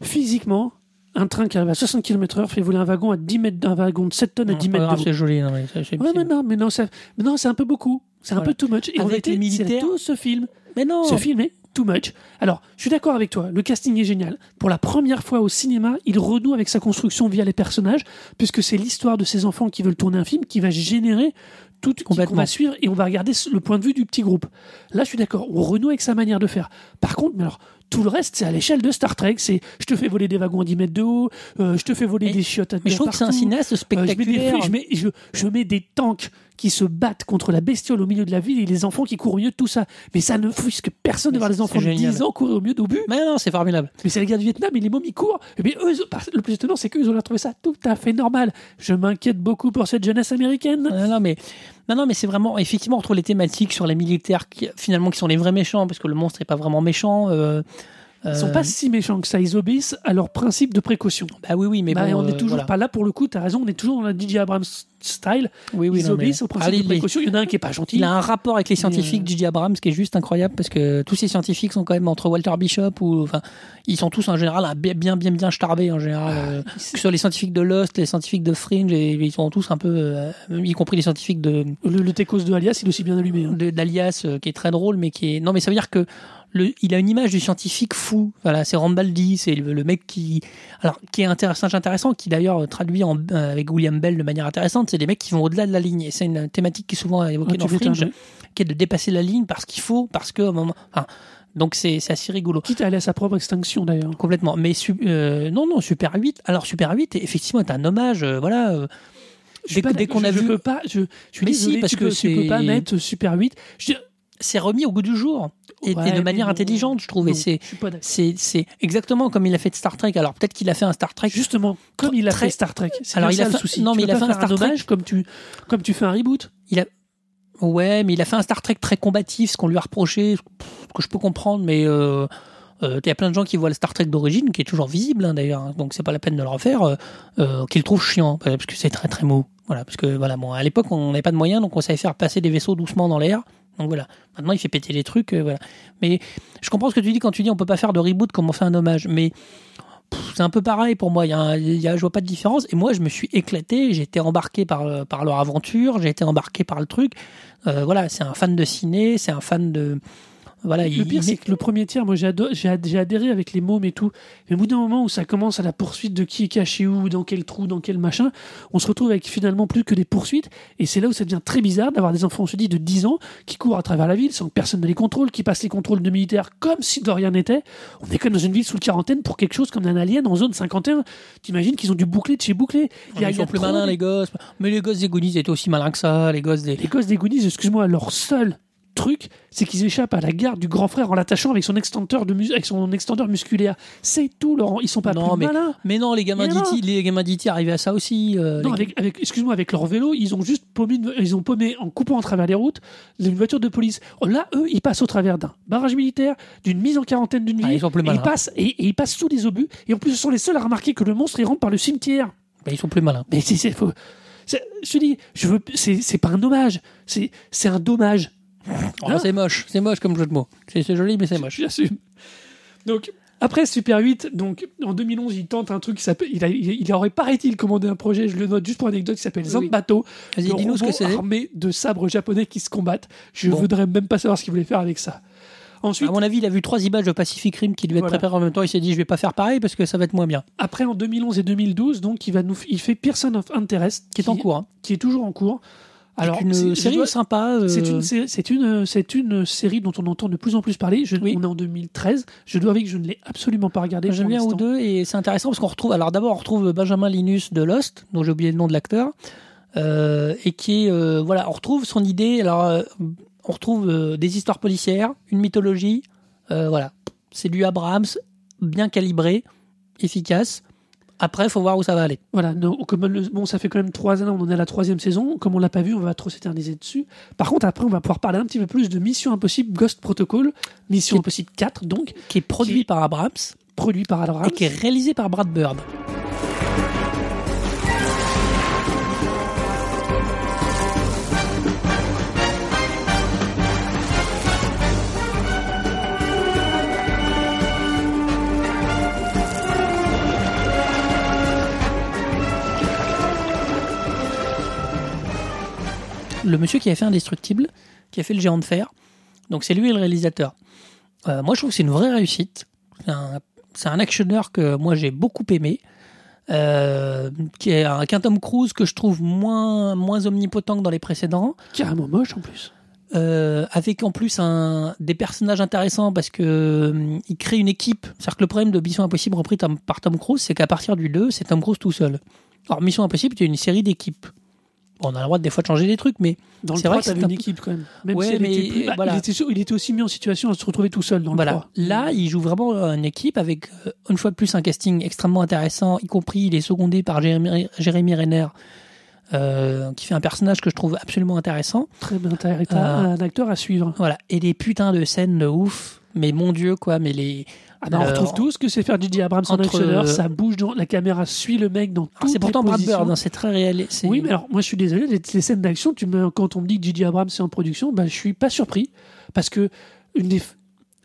physiquement, un train qui arrive à 60 km/h fait voler un wagon à 10 mètres d'un wagon de 7 tonnes à Non, 10 c'est pas mètres c'est joli. Non, mais Ouais, mais non, mais non, ça- mais non, c'est un peu beaucoup. C'est un peu too much. Et en Avec réalité, les militaires- c'est tout ce film. mais non. Ce film est too much. Alors, je suis d'accord avec toi. Le casting est génial. Pour la première fois au cinéma, il renoue avec sa construction via les personnages, puisque c'est l'histoire de ces enfants qui veulent tourner un film qui va générer qu'on va suivre et on va regarder le point de vue du petit groupe. Là, je suis d'accord. On renoue avec sa manière de faire. Par contre, mais alors. Tout le reste, c'est à l'échelle de Star Trek. C'est je te fais voler des wagons à 10 mètres de haut, euh, je te fais voler Mais- des chiottes à Mais je trouve que c'est un cinéaste Euh, je, mets des, spectaculaire. je, mets, je, je mets des tanks qui se battent contre la bestiole au milieu de la ville et les enfants qui courent au milieu de tout ça. Mais ça ne que personne ne Mais voit les enfants de c'est 10 génial. ans courir au milieu d'obus. Mais non, c'est formidable. Mais c'est la guerre du Vietnam et les momies courent. Et bien, eux, le plus étonnant, c'est qu'eux, ils ont de trouver ça tout à fait normal. Je m'inquiète beaucoup pour cette jeunesse américaine. Non, non, mais, non, non, mais c'est vraiment. Effectivement, retrouve les thématiques sur les militaires qui, finalement, qui sont les vrais méchants, parce que le monstre n'est pas vraiment méchant. euh, Ils sont Euh, pas si méchants que ça. Ils obéissent à leur principe de précaution. Bah oui, oui, mais Bah, bon, on est euh, toujours voilà. pas là pour le coup. T'as raison. On est toujours dans la DJ Abrams style. Oui, oui, ils non, mais- obéissent au principe Allez, de précaution. Il y en a un qui est pas gentil. Il a un rapport avec les scientifiques, euh, J.J. Abrams, qui est juste incroyable parce que tous ces scientifiques sont quand même entre Walter Bishop ou enfin, ils sont tous en général un bien, bien, bien, bien starbés en général. euh, que ce soit les scientifiques de Lost, les scientifiques de Fringe, et ils sont tous un peu, euh, y compris les scientifiques de Le, le Tecos de Alias, il est aussi bien allumé. hein. d'Alias, euh, qui est très drôle, mais qui est non, mais ça veut dire que le, il a une image du scientifique fou. Voilà, c'est Rambaldi, c'est le, le mec qui, alors, qui est intéressant, intéressant, qui d'ailleurs euh, traduit en, euh, avec William Bell de manière intéressante. C'est des mecs qui vont au-delà de la ligne. Et c'est une thématique qui est souvent évoquée Ah, dans Fringe, qui est de dépasser la ligne parce qu'il faut, parce que, au moment, enfin, donc c'est assez rigolo. Quitte à aller à sa propre extinction d'ailleurs. Complètement. Mais euh, non, non, Super 8. Alors, Super 8, effectivement, est un hommage. euh, voilà. euh, Je Dès, dès qu'on a je, vu, je peux pas. Je, je suis désolé, si, parce tu que peux, tu peux pas mettre Super 8. Je, c'est remis au goût du jour et, Ouais, et de manière non. intelligente, je trouve. Non, c'est exactement comme il a fait de Star Trek. Alors peut-être qu'il a fait un Star Trek. Justement, comme il a Très- fait Star Trek. Alors, il a fait- souci. non, Tu mais il a fait un Star Trek- hommage comme tu, comme tu fais un reboot. Ouais, mais il a fait un Star Trek très combatif, ce qu'on lui a reproché, que je peux comprendre, mais euh, il y a plein de gens qui voient le Star Trek d'origine, qui est toujours visible hein, d'ailleurs, hein, donc c'est pas la peine de le refaire, euh, euh, qu'ils trouvent chiant, euh, parce que c'est très très mou. Voilà, parce que voilà, bon, à l'époque on n'avait pas de moyens, donc on savait faire passer des vaisseaux doucement dans l'air. Donc voilà, maintenant il fait péter les trucs, euh, voilà. Mais je comprends ce que tu dis quand tu dis on peut pas faire de reboot comme on fait un hommage, mais c'est un peu pareil pour moi. Il y a- je vois pas de différence. Et moi, je me suis éclaté. J'ai été embarqué par, euh, par leur aventure. J'ai été embarqué par le truc. Euh, voilà, c'est un fan de ciné. C'est un fan de. Voilà, Le il, pire, c'est que le premier tiers, moi, j'ai adhéré avec les mômes et tout. Mais au bout d'un moment où ça commence à la poursuite de qui est caché où, dans quel trou, dans quel machin, on se retrouve avec finalement plus que des poursuites. Et c'est là où ça devient très bizarre d'avoir des enfants, on se dit, de 10 ans, qui courent à travers la ville sans que personne ne les contrôle, qui passent les contrôles de militaires comme si de rien n'était. On est quand même dans une ville sous le quarantaine pour quelque chose comme un alien en zone 51. T'imagines qu'ils ont dû boucler de chez boucler. Il y a- ils sont plus malins, les gosses. Mais les gosses des Goonies étaient aussi malins que ça. Les gosses des. Les gosses des Goonies, excuse-moi, leur seul truc, c'est qu'ils échappent à la garde du grand frère en l'attachant avec son extendeur de mus- avec son extendeur musculaire. C'est tout, Laurent. Ils sont pas Non, plus mais- malins. Mais non, les gamins d'E.T., les gamins d'E.T. arrivaient à ça aussi. euh, Non, les- avec, avec- excuse-moi, avec leur vélo, ils ont juste paumé, une- ils ont paumé en coupant à travers les routes une voiture de police. Oh, là, eux, ils passent au travers d'un barrage militaire, d'une mise en quarantaine d'une Ah, ville. ils sont plus et malins. ils passent et, et ils passent sous les obus. Et en plus, ce sont les seuls à remarquer que le monstre il rentre par le cimetière. bah, ils sont plus malins. Mais c'est, c'est, je te dis, je veux, c'est, c'est pas un hommage, c'est, c'est un dommage. Oh, Hein c'est moche. C'est moche comme jeu de mots. C'est joli, mais c'est moche. J'assume. Donc, après Super 8, donc, en 2011, il tente un truc qui s'appelle. Il, a, il, il aurait, paraît-il, commandé un projet, je le note juste pour anecdote, qui s'appelle Oui. De dis-nous ce que c'est. armés de sabres japonais qui se combattent. Je Bon. voudrais même pas savoir ce qu'il voulait faire avec ça. Ensuite, À mon avis, il a vu trois images de Pacific Rim qui devaient être Voilà. préparées en même temps. Il s'est dit, je vais pas faire pareil parce que ça va être moins bien. après, en 2011 et 2012, donc, il, va nous, il fait Person of Interest, Qui est en cours. hein. qui est toujours en cours. Alors, C'est une série dois- sympa. euh, C'est une, c'est une, c'est une série dont on entend de plus en plus parler. Je, Oui. On est en 2013. Je dois avouer que je ne l'ai absolument pas regardé. J'aime bien ou deux et c'est intéressant parce qu'on retrouve. Alors d'abord, on retrouve Benjamin Linus de Lost, dont j'ai oublié le nom de l'acteur, euh, et qui est euh, voilà, on retrouve son idée. Alors, euh, on retrouve euh, des histoires policières, une mythologie. euh, voilà, c'est du Abrams, bien calibré, efficace. Après, faut voir où ça va aller. Voilà, non, comme le- bon, ça fait quand même trois ans, on en est à la troisième saison. Comme on l'a pas vu, on va trop s'éterniser dessus. Par contre, après, on va pouvoir parler un petit peu plus de Mission Impossible Ghost Protocol. Mission Impossible 4, donc, Qui est produit Qui- par Abrams produit par Abrams. et qui est réalisé par Brad Bird. Le monsieur qui a fait Indestructible, qui a fait le géant de fer. Donc c'est lui le réalisateur. Euh, moi je trouve que c'est une vraie réussite. C'est un, actionneur que moi j'ai beaucoup aimé. Euh, qui est un, qu'un Tom Cruise que je trouve moins, moins omnipotent que dans les précédents. Carrément moche en plus. Euh, avec en plus un, des personnages intéressants parce que euh, il crée une équipe. C'est-à-dire que le problème de Mission Impossible repris par Tom Cruise, c'est qu'à partir du 2, c'est Tom Cruise tout seul. Alors Mission Impossible, c'est une série d'équipes. Bon, on a le droit des fois de changer des trucs, mais Dans le C'est vrai 3, que c'est t'avais un une peu- équipe quand même. Même Ouais, si mais, était plus- bah, voilà. il, était, sur- il était aussi mis en situation à se retrouver tout seul dans le voilà. 3. Là, il joue vraiment une équipe avec euh, une fois de plus un casting extrêmement intéressant, y compris il est secondé par Jérémy, Jérémy Renner, euh, qui fait un personnage que je trouve absolument intéressant. Très bien, Euh, un acteur à suivre. Voilà. Et des putains de scènes de ouf. Mais mon dieu, quoi. Mais les. Ah non, on Euh, retrouve tout ce que c'est faire J.J. Abrams en actionneur. euh, Ça bouge, dans, la caméra suit le mec dans Alors, toutes C'est pourtant Brad. Bird, hein, c'est très réel. Oui, mais alors moi je suis désolé, les, les scènes d'action, tu me, quand on me dit que J.J. Abrams est en production, bah, je suis pas surpris parce que une des,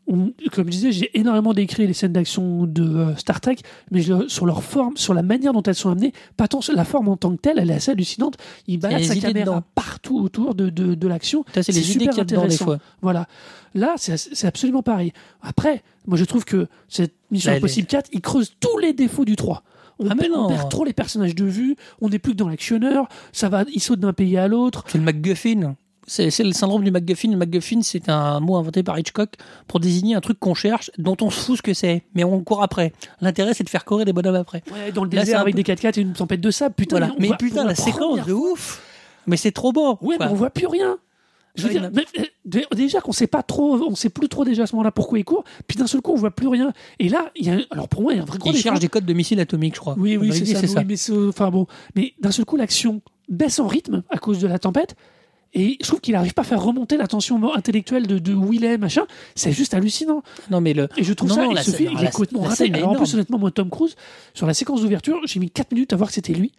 on- comme je disais, j'ai énormément décrit les scènes d'action de euh, Star Trek, mais je- sur leur forme, sur la manière dont elles sont amenées, pas tant sur la forme en tant que telle, elle est assez hallucinante. Il balade sa idées caméra dedans. partout autour de, de, de l'action. Ça, c'est les idées super dedans des fois. Voilà. Là, c'est absolument pareil. Après, moi, je trouve que cette Mission Là, Impossible 4, il creuse tous les défauts du 3. On, Ah, on perd trop les personnages de vue, on n'est plus que dans l'actionneur, ça va, il saute d'un pays à l'autre. C'est le MacGuffin. C'est c'est le syndrome du MacGuffin. Le MacGuffin, c'est un mot inventé par Hitchcock pour désigner un truc qu'on cherche, dont on se fout ce que c'est, mais on court après. L'intérêt, c'est de faire courir des bonhommes après. Ouais, dans le Là, désert avec peu- des 4x4 et une tempête de sable, putain. Voilà. Mais putain, pour la séquence de ouf. Mais c'est trop beau. Ouais, quoi. mais on voit plus rien. Je veux dire, euh, dé- déjà qu'on sait pas trop, on sait plus trop déjà à ce moment-là pourquoi il court, puis d'un seul coup on voit plus rien. Et là, il y a, un- alors pour moi, il y a un vrai gros Il cherche des codes de missiles atomiques, je crois. Oui, oui, c'est ça. oui, mais enfin bon, mais d'un seul coup, l'action baisse en rythme à cause de la tempête. Et je trouve qu'il n'arrive pas à faire remonter la tension intellectuelle de, de où il est, machin. C'est juste hallucinant. Non, mais le. Et je trouve Non, ça, non, il se fait, non, il est complètement raté. Alors en plus, honnêtement, moi, Tom Cruise, sur la séquence d'ouverture, j'ai mis 4 minutes à voir que c'était lui.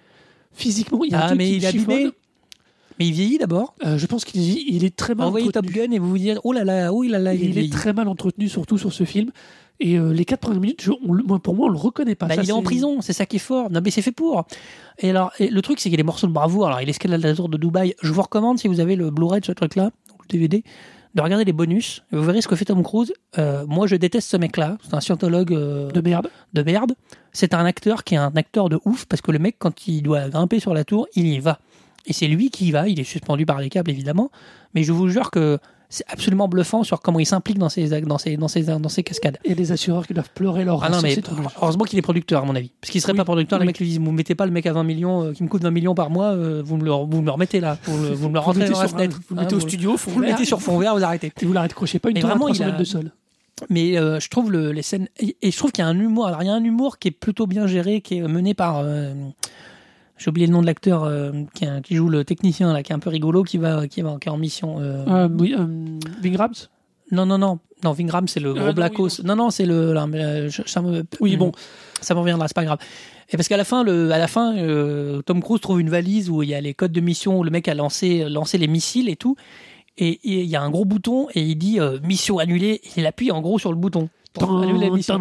Physiquement, il y a un Ah, truc mais qui il est. Mais il vieillit d'abord. Euh, je pense qu'il est, il est très mal Envoyez Top entretenu. Gun et vous vous dites oh là là, oh là là, il, Il, est vieillit. très mal entretenu, surtout sur ce film. Et euh, les 4 premières minutes, je- on le- moi, pour moi, on le reconnaît pas. Bah, Ça, il est en prison, c'est ça qui est fort. Non, mais c'est fait pour. Et alors, et le truc, c'est qu'il y a des morceaux de bravoure. Alors, il escalade la tour de Dubaï. Je vous recommande, si vous avez le Blu-ray de ce truc-là, le DVD, de regarder les bonus. Vous verrez ce que fait Tom Cruise. Euh, moi, je déteste ce mec-là. C'est un scientologue euh, De merde. de merde. C'est un acteur qui est un acteur de ouf parce que le mec, quand il doit grimper sur la tour, il y va. Et c'est lui qui y va. Il est suspendu par les câbles, évidemment. Mais je vous jure que c'est absolument bluffant sur comment il s'implique dans ses, dans ses, dans ses, dans ses cascades. Et les assureurs qui doivent pleurer leur Ah non, mais heureusement qu'il est producteur, à mon avis. Parce qu'il serait Oui, pas producteur, oui. le mec lui dit Vous mettez pas le mec à 20 millions, euh, qui me coûte 20 millions par mois, euh, vous, me le, vous me le remettez là. Vous, vous me le Vous rentrez dans la fenêtre. vous le Hein, mettez au vous- studio, fond Vous le mettez sur fond vert, vous arrêtez. Et vous la raccrochez pas une Mais tonne à vraiment, 300 il a- de sol. Mais euh, je trouve le, les scènes. Et et je trouve qu'il y a un humour. Alors, il y a un humour qui est plutôt bien géré, qui est mené par. euh, J'ai oublié le nom de l'acteur euh, qui, joue le technicien, là, qui est un peu rigolo, qui va, qui va qui est en mission. euh, Euh, oui, euh, Bing Rams Non, non, non. Non, Vingram, c'est le gros non, Blackos. oui, non, non, c'est le. là, je- ça me- Oui, bon. Ça me reviendra, c'est pas grave. Et parce qu'à la fin, le, à la fin, euh, Tom Cruise trouve une valise où il y a les codes de mission où le mec a lancé, lancé les missiles et tout. Et et il y a un gros bouton et il dit euh, mission annulée. Et il appuie en gros sur le bouton. La mission.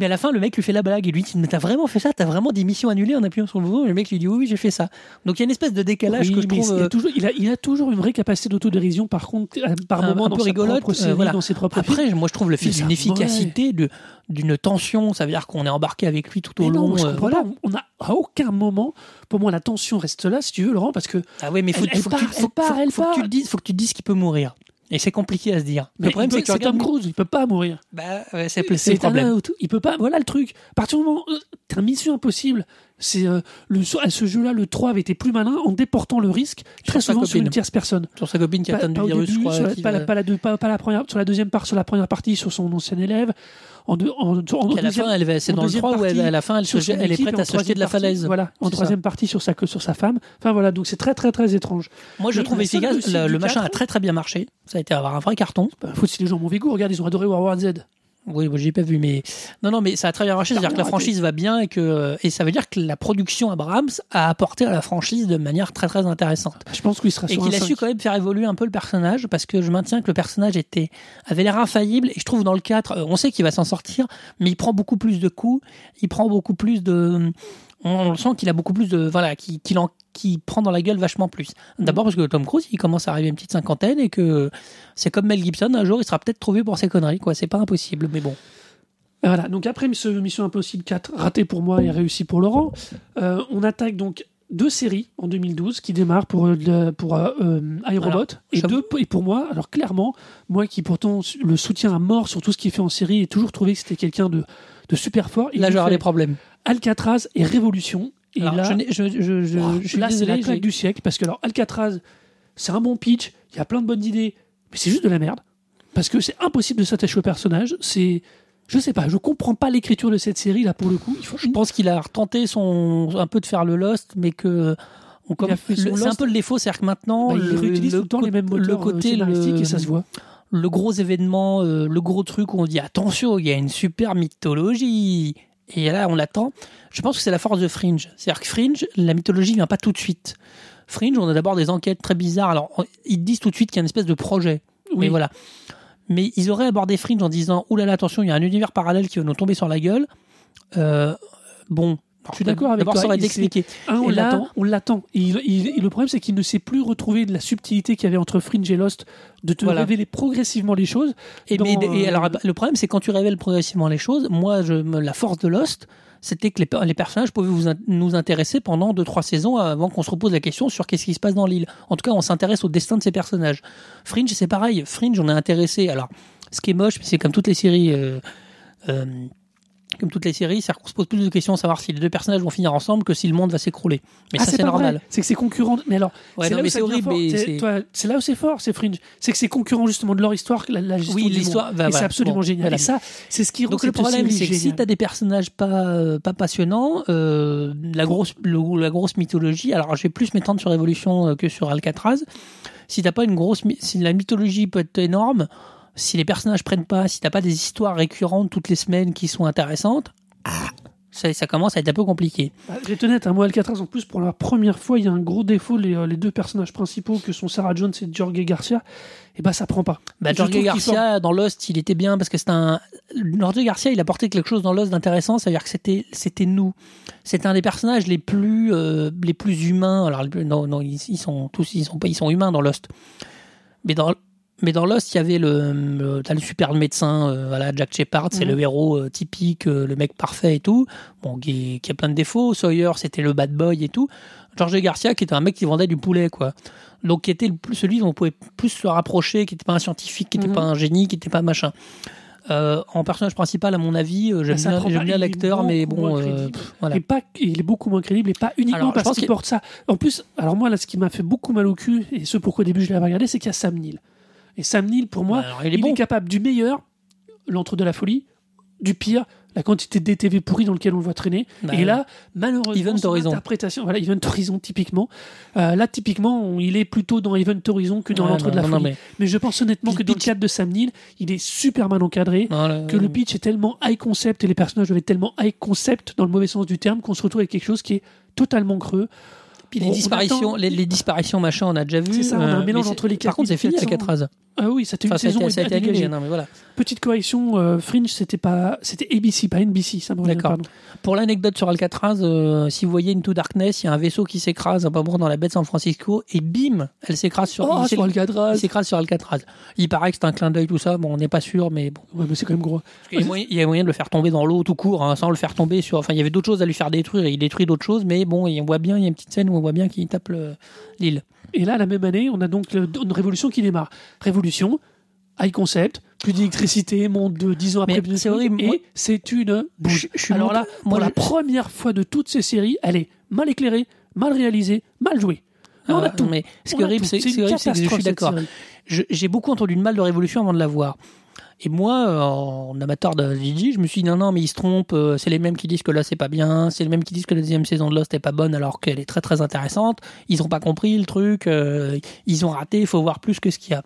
Mais à la fin, le mec lui fait la blague et lui dit Mais t'as vraiment fait ça? T'as vraiment dit mission annulée en appuyant sur le bouton Et le mec lui dit Oui, oui, j'ai fait ça. Donc il y a une espèce de décalage Oui, que je trouve. il, a euh, toujours, il, a, il a toujours une vraie capacité d'autodérision, par contre, euh, par Un- moment un dans peu sa rigolote, euh, voilà. dans ses propres films. Après, moi je trouve le film d'une efficacité, de- d'une tension. Ça veut dire qu'on est embarqué avec lui tout au Mais non, long. je euh, comprends voilà. pas. On a à aucun moment, pour moi, la tension reste là, si tu veux, Laurent, parce que Ah oui, mais faut, Elle- elle faut que tu- part, faut- elle part, faut- elle faut que tu part. le dises, faut que tu te dises qu'il peut mourir. Et c'est compliqué à se dire. mais le problème, c'est que c'est Tom Cruise, il peut pas mourir. Bah, ouais, c'est le un problème. out. Il peut pas. Voilà le truc. À partir du moment où t'as Mission Impossible, c'est euh, le à ce jeu-là, le 3 avait été plus malin en déportant le risque très souvent sur une tierce personne. Sur sa copine qui Pas, atteint du virus, je début, crois. sur la, qui pas, la, pas la pas- pas la première, sur la deuxième part, sur la première partie, sur son ancien élève. En, deux, en, en Puis à la deuxième- fin, elle va- c'est en dans le deuxième 3 où elle, à la fin, elle, se elle est prête à en se jeter de la partie, falaise. Voilà, en ça. troisième partie sur sa, sur sa femme. Enfin voilà, donc c'est très très très étrange. Moi, je trouve efficace. Le, machin a 4, très très bien marché. Ça a été avoir un vrai carton. Bah, faut si les gens m'ont goût, regarde, ils ont adoré World War Z. Oui, j'ai pas vu, mais non, non, mais ça a très bien marché. C'est-à-dire que la franchise va bien et que et ça veut dire que la production Abrams a apporté à la franchise de manière très très intéressante. Je pense qu'il sera et qu'il a su 5. quand même faire évoluer un peu le personnage parce que je maintiens que le personnage était avait l'air infaillible et je trouve dans le 4 euh, on sait qu'il va s'en sortir mais il prend beaucoup plus de coups il prend beaucoup plus de on, sent qu'il a beaucoup plus de voilà qu'il qu'il en qui prend dans la gueule vachement plus. D'abord parce que Tom Cruise il commence à arriver à une petite cinquantaine et que c'est comme Mel Gibson un jour il sera peut-être trouvé pour ses conneries quoi. C'est pas impossible mais bon. Voilà, donc après ce Mission Impossible 4, raté pour moi et réussi pour Laurent, euh, on attaque donc deux séries en 2012 qui démarrent pour, euh, pour euh, iRobot Alors, et, j'avoue- deux, et pour moi, alors clairement, moi qui pourtant le soutiens à mort sur tout ce qu'il fait en série et toujours trouvé que c'était quelqu'un de, de super fort, il là j'aurai des problèmes Alcatraz et Révolution. Et Alors, là, je, n'ai- je, je, je, oh, je suis là c'est la claque du siècle parce que alors Alcatraz, c'est un bon pitch, il y a plein de bonnes idées, mais c'est juste de la merde. Parce que c'est impossible de s'attacher au personnage. C'est, je sais pas, je comprends pas l'écriture de cette série là pour le coup. Faut, Je pense qu'il a retenté son un peu de faire le Lost, mais que on le- c'est un peu le défaut, c'est-à-dire que maintenant Bah, il le, réutilise le tout le temps les mêmes moteurs le côté euh, le- et ça se voit. Le gros événement, euh, le gros truc où on dit attention, il y a une super mythologie. Et là, on l'attend. Je pense que c'est la force de Fringe. C'est-à-dire que Fringe, la mythologie vient pas tout de suite. Fringe, on a d'abord des enquêtes très bizarres. Alors, on- ils disent tout de suite qu'il y a une espèce de projet. Oui. Mais voilà. Mais ils auraient abordé Fringe en disant là, attention, il y a un univers parallèle qui va nous tomber sur la gueule. Euh, bon. Je suis d'accord avec D'abord, toi, ça aurait s'est- expliqué. Un, on l'attend, on l'attend. Le problème, c'est qu'il ne sait plus retrouver de la subtilité qu'il y avait entre Fringe et Lost, de te Voilà. révéler progressivement les choses. Et, dans, mais- et euh, alors, le problème, c'est quand tu révèles progressivement les choses, moi, je, la force de Lost, c'était que les, per- les personnages pouvaient vous in- nous intéresser pendant 2-3 saisons avant qu'on se repose la question sur qu'est-ce qui se passe dans l'île. En tout cas, on s'intéresse au destin de ces personnages. Fringe, c'est pareil. Fringe, on est intéressé. Alors, ce qui est moche, c'est comme toutes les séries. euh, euh, comme toutes les séries, c'est qu'on se pose plus de questions à savoir si les deux personnages vont finir ensemble que si le monde va s'écrouler. Mais ah, ça, c'est normal. C'est que c'est concurrent. Mais alors, Ouais, c'est là où ça c'est fort. C'est- c'est- toi, C'est là où c'est fort, c'est Fringe. C'est que c'est concurrent justement de leur histoire, la, la gestion Oui, l'histoire- bah, Et c'est absolument Bon, génial. voilà. Et ça, c'est ce qui Donc le problème, c'est que si t'as des personnages pas euh, pas passionnants, euh, la grosse le- la grosse mythologie. Alors je vais plus m'étendre sur Evolution euh, que sur Alcatraz. Si t'as pas une grosse si la mythologie peut être énorme, si les personnages prennent pas, si t'as pas des histoires récurrentes toutes les semaines qui sont intéressantes, ça, ça commence à être un peu compliqué. Bah, je vais être honnête, hein, moi, Alcatraz, en plus, pour la première fois, il y a un gros défaut. Les, euh, les deux personnages principaux, que sont Sarah Jones et Jorge Garcia, et bah, ça prend pas. Bah, Jorge Garcia dans Lost, il était bien parce que c'est un Jorge Garcia, il apportait quelque chose dans Lost d'intéressant, c'est-à-dire que c'était c'était nous. C'était un des personnages les plus euh, les plus humains. Alors non non, ils, ils sont tous ils sont ils sont humains dans Lost. Mais dans mais dans Lost, il y avait le, le, le super médecin, euh, voilà, Jack Shepard, c'est Mhm. le héros euh, typique, euh, le mec parfait et tout, bon, qui, qui a plein de défauts. Sawyer, c'était le bad boy et tout. Jorge Garcia, qui était un mec qui vendait du poulet, quoi. Donc, qui était celui dont on pouvait plus se rapprocher, qui n'était pas un scientifique, qui n'était Mhm. pas un génie, qui n'était pas machin. En personnage principal, à mon avis, j'aime Bah, bien, bien l'acteur, mais bon, moins crédible. pff, voilà. Et pas, il est beaucoup moins crédible et pas uniquement Alors, parce qu'il- porte ça. En plus, alors moi, là, ce qui m'a fait beaucoup mal au cul, et ce pourquoi au début je l'avais regardé, c'est qu'il y a Sam Neill. Et Sam Neill, pour moi, Alors, il est il bon. est capable du meilleur, l'entre de la folie, du pire, la quantité de DTV pourri dans lequel on le voit traîner. Bah, et là, malheureusement, Event son Horizon. interprétation, voilà, Event Horizon typiquement. Euh, là, typiquement, on- il est plutôt dans Event Horizon que dans Ouais, l'entre non, de la non, folie. mais- mais... je pense honnêtement que dans le cadre de Sam Neill, il est super mal encadré. Que le pitch est tellement high concept et les personnages doivent être tellement high concept dans le mauvais sens du terme qu'on se retrouve avec quelque chose qui est totalement creux. Puis On- les on disparitions, attend- les, les disparitions, machin, on a déjà vu. C'est ça, on a un euh, mélange entre les Par contre, c'est fini 4400. Alcatraz. Ah oui, une Enfin, ça a saison été, ça a été à annulé. Non, mais voilà. Petite correction, euh, Fringe, c'était pas, c'était ABC, pas NBC, ça D'accord. Pour l'anecdote sur Alcatraz, euh, si vous voyez Into Darkness, il y a un vaisseau qui s'écrase un peu dans la baie de San Francisco et bim, elle s'écrase sur, Oh, sur Alcatraz. il s'écrase sur Alcatraz. Il paraît que c'est un clin d'œil tout ça. Bon, on n'est pas sûr, mais bon. Ouais, mais c'est quand même gros. Il y, a moyen, il y a moyen de le faire tomber dans l'eau tout court, hein, sans le faire tomber sur. Enfin, il y avait d'autres choses à lui faire détruire et il détruit d'autres choses, mais bon, on voit bien, il y a une petite scène où on voit bien qu'il tape le- l'île. Et là, la même année, on a donc une révolution qui démarre. Révolution, high concept, plus d'électricité, monde de 10 ans après. C'est horrible, Et c'est une bouche. Alors là, moi, pour la je- première fois de toutes ces séries, elle est mal éclairée, mal réalisée, mal jouée. On a Ah, tout. Mais ce qui est horrible, c'est que je suis d'accord. J'ai beaucoup entendu de mal de Révolution avant de la voir. Et moi, euh, en amateur de DJ, je me suis dit non, non, mais ils se trompent. euh, C'est les mêmes qui disent que là, c'est pas bien. C'est les mêmes qui disent que la deuxième saison de Lost est pas bonne alors qu'elle est très très intéressante. Ils ont pas compris le truc. euh, ils ont raté. Il faut voir plus que ce qu'il y a.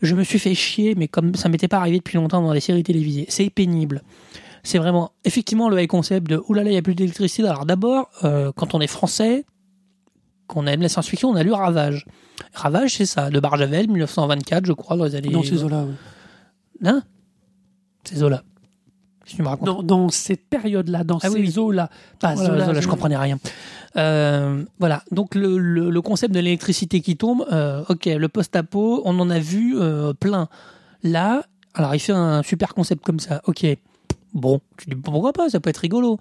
Je me suis fait chier, mais comme ça m'était pas arrivé depuis longtemps dans les séries télévisées, c'est pénible. C'est vraiment, effectivement, le high concept de oulala, il y a plus d'électricité. Alors d'abord, quand on est français, qu'on aime la science-fiction, on a lu Ravage. Ravage, c'est ça, de Barjavel, 1924, je crois, dans les années. Dans ces eaux-là. ouais. Hein? Zola. Qu'est-ce que tu me racontes? Dans, dans cette période-là, dans Ah oui, ces eaux-là. Pas Voilà, Zola, Zola, je comprenais rien. Euh, voilà, donc le, le- le concept de l'électricité qui tombe, euh, ok, le post-apo, on en a vu euh, plein. Là, alors il fait un super concept comme ça, ok, bon, tu dis pourquoi pas, ça peut être rigolo.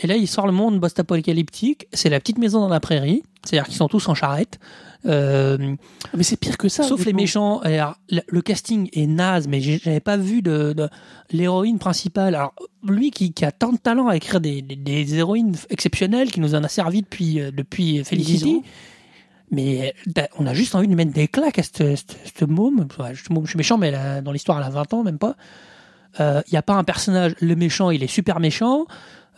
Et là, il sort le monde post-apocalyptique, c'est la petite maison dans la prairie, c'est-à-dire qu'ils sont tous en charrette. Euh, Mais c'est pire que ça. Sauf les méchants. Alors, le, casting est naze, mais j'avais pas vu de, de- l'héroïne principale. Alors, lui qui, qui a tant de talent à écrire des, des- des héroïnes exceptionnelles, qui nous en a servi depuis, euh, depuis Felicity. Mais t'as- on a juste envie de lui mettre des claques à cette môme. Je, suis méchant, mais a- dans l'histoire, elle a 20 ans, même pas. Il n'y a pas un personnage, le méchant, il est super méchant.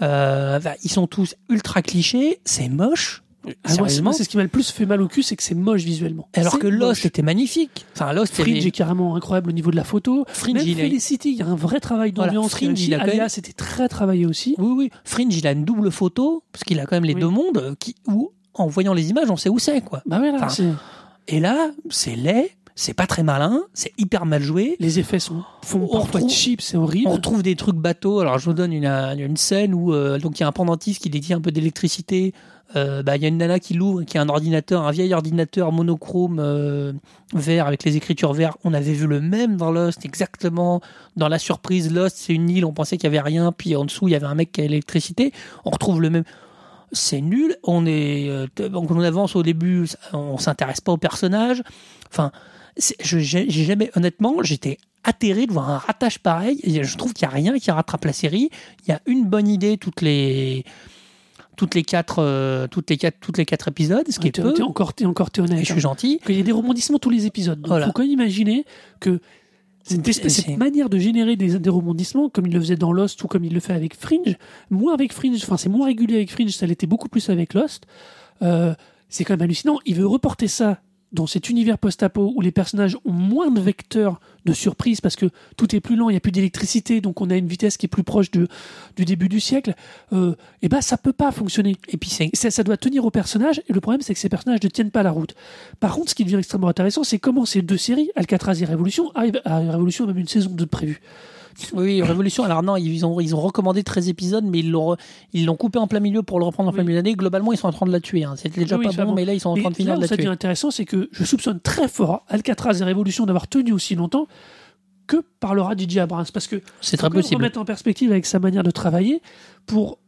Euh, bah, ils sont tous ultra clichés. C'est moche. Ah, moi, c'est- Sérieusement moi, c'est ce qui m'a le plus fait mal au cul, c'est que c'est moche visuellement. Alors que Lost moche. était magnifique. Enfin, Lost, Fringe est carrément incroyable au niveau de la photo. Fringe, Même il a- Felicity, il y a un vrai travail Voilà, d'ambiance. Fringe, réussi. il a même- c'était très travaillé aussi. Oui, oui. Fringe, il a une double photo, parce qu'il a quand même les Oui. deux mondes, euh, qui, où, en voyant les images, on sait où c'est, quoi. Bah ouais, là, Enfin, Et là, c'est laid, c'est pas très malin, c'est hyper mal joué. les effets sont, font On parfois retrouve- cheap, c'est horrible. On retrouve des trucs bateaux. Alors, je vous donne une, euh, une scène où euh, donc il y a un pendentif qui détient un peu d'électricité. Euh, bah, Il y a une nana qui l'ouvre, qui a un ordinateur, un vieil ordinateur monochrome euh, vert avec les écritures vertes. On avait vu le même dans Lost, exactement. Dans la surprise Lost, c'est une île, on pensait qu'il y avait rien, puis en dessous il y avait un mec qui a l'électricité. On retrouve le même. C'est nul. On est, donc on avance au début, on s'intéresse pas au personnage. Enfin, j'ai jamais, honnêtement, j'étais atterré de voir un ratage pareil. Et je trouve qu'il n'y a rien qui rattrape la série. Il y a une bonne idée toutes les toutes les quatre euh, toutes les quatre toutes les quatre épisodes, ce qui est peu. t'es encore, t'es Et honnête. je suis gentil. Il y a des rebondissements tous les épisodes. Donc, Voilà. faut quand même imaginer que cette, cette manière de générer des, des rebondissements, comme il le faisait dans Lost ou comme il le fait avec Fringe, moins avec Fringe, enfin c'est moins régulier avec Fringe, ça l'était beaucoup plus avec Lost. Euh, c'est quand même hallucinant. Il veut reporter ça dans cet univers post-apo où les personnages ont moins de vecteurs de surprise parce que tout est plus lent, il n'y a plus d'électricité, donc on a une vitesse qui est plus proche du début du siècle. Euh, et ben ça peut pas fonctionner. Et puis ça, doit tenir aux personnages, et le problème, c'est que ces personnages ne tiennent pas la route. Par contre, ce qui devient extrêmement intéressant, c'est comment ces deux séries, Alcatraz et Révolution, arrivent à Révolution, même une saison de prévu. Oui, Révolution. Alors non, ils ont ils ont recommandé 13 épisodes, mais ils l'ont ils l'ont coupé en plein milieu pour le reprendre en plein milieu d'année. Globalement, ils sont en train de la tuer. hein. C'était déjà Oui, pas bon, mais là ils sont en train de finir de la ça tuer. devient intéressant, c'est que je soupçonne très fort Alcatraz et Révolution d'avoir tenu aussi longtemps que parlera DJ Abrams. Parce que C'est très possible. remettre en perspective avec sa manière de travailler. Pour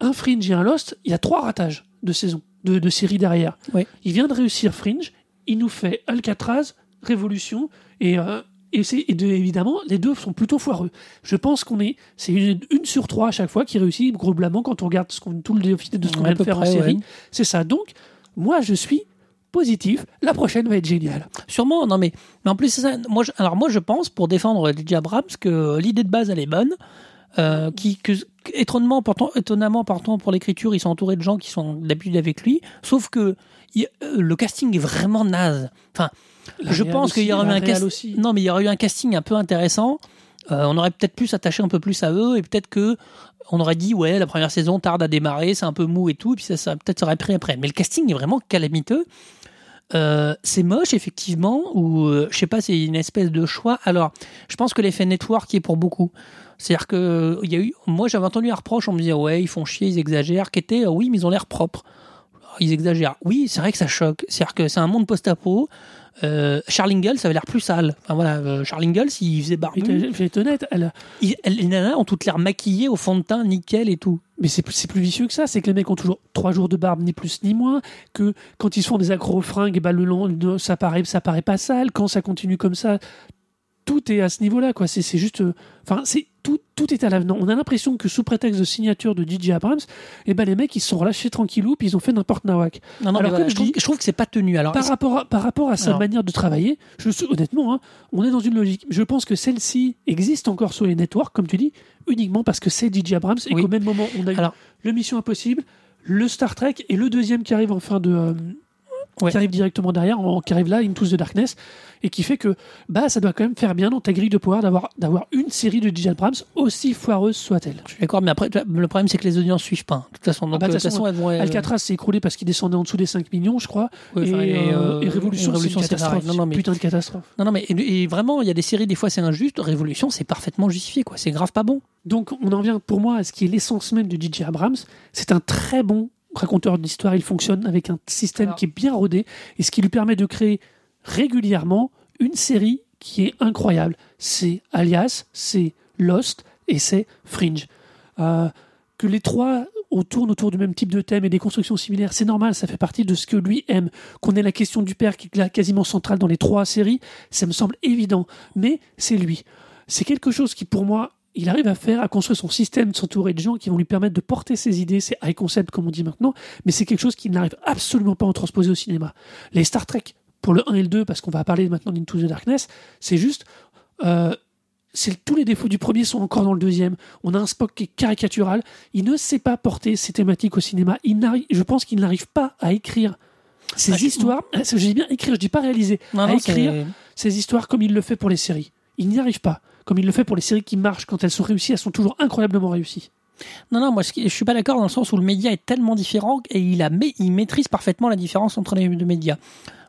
un Fringe et un Lost, il y a trois ratages de saison, de, de séries derrière. Oui. Il vient de réussir Fringe, il nous fait Alcatraz, Révolution, et, euh, et, c'est- et de- évidemment, les deux sont plutôt foireux. Je pense qu'on est, c'est une, une sur trois à chaque fois qui réussit globalement quand on regarde ce qu'on, tout le déficit de ce qu'on vient de faire en série. ouais. C'est ça. Donc, moi, je suis positif. La prochaine va être géniale. Sûrement, non mais, mais en plus c'est ça. Moi, je, alors moi je pense pour défendre DJ Abrams que l'idée de base elle est bonne. Euh, qui que, étonnamment pourtant étonnamment partant pour l'écriture ils sont entourés de gens qui sont d'habitude avec lui sauf que il- euh, le casting est vraiment naze enfin La je pense qu'il y aurait eu un casting aussi. non mais il y aurait eu un casting un peu intéressant. Euh, on aurait peut-être pu s'attacher un peu plus à eux et peut-être que on aurait dit ouais la première saison tarde à démarrer c'est un peu mou et tout et puis ça, ça peut-être ça aurait pris après. Mais le casting est vraiment calamiteux. Euh, c'est moche effectivement ou euh, je sais pas c'est une espèce de choix. Alors je pense que l'effet network y est pour beaucoup. C'est-à-dire que il y a eu moi j'avais entendu un reproche on me disait ouais ils font chier ils exagèrent qui était euh, oui mais ils ont l'air propres ils exagèrent. Oui c'est vrai que ça choque. C'est-à-dire que c'est un monde post-apo euh, Charlingle ça avait l'air plus sale. Enfin voilà euh, Charlingle s'il faisait barbu. T'as- Je vais être honnête, elle, les nanas ont toutes l'air maquillées au fond de teint nickel et tout. Mais c'est plus vicieux que ça, c'est que les mecs ont toujours trois jours de barbe, ni plus ni moins, que quand ils se font des accro-fringues, eh ben, le long, ça paraît, ça paraît pas sale, quand ça continue comme ça, tout est à ce niveau-là, quoi. C'est juste, euh, enfin, c'est tout, tout est à l'avenant. On a l'impression que sous prétexte de signature de DJ Abrams, eh ben, les mecs, ils se sont relâchés tranquillou, puis ils ont fait n'importe nawak. non non Alors, mais voilà, je, trouve, je que c'est pas tenu alors Par rapport, à, par rapport à sa Alors. manière de travailler, je, suis- honnêtement, hein, on est dans une logique. Je pense que celle-ci existe encore sur les networks, comme tu dis, uniquement parce que c'est DJ Abrams et Oui. qu'au même moment, on a eu Alors. le Mission Impossible, le Star Trek et le deuxième qui arrive en fin de. euh, Ouais. qui arrive directement derrière, en- qui arrive là, Into the Darkness, et qui fait que bah ça doit quand même faire bien dans ta grille de pouvoir d'avoir d'avoir une série de DJ Abrams aussi foireuse soit-elle. Je suis d'accord, mais après, le problème, c'est que les audiences suivent pas. De toute façon, donc, bah, de euh, toute façon, euh, Alcatraz s'est écroulé parce qu'il descendait en dessous des 5 millions, je crois. ouais, et, euh, et euh, Révolution, c'est Révolution, une c'est pareil. catastrophe. Non, non, mais, Putain de catastrophe. non, non, mais et, et vraiment, il y a des séries, des fois, c'est injuste. Révolution, c'est parfaitement justifié, quoi. C'est grave pas bon. Donc on en vient pour moi à ce qui est l'essence même de DJ Abrams. C'est un très bon raconteur d'histoire. Il fonctionne avec un système Alors- qui est bien rodé et ce qui lui permet de créer régulièrement une série qui est incroyable. C'est Alias, c'est Lost et c'est Fringe. Euh, que les trois au- tournent autour du même type de thème et des constructions similaires, c'est normal, ça fait partie de ce que lui aime. Qu'on ait la question du père qui est quasiment centrale dans les trois séries, ça me semble évident, mais c'est lui. C'est quelque chose qui, pour moi, il arrive à faire, à construire son système, de s'entourer de gens qui vont lui permettre de porter ses idées, c'est high concept comme on dit maintenant, mais c'est quelque chose qu'il n'arrive absolument pas à en transposer au cinéma. Les Star Trek, pour le 1 et le 2, parce qu'on va parler maintenant d'Into the Darkness, c'est juste... euh, tous les défauts du premier sont encore dans le deuxième. On a un Spock qui est caricatural. Il ne sait pas porter ses thématiques au cinéma. Il je pense qu'il n'arrive pas à écrire ces Ah, je- histoires. Je dis bien écrire, je dis pas réaliser. Non, à non, écrire ces histoires comme il le fait pour les séries. Il n'y arrive pas. Comme il le fait pour les séries qui marchent, quand elles sont réussies, elles sont toujours incroyablement réussies. Non, non, moi je suis pas d'accord dans le sens où le média est tellement différent et il, a, il maîtrise parfaitement la différence entre les deux médias.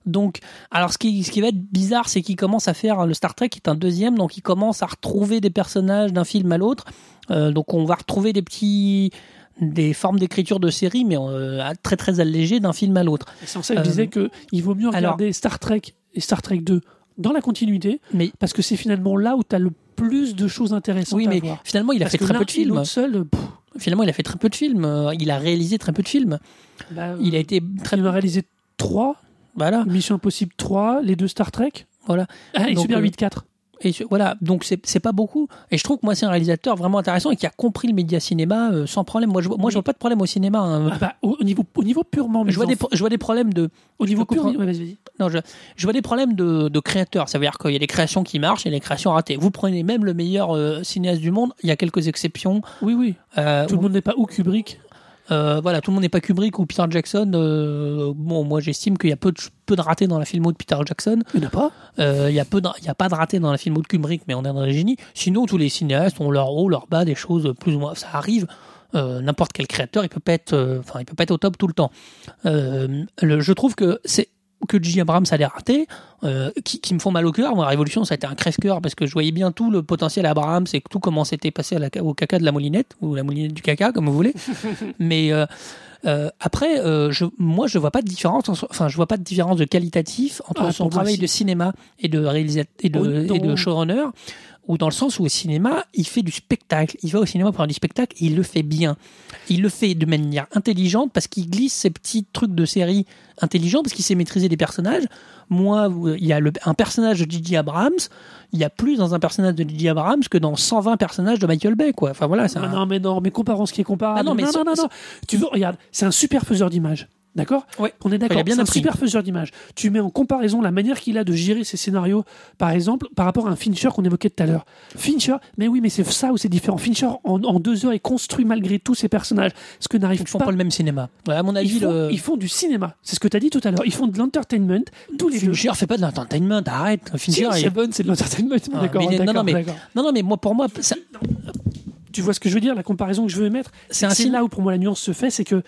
Donc, alors ce qui, ce qui va être bizarre, c'est qu'il commence à faire le Star Trek qui est un deuxième, donc il commence à retrouver des personnages d'un film à l'autre. Euh, donc on va retrouver des petits des formes d'écriture de série, mais euh, très très allégées d'un film à l'autre. C'est en ça que je Euh, disais qu'il vaut mieux alors- regarder Star Trek et Star Trek 2 dans la continuité, Mais parce que c'est finalement là où tu as le plus de choses intéressantes oui, à mais voir. finalement il a Parce fait très peu de films. l'autre seul, pff, Finalement, il a fait très peu de films. Euh, Il a réalisé très peu de films. bah, Il a été très il a réalisé 3, voilà. Mission Impossible 3, les deux Star Trek. Voilà. Ah, et Donc, Super euh, 8-4. Et voilà, donc c'est pas beaucoup. Et je trouve que moi, c'est un réalisateur vraiment intéressant et qui a compris le média cinéma euh, sans problème. Moi, je, vois- moi, je vois pas de problème au cinéma. hein. Ah bah, au, au niveau, au niveau purement je, vois des, je vois des problèmes de. au niveau je peux pur, comprendre. ouais. Non, je, je vois des problèmes de, de créateurs. Ça veut dire qu'il y a des créations qui marchent et des créations ratées. Vous prenez même le meilleur euh, cinéaste du monde, il y a quelques exceptions. Oui, oui. Euh, Tout le monde n'est pas ou Kubrick. Euh, voilà, tout le monde n'est pas Kubrick ou Peter Jackson. Euh, bon, moi, j'estime qu'il y a peu de, peu de ratés dans la filmo de Peter Jackson. Il n'y en a pas. Euh, Il y a peu, de- il y a pas de ratés dans la filmo de Kubrick, mais on est dans les génies. Sinon, tous les cinéastes ont leur haut, leur bas, des choses plus ou moins. Ça arrive. N'importe quel créateur, il peut pas être, enfin, il peut pas être au top tout le temps. Le- je trouve que c'est que J. Abrams a des ratés euh, qui, qui me font mal au cœur. Moi, Révolution, ça a été un crève-cœur parce que je voyais bien tout le potentiel Abrams et tout comment c'était passé à la, au caca de la moulinette ou la moulinette du caca, comme vous voulez. Mais euh, euh, après, euh, je, moi, je vois pas de différence. Enfin, je vois pas de différence de qualitatif entre Ah, son travail de cinéma et de réalisateur et de, Oui, et de non. showrunner, ou dans le sens où au cinéma, il fait du spectacle. Il va au cinéma pour faire du spectacle et il le fait bien. Il le fait de manière intelligente parce qu'il glisse ces petits trucs de série intelligents parce qu'il sait maîtriser des personnages. Moi, vous- il y a le- un personnage de J.J. Abrams. Il y a plus dans un personnage de J.J. Abrams que dans 120 personnages de Michael Bay, quoi. Enfin voilà, c'est Ah un- non, mais non, mais comparons ce qui est comparable. Ah non, mais non, non, non. Tu veux, regarde, c'est un super faiseur d'images. D'accord Ouais. On est d'accord. Il a bien C'est un appris. super faiseur d'images. Tu mets en comparaison la manière qu'il a de gérer ses scénarios, par exemple, par rapport à un Fincher qu'on évoquait tout à l'heure. Fincher, mais oui, mais c'est ça où c'est différent. Fincher, en, en deux heures, est construit malgré tous ses personnages. Ce que n'arrive ils font pas. pas le même cinéma. Ouais, à mon avis, ils, font, le... ils font du cinéma. C'est ce que tu as dit tout à l'heure. Ils font de l'entertainment. Tous les deux. Fincher fait pas de l'entertainment, arrête. Si, Fincher, il- Seven, c'est de l'entertainment. Ah, d'accord, il non, non, mais-. Non, non, mais moi, pour moi, ça- Tu vois ce que je veux dire La comparaison que je veux mettre, c'est là où pour moi la nuance se fait, c'est que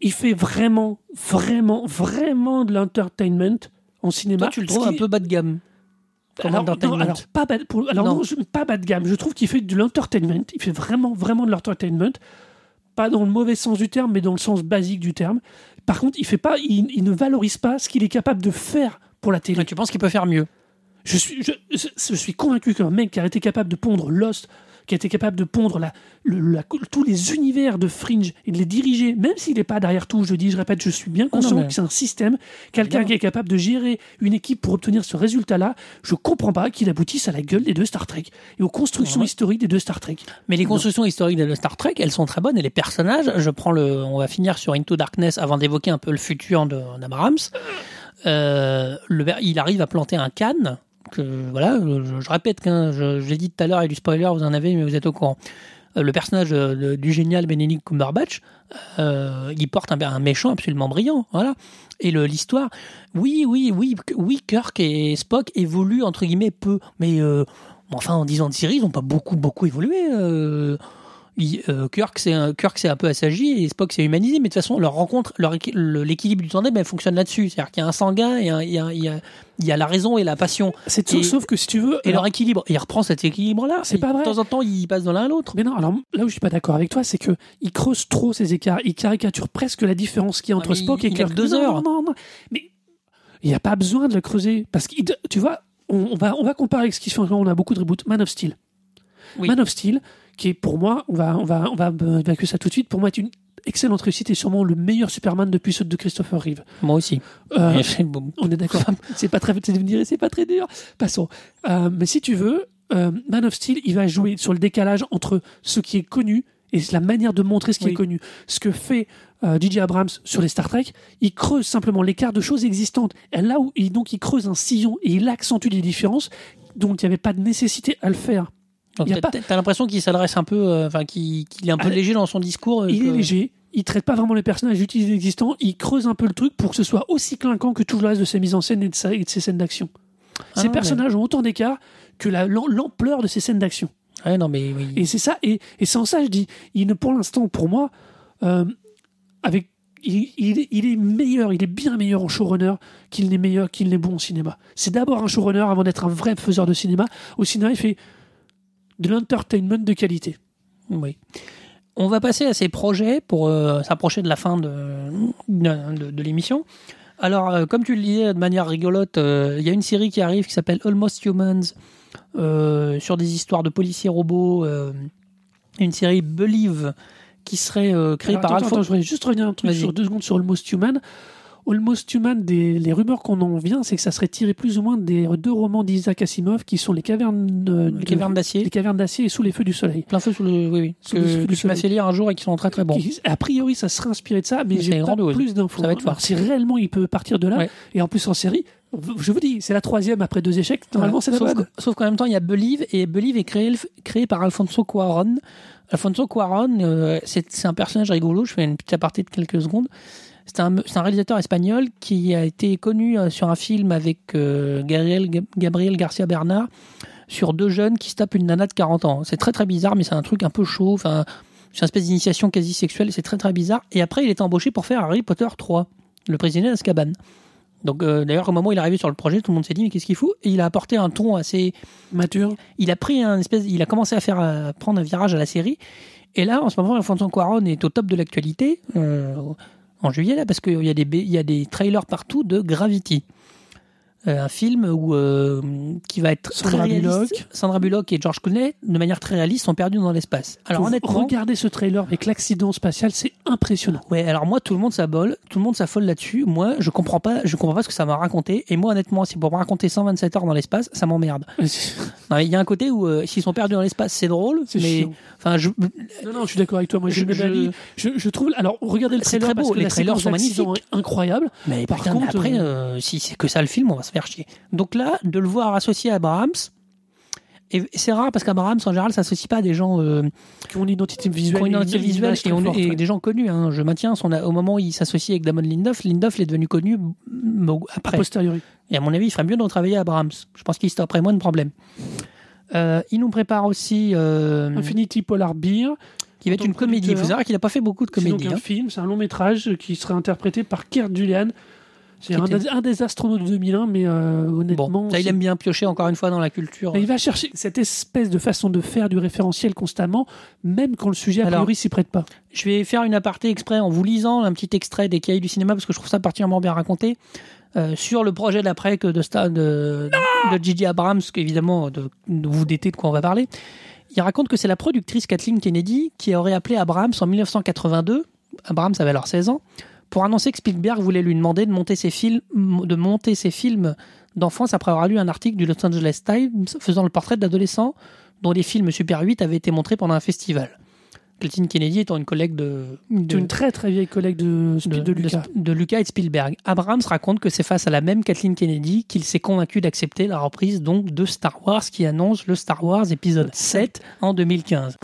il fait vraiment, vraiment, vraiment de l'entertainment en cinéma. Toi, tu le trouves un peu bas de gamme. Alors, non, alors, pas bas, pour- alors Non. non, je- pas bas de gamme. Je trouve qu'il fait de l'entertainment. Il fait vraiment, vraiment de l'entertainment. Pas dans le mauvais sens du terme, mais dans le sens basique du terme. Par contre, il fait pas, il, il ne valorise pas ce qu'il est capable de faire pour la télé. Ouais, tu penses qu'il peut faire mieux? Je suis, je, je- je suis convaincu qu'un mec qui a été capable de pondre Lost, qui a été capable de pondre la, le- la- tous les univers de Fringe et de les diriger, même s'il n'est pas derrière tout, je le dis, je répète, je suis bien Ah conscient mais- que c'est un système, quelqu'un qui est capable de gérer une équipe pour obtenir ce résultat-là, je comprends pas qu'il aboutisse à la gueule des deux Star Trek et aux constructions Ouais. historiques des deux Star Trek. Mais les constructions historiques de Star Trek, elles sont très bonnes et les personnages, je prends le, on va finir sur Into Darkness avant d'évoquer un peu le futur de d'Abrams. Euh, le, il arrive à planter un canne. Que, voilà, je, répète que je, l'ai dit tout à l'heure et du spoiler, vous en avez, mais vous êtes au courant. Euh, le personnage euh, du génial Benedict Cumberbatch, euh, il porte un, un méchant absolument brillant, voilà. Et l'histoire, oui, oui, oui, oui, Kirk et Spock évoluent entre guillemets peu, mais enfin en 10 ans de série, ils n'ont pas beaucoup, beaucoup évolué. Il- euh, Kirk, c'est un, Kirk, c'est un peu assagi et Spock, c'est humanisé, mais de toute façon, leur rencontre, leur équi- le- l'équilibre du tandem, elle fonctionne là-dessus. C'est-à-dire qu'il y a un sanguin, et un- il y a, il y a- il y a la raison et la passion. C'est Et- tout, sauf que si tu veux. Et alors- leur équilibre. Et il reprend cet équilibre-là. C'est pas vrai. De temps en temps, il passe de l'un à l'autre. Mais non, alors là où je suis pas d'accord avec toi, c'est que il creuse trop ces écarts, il caricature presque la différence qu'il y a entre Ah, mais Spock et Kirk. deux heures. Non, non, non. Mais il n'y a pas besoin de le creuser parce que tu vois, on, on va on va comparer avec ce qui se fait en ce moment, on a beaucoup de reboots. Man of Steel. Oui. Man of Steel, qui est pour moi, on va on va on va euh, évacuer ça tout de suite. Pour moi, est une excellente réussite et sûrement le meilleur Superman depuis ceux de Christopher Reeve. Moi aussi. Euh, on est d'accord. c'est pas très, c'est pas très dur. Passons. Euh, mais si tu veux, euh, Man of Steel, il va jouer sur le décalage entre ce qui est connu et la manière de montrer ce qui Oui. est connu. Ce que fait euh, J.J. Abrams sur les Star Trek, il creuse simplement l'écart de choses existantes. Et là où il, donc il creuse un sillon et il accentue les différences. dont il n'y avait pas de nécessité à le faire. Il t'as pas- l'impression qu'il s'adresse un peu, euh, enfin, qu'il est un peu Ah, léger dans son discours. euh, Il que- est léger, il traite pas vraiment les personnages utilisés existants, il creuse un peu le truc pour que ce soit aussi clinquant que tout le reste de ses mises en scène et de, sa- et de ses scènes d'action. Ah, ces mais- personnages ont autant d'écart que la- l'am- l'ampleur de ces scènes d'action. Ouais, non, mais oui. Et c'est ça, et, et sans ça, je dis, il ne, pour l'instant, pour moi, euh, avec, il, il est- il est meilleur, il est bien meilleur en showrunner qu'il n'est meilleur, qu'il n'est bon au cinéma. C'est d'abord un showrunner avant d'être un vrai faiseur de cinéma. Au cinéma, il fait de l'entertainment de qualité. Oui. On va passer à ces projets pour euh, s'approcher de la fin de, de, de- de l'émission. Alors, euh, comme tu le disais de manière rigolote, euh, il y a une série qui arrive qui s'appelle Almost Humans sur des histoires de policiers robots. une série Believe qui serait créée Alors, par attends, Alphonse. attends, je voudrais juste revenir un truc sur deux secondes sur Almost Human. Almost Human, des, les rumeurs qu'on en vient, c'est que ça serait tiré plus ou moins des deux romans d'Isaac Asimov qui sont Les Cavernes, euh, Les cavernes d'acier. Les Cavernes d'acier et Sous les feux du soleil. Plein feu sous le. Oui, oui. Sous Que, le feu que du tu m'as soleil. fait lire un jour et qui sont très très bons. Qui- a priori, ça serait inspiré de ça, mais Mais j'ai pas plus d'infos. Ça va être fort. Si réellement il peut partir de là, Ouais. et en plus en série, je vous dis, c'est la troisième après deux échecs. Normalement, c'est sauf, sauf qu'en même temps, il y a Believe, et Believe est créé, créé par Alfonso Cuaron. Alfonso Cuaron, euh, c'est c'est un personnage rigolo, je fais une petite aparté de quelques secondes. C'est un, réalisateur espagnol qui a été connu euh, sur un film avec euh, Gabriel, Gabriel Garcia Bernard sur deux jeunes qui se tapent une nana de 40 ans. C'est très très bizarre, mais c'est un truc un peu chaud. Enfin, c'est une espèce d'initiation quasi sexuelle, c'est très très bizarre. Et après, il est embauché pour faire Harry Potter 3, le prisonnier d'Azkaban. Donc euh, d'ailleurs, au moment où il est arrivé sur le projet, tout le monde s'est dit mais qu'est-ce qu'il fout? Et il a apporté un ton assez Mature. il a pris un espèce, il a commencé à faire à prendre un virage à la série. Et là, en ce moment, Alfonso Cuarón est au top de l'actualité euh, en juillet là, parce qu'il y a des y a des trailers partout de Gravity, un film où euh, qui va être Sandra très réaliste. Bullock. Sandra Bullock et George Clooney, de manière très réaliste, sont perdus dans l'espace. Alors Faut honnêtement, regardez ce trailer avec l'accident spatial, c'est impressionnant. Ouais, alors moi tout le monde s'abole, tout le monde s'affole là-dessus. Moi, je comprends pas, je comprends pas ce que ça m'a raconté. Et moi, honnêtement, si pour me raconter 127 heures dans l'espace, ça m'emmerde. Il y a un côté où euh, s'ils sont perdus dans l'espace, c'est drôle, C'est mais chiant. enfin, je, Non, non, je suis d'accord avec toi. Moi, Je- trouve. Alors, regardez le C'est trailer très beau, parce que les trailers sont d'accident est incroyable. Mais Par putain, contre, après, euh, euh, si c'est que ça le film, on va se faire chier. Donc là, de le voir associé à Abrahams, et c'est rare parce qu'Abrahams, en général, s'associe pas à des gens euh, Qui ont une identité visuelle. qui ont une et identité visuelle image et, on- très forte, et ouais. des gens connus. hein. Je maintiens, son, au moment où il s'associe avec Damon Lindelof, Lindelof est devenu connu mm, après. posteriori. Et à mon avis, il ferait mieux de retravailler Abrahams. Je pense qu'il stopperait moins de problèmes. Euh, il nous prépare aussi euh, Infinity Polar Beer. qui va être une comédie. Il faut savoir qu'il n'a pas fait beaucoup de C'est donc comédies. un hein. film, c'est un long métrage qui sera interprété par Kurt Julian. C'est un, était- des- un des astronautes de 2001, mais euh, honnêtement. Bon, ça, il aime bien piocher encore une fois dans la culture. Mais il va chercher cette espèce de façon de faire du référentiel constamment, même quand le sujet a priori s'y prête pas. Je vais faire une aparté exprès en vous lisant un petit extrait des cahiers du cinéma parce que je trouve ça particulièrement bien raconté euh, sur le projet d'après que de, Sta- de, de Gigi Abrams, qu'évidemment de, de vous d'été de quoi on va parler. Il raconte que c'est la productrice Kathleen Kennedy qui aurait appelé Abrams en 1982. Abrams avait alors 16 ans pour annoncer que Spielberg voulait lui demander de monter ses films, de monter ses films d'enfance après avoir lu un article du Los Angeles Times faisant le portrait d'adolescents dont les films Super 8 avaient été montrés pendant un festival. Kathleen Kennedy étant une collègue de, de, une très très vieille collègue de, de, de, Lucas. de- de Lucas et de Spielberg. Abrams raconte que c'est face à la même Kathleen Kennedy qu'il s'est convaincu d'accepter la reprise donc de Star Wars qui annonce le Star Wars épisode 7 en 2015.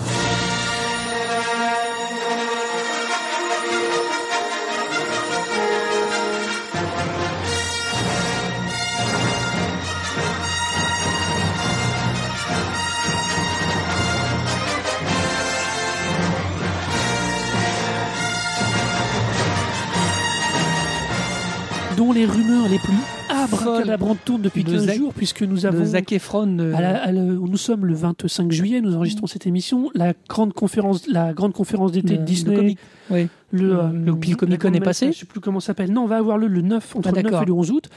Dont les rumeurs les plus abracadabrantes tournent depuis De 15 Zac- jours, puisque nous avons. Zac Efron. euh, à la- à le- nous sommes le 25 juillet, nous enregistrons cette émission. La grande conférence, la grande conférence d'été de le- Disney, le. Oui. le, euh, Le- Comic Con est passé Je sais plus comment ça s'appelle. Non, on va avoir le, le 9 entre Ah, le 9 d'accord. et le 11 août.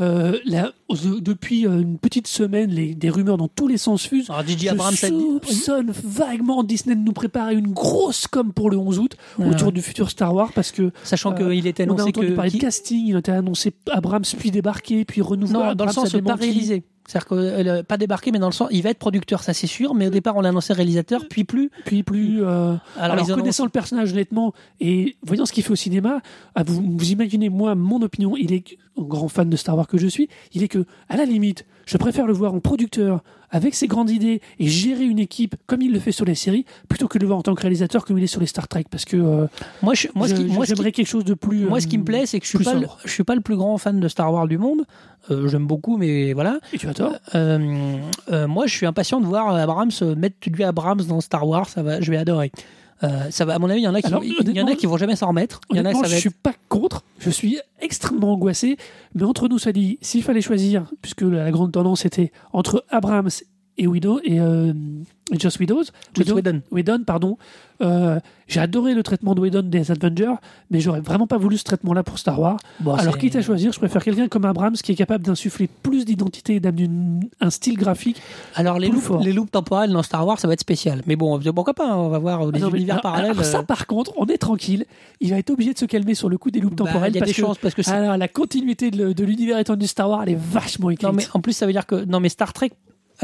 Euh, là, depuis euh, une petite semaine, les, des rumeurs dans tous les sens fusent. Alors Gigi Je Abrams soupçonne vaguement Disney de nous préparer une grosse com pour le 11 août Ah. autour du futur Star Wars parce que Sachant Euh, qu'il était on a annoncé entendu que. parler de casting, il a été annoncé Abrams puis débarqué puis renouvelé. Non, dans le sens pas réalisé. C'est-à-dire que euh, pas débarquer, mais dans le sens, il va être producteur, ça c'est sûr. Mais au départ, on l'a annoncé réalisateur, puis plus. Puis plus. euh, Alors, Alors, annoncent- connaissant le personnage honnêtement et voyant ce qu'il fait au cinéma, ah, vous, vous imaginez moi mon opinion, il est grand fan de Star Wars que je suis, il est que à la limite, je préfère le voir en producteur avec ses grandes idées et gérer une équipe comme il le fait sur les séries plutôt que de le voir en tant que réalisateur comme il est sur les Star Trek parce que euh, Moi, je, moi, ce qui, je- moi, ce qui- j'aimerais quelque chose de plus moi, ce qui me euh, plaît, c'est que je suis plus pas, le, sobre. je suis pas le plus grand fan de Star Wars du monde. Euh, J'aime beaucoup, mais voilà. et tu as tort. Euh, moi, je suis impatient de voir Abrams mettre du Abrams dans Star Wars. Ça va, je vais adorer. Euh, ça va, à mon avis, il y en a qui, Alors, il y en a qui vont jamais s'en remettre. Il y en a qui Honnêtement, ça je va suis être. pas contre. Je suis extrêmement angoissé. Mais entre nous, ça dit, s'il fallait choisir, puisque la grande tendance était entre Abrams et Widow et, euh, Joss Widows, Joss Whedon. Whedon, pardon. Euh, J'ai adoré le traitement de Whedon des Avengers, mais j'aurais vraiment pas voulu ce traitement-là pour Star Wars. Bon, Alors, quitte à choisir, je préfère quelqu'un comme Abrams qui est capable d'insuffler plus d'identité et d'amener un style graphique. Alors les fort. les loops temporels dans Star Wars, ça va être spécial. Mais bon, pourquoi pas hein, On va voir euh, des Ah mais- univers alors- parallèles. alors ça, euh, par contre, on est tranquille. Il va être obligé de se calmer sur le coup des loops bah, temporels Il y a parce des que chances parce que Alors, la continuité de, l'univers étendu Star Wars, elle est vachement écrite. Non, mais en plus, ça veut dire que. Non, mais Star Trek,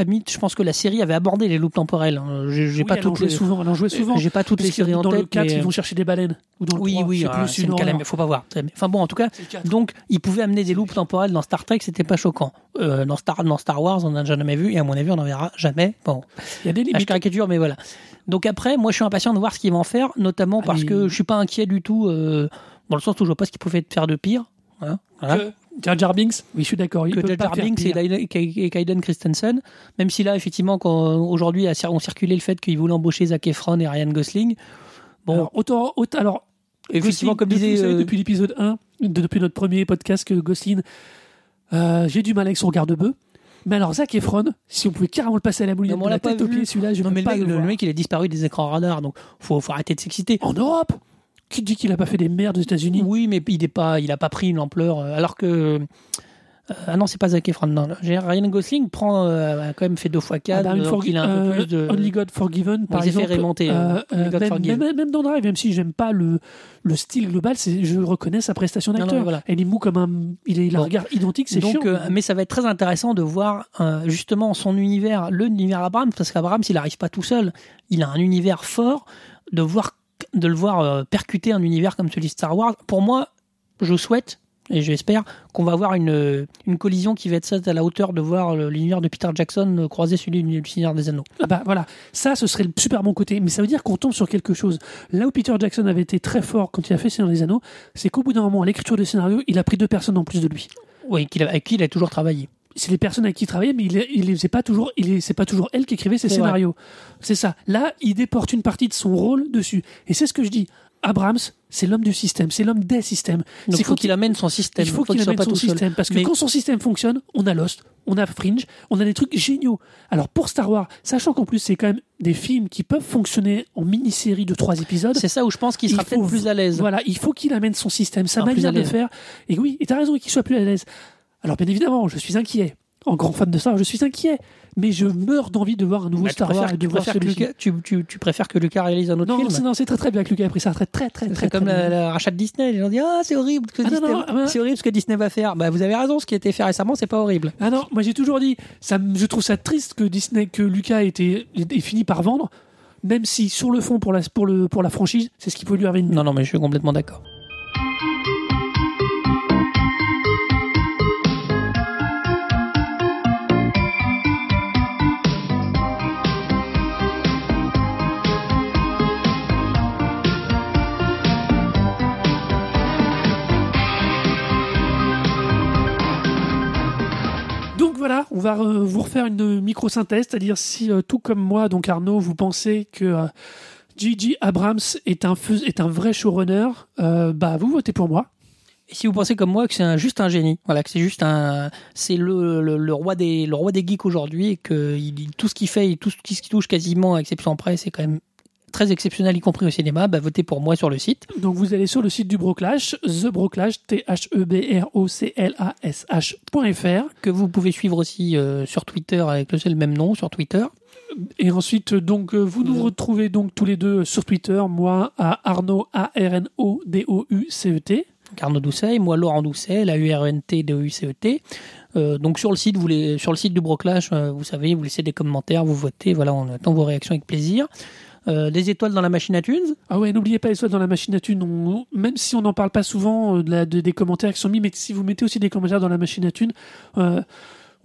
limite, je pense que la série avait abordé les loops temporels. hein. J'ai Oui, pas elle toutes les. souvent. Elle en jouait souvent. J'ai pas toutes les séries en dans tête. le 4, mais- ils vont chercher des baleines. Ou dans le Oui, 3, oui, je ah, plus, c'est une calame, faut pas voir. Enfin bon, en tout cas, C'est le 4. donc ils pouvaient amener des loops temporels dans Star Trek, c'était pas choquant. Euh, dans Star dans Star Wars, on n'a jamais vu et à mon avis, on n'en verra jamais. Bon, Il y a des Ah, je limites. caricature, mais voilà. Donc après, moi, je suis impatient de voir ce qu'ils vont en faire, notamment Ah, parce mais- que je suis pas inquiet du tout, euh, dans le sens où je vois pas ce qu'ils pouvaient faire de pire. hein, voilà. Que Jar Jar Binks, oui, je suis d'accord. que Jar Jar Binks et Kaiden Christensen, même si là, effectivement, aujourd'hui a cir- ont circulé le fait qu'ils voulaient embaucher Zac Efron et Ryan Gosling. Bon, Alors, autant, autant, alors, effectivement, Gosling, comme depuis, disait. savez, euh, depuis l'épisode 1, de- depuis notre premier podcast que Gosling, euh, j'ai du mal avec son garde-bœuf. Mais alors, Zac Efron, si on pouvait carrément le passer à la moulinette on de la tête aux pieds, celui-là, je non, mais le pas mec, le voir. le mec, il a disparu des écrans radars, donc faut, faut arrêter de s'exciter. En Europe? Qui dit qu'il a pas fait des merdes aux États-Unis Oui, mais il est pas, il a pas pris une ampleur. euh, Alors que euh, ah non, c'est pas Zac Efron. Non, Ryan Gosling prend euh, a quand même fait deux fois Ah quatre. bah, donc il a un peu plus de. Only God Forgiven, par s'est fait exemple. remonter, euh, God même, Forgive. même- même dans Drive, même si j'aime pas le, le style global, je reconnais sa prestation d'acteur. voilà. Elle est mou comme un. Il, est, il a un regard identique, c'est chiant. mais ça va être très intéressant de voir justement son univers, le univers Abrams, parce qu'Abrams, il n'arrive pas tout seul. Il a un univers fort. De voir, de le voir euh, percuter un univers comme celui de Star Wars. Pour moi, je souhaite et j'espère qu'on va avoir une, une collision qui va être à la hauteur de voir le- l'univers de Peter Jackson euh, croiser celui du Seigneur des Anneaux. Ah bah voilà, ça ce serait le super bon côté, mais ça veut dire qu'on tombe sur quelque chose. Là où Peter Jackson avait été très fort quand il a fait Seigneur des Anneaux, c'est qu'au bout d'un moment, à l'écriture du scénario, il a pris deux personnes en plus de lui. Oui, avec qui il a toujours travaillé. C'est les personnes avec qui il travaillait, mais il, les faisait pas toujours, il est- c'est pas toujours elle qui écrivait ses scénarios. C'est ça. Là, il déporte une partie de son rôle dessus. Et c'est ce que je dis. Abrams, c'est l'homme du système, c'est l'homme des systèmes. Donc C'est il faut qu'il amène son système. Il faut qu'il amène pas son seul. système. Parce que Mais- quand son système fonctionne, on a Lost, on a Fringe, on a des trucs géniaux. Alors pour Star Wars, sachant qu'en plus c'est quand même des films qui peuvent fonctionner en mini-série de trois épisodes, C'est ça où je pense qu'il Il sera peut-être plus à l'aise. voilà, il faut qu'il amène son système, sa Ah, manière de faire. Et oui, et t'as raison qu'il soit plus à l'aise. Alors bien évidemment, je suis inquiet. En grand fan de Star Wars, je suis inquiet. Mais je meurs d'envie de voir un nouveau Bah, Star Wars préfères, et de tu, voir préfères que. Lucas, tu, tu- tu préfères que Lucas réalise un autre Non, film non, c'est très très bien que Lucas ait pris sa retraite. Très très très C'est comme très la, rachat de Disney. Les gens disent Ah, c'est horrible, que Ah, non, Disney, non, ah, c'est horrible ce que Disney va faire. Bah, vous avez raison, ce qui a été fait récemment, c'est pas horrible. Ah non, moi j'ai toujours dit, ça, je trouve ça triste que Disney, que Lucas ait, été, ait fini par vendre, même si sur le fond pour la, pour le, pour la franchise, c'est ce qui peut lui arriver. Non, non, mais je suis complètement d'accord. On va euh, vous refaire une micro-synthèse, c'est-à-dire si euh, tout comme moi, donc Arnaud, vous pensez que euh, J.J. Abrams est un, est un vrai showrunner, euh, bah vous votez pour moi. Et si vous pensez comme moi que c'est juste un génie, voilà, que c'est juste un, c'est le, le, roi des, le roi des geeks aujourd'hui et que tout ce qu'il fait, et tout ce qui touche quasiment, à exception près, c'est quand même très exceptionnel, y compris au cinéma, bah, votez pour moi sur le site. Donc vous allez sur le site du Broclash, The Broclash, E T-H-E-B-R-O-C-L-A-S-H.fr. Que vous pouvez suivre aussi euh, sur Twitter avec le seul même nom, sur Twitter. Et ensuite, donc, euh, vous nous retrouvez donc tous les deux sur Twitter, moi à Arnaud, A-R-N-O-D-O-U-C-E-T. donc Arnaud Doucet, et moi Laurent Doucet, la URNT de UCET. Euh, donc sur le site, vous les, sur le site du Broclash, euh, vous savez, vous laissez des commentaires, vous votez, voilà, on attend vos réactions avec plaisir. Euh, des étoiles dans la machine à tunes. Ah ouais, n'oubliez pas les soins dans la machine à thunes. On- même si on n'en parle pas souvent euh, de la- de- des commentaires qui sont mis, mais si vous mettez aussi des commentaires dans la machine à thunes, euh,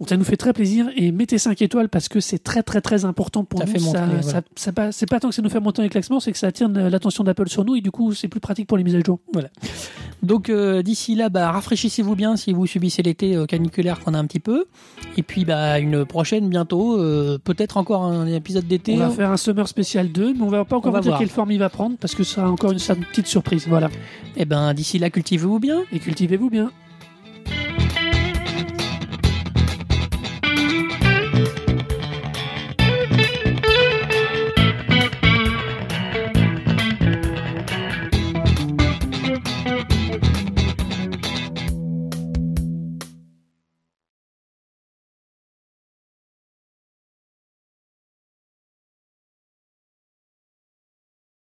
ça nous fait très plaisir. Et mettez 5 étoiles parce que c'est très très très important pour Ça nous. fait monter, ça, voilà. ça- ça pas- c'est pas tant que ça nous fait monter les classements, c'est que ça attire euh, l'attention d'Apple sur nous et du coup c'est plus pratique pour les mises à jour. Donc euh, d'ici là, bah, rafraîchissez-vous bien si vous subissez l'été euh, caniculaire qu'on a un petit peu. Et puis bah, une prochaine bientôt, euh, peut-être encore un épisode d'été. On va faire un Summer spécial 2, mais on va pas encore va vous dire voir. quelle forme il va prendre parce que ce sera encore une, une petite surprise. Voilà. Et ben d'ici là, cultivez-vous bien. Et cultivez-vous bien.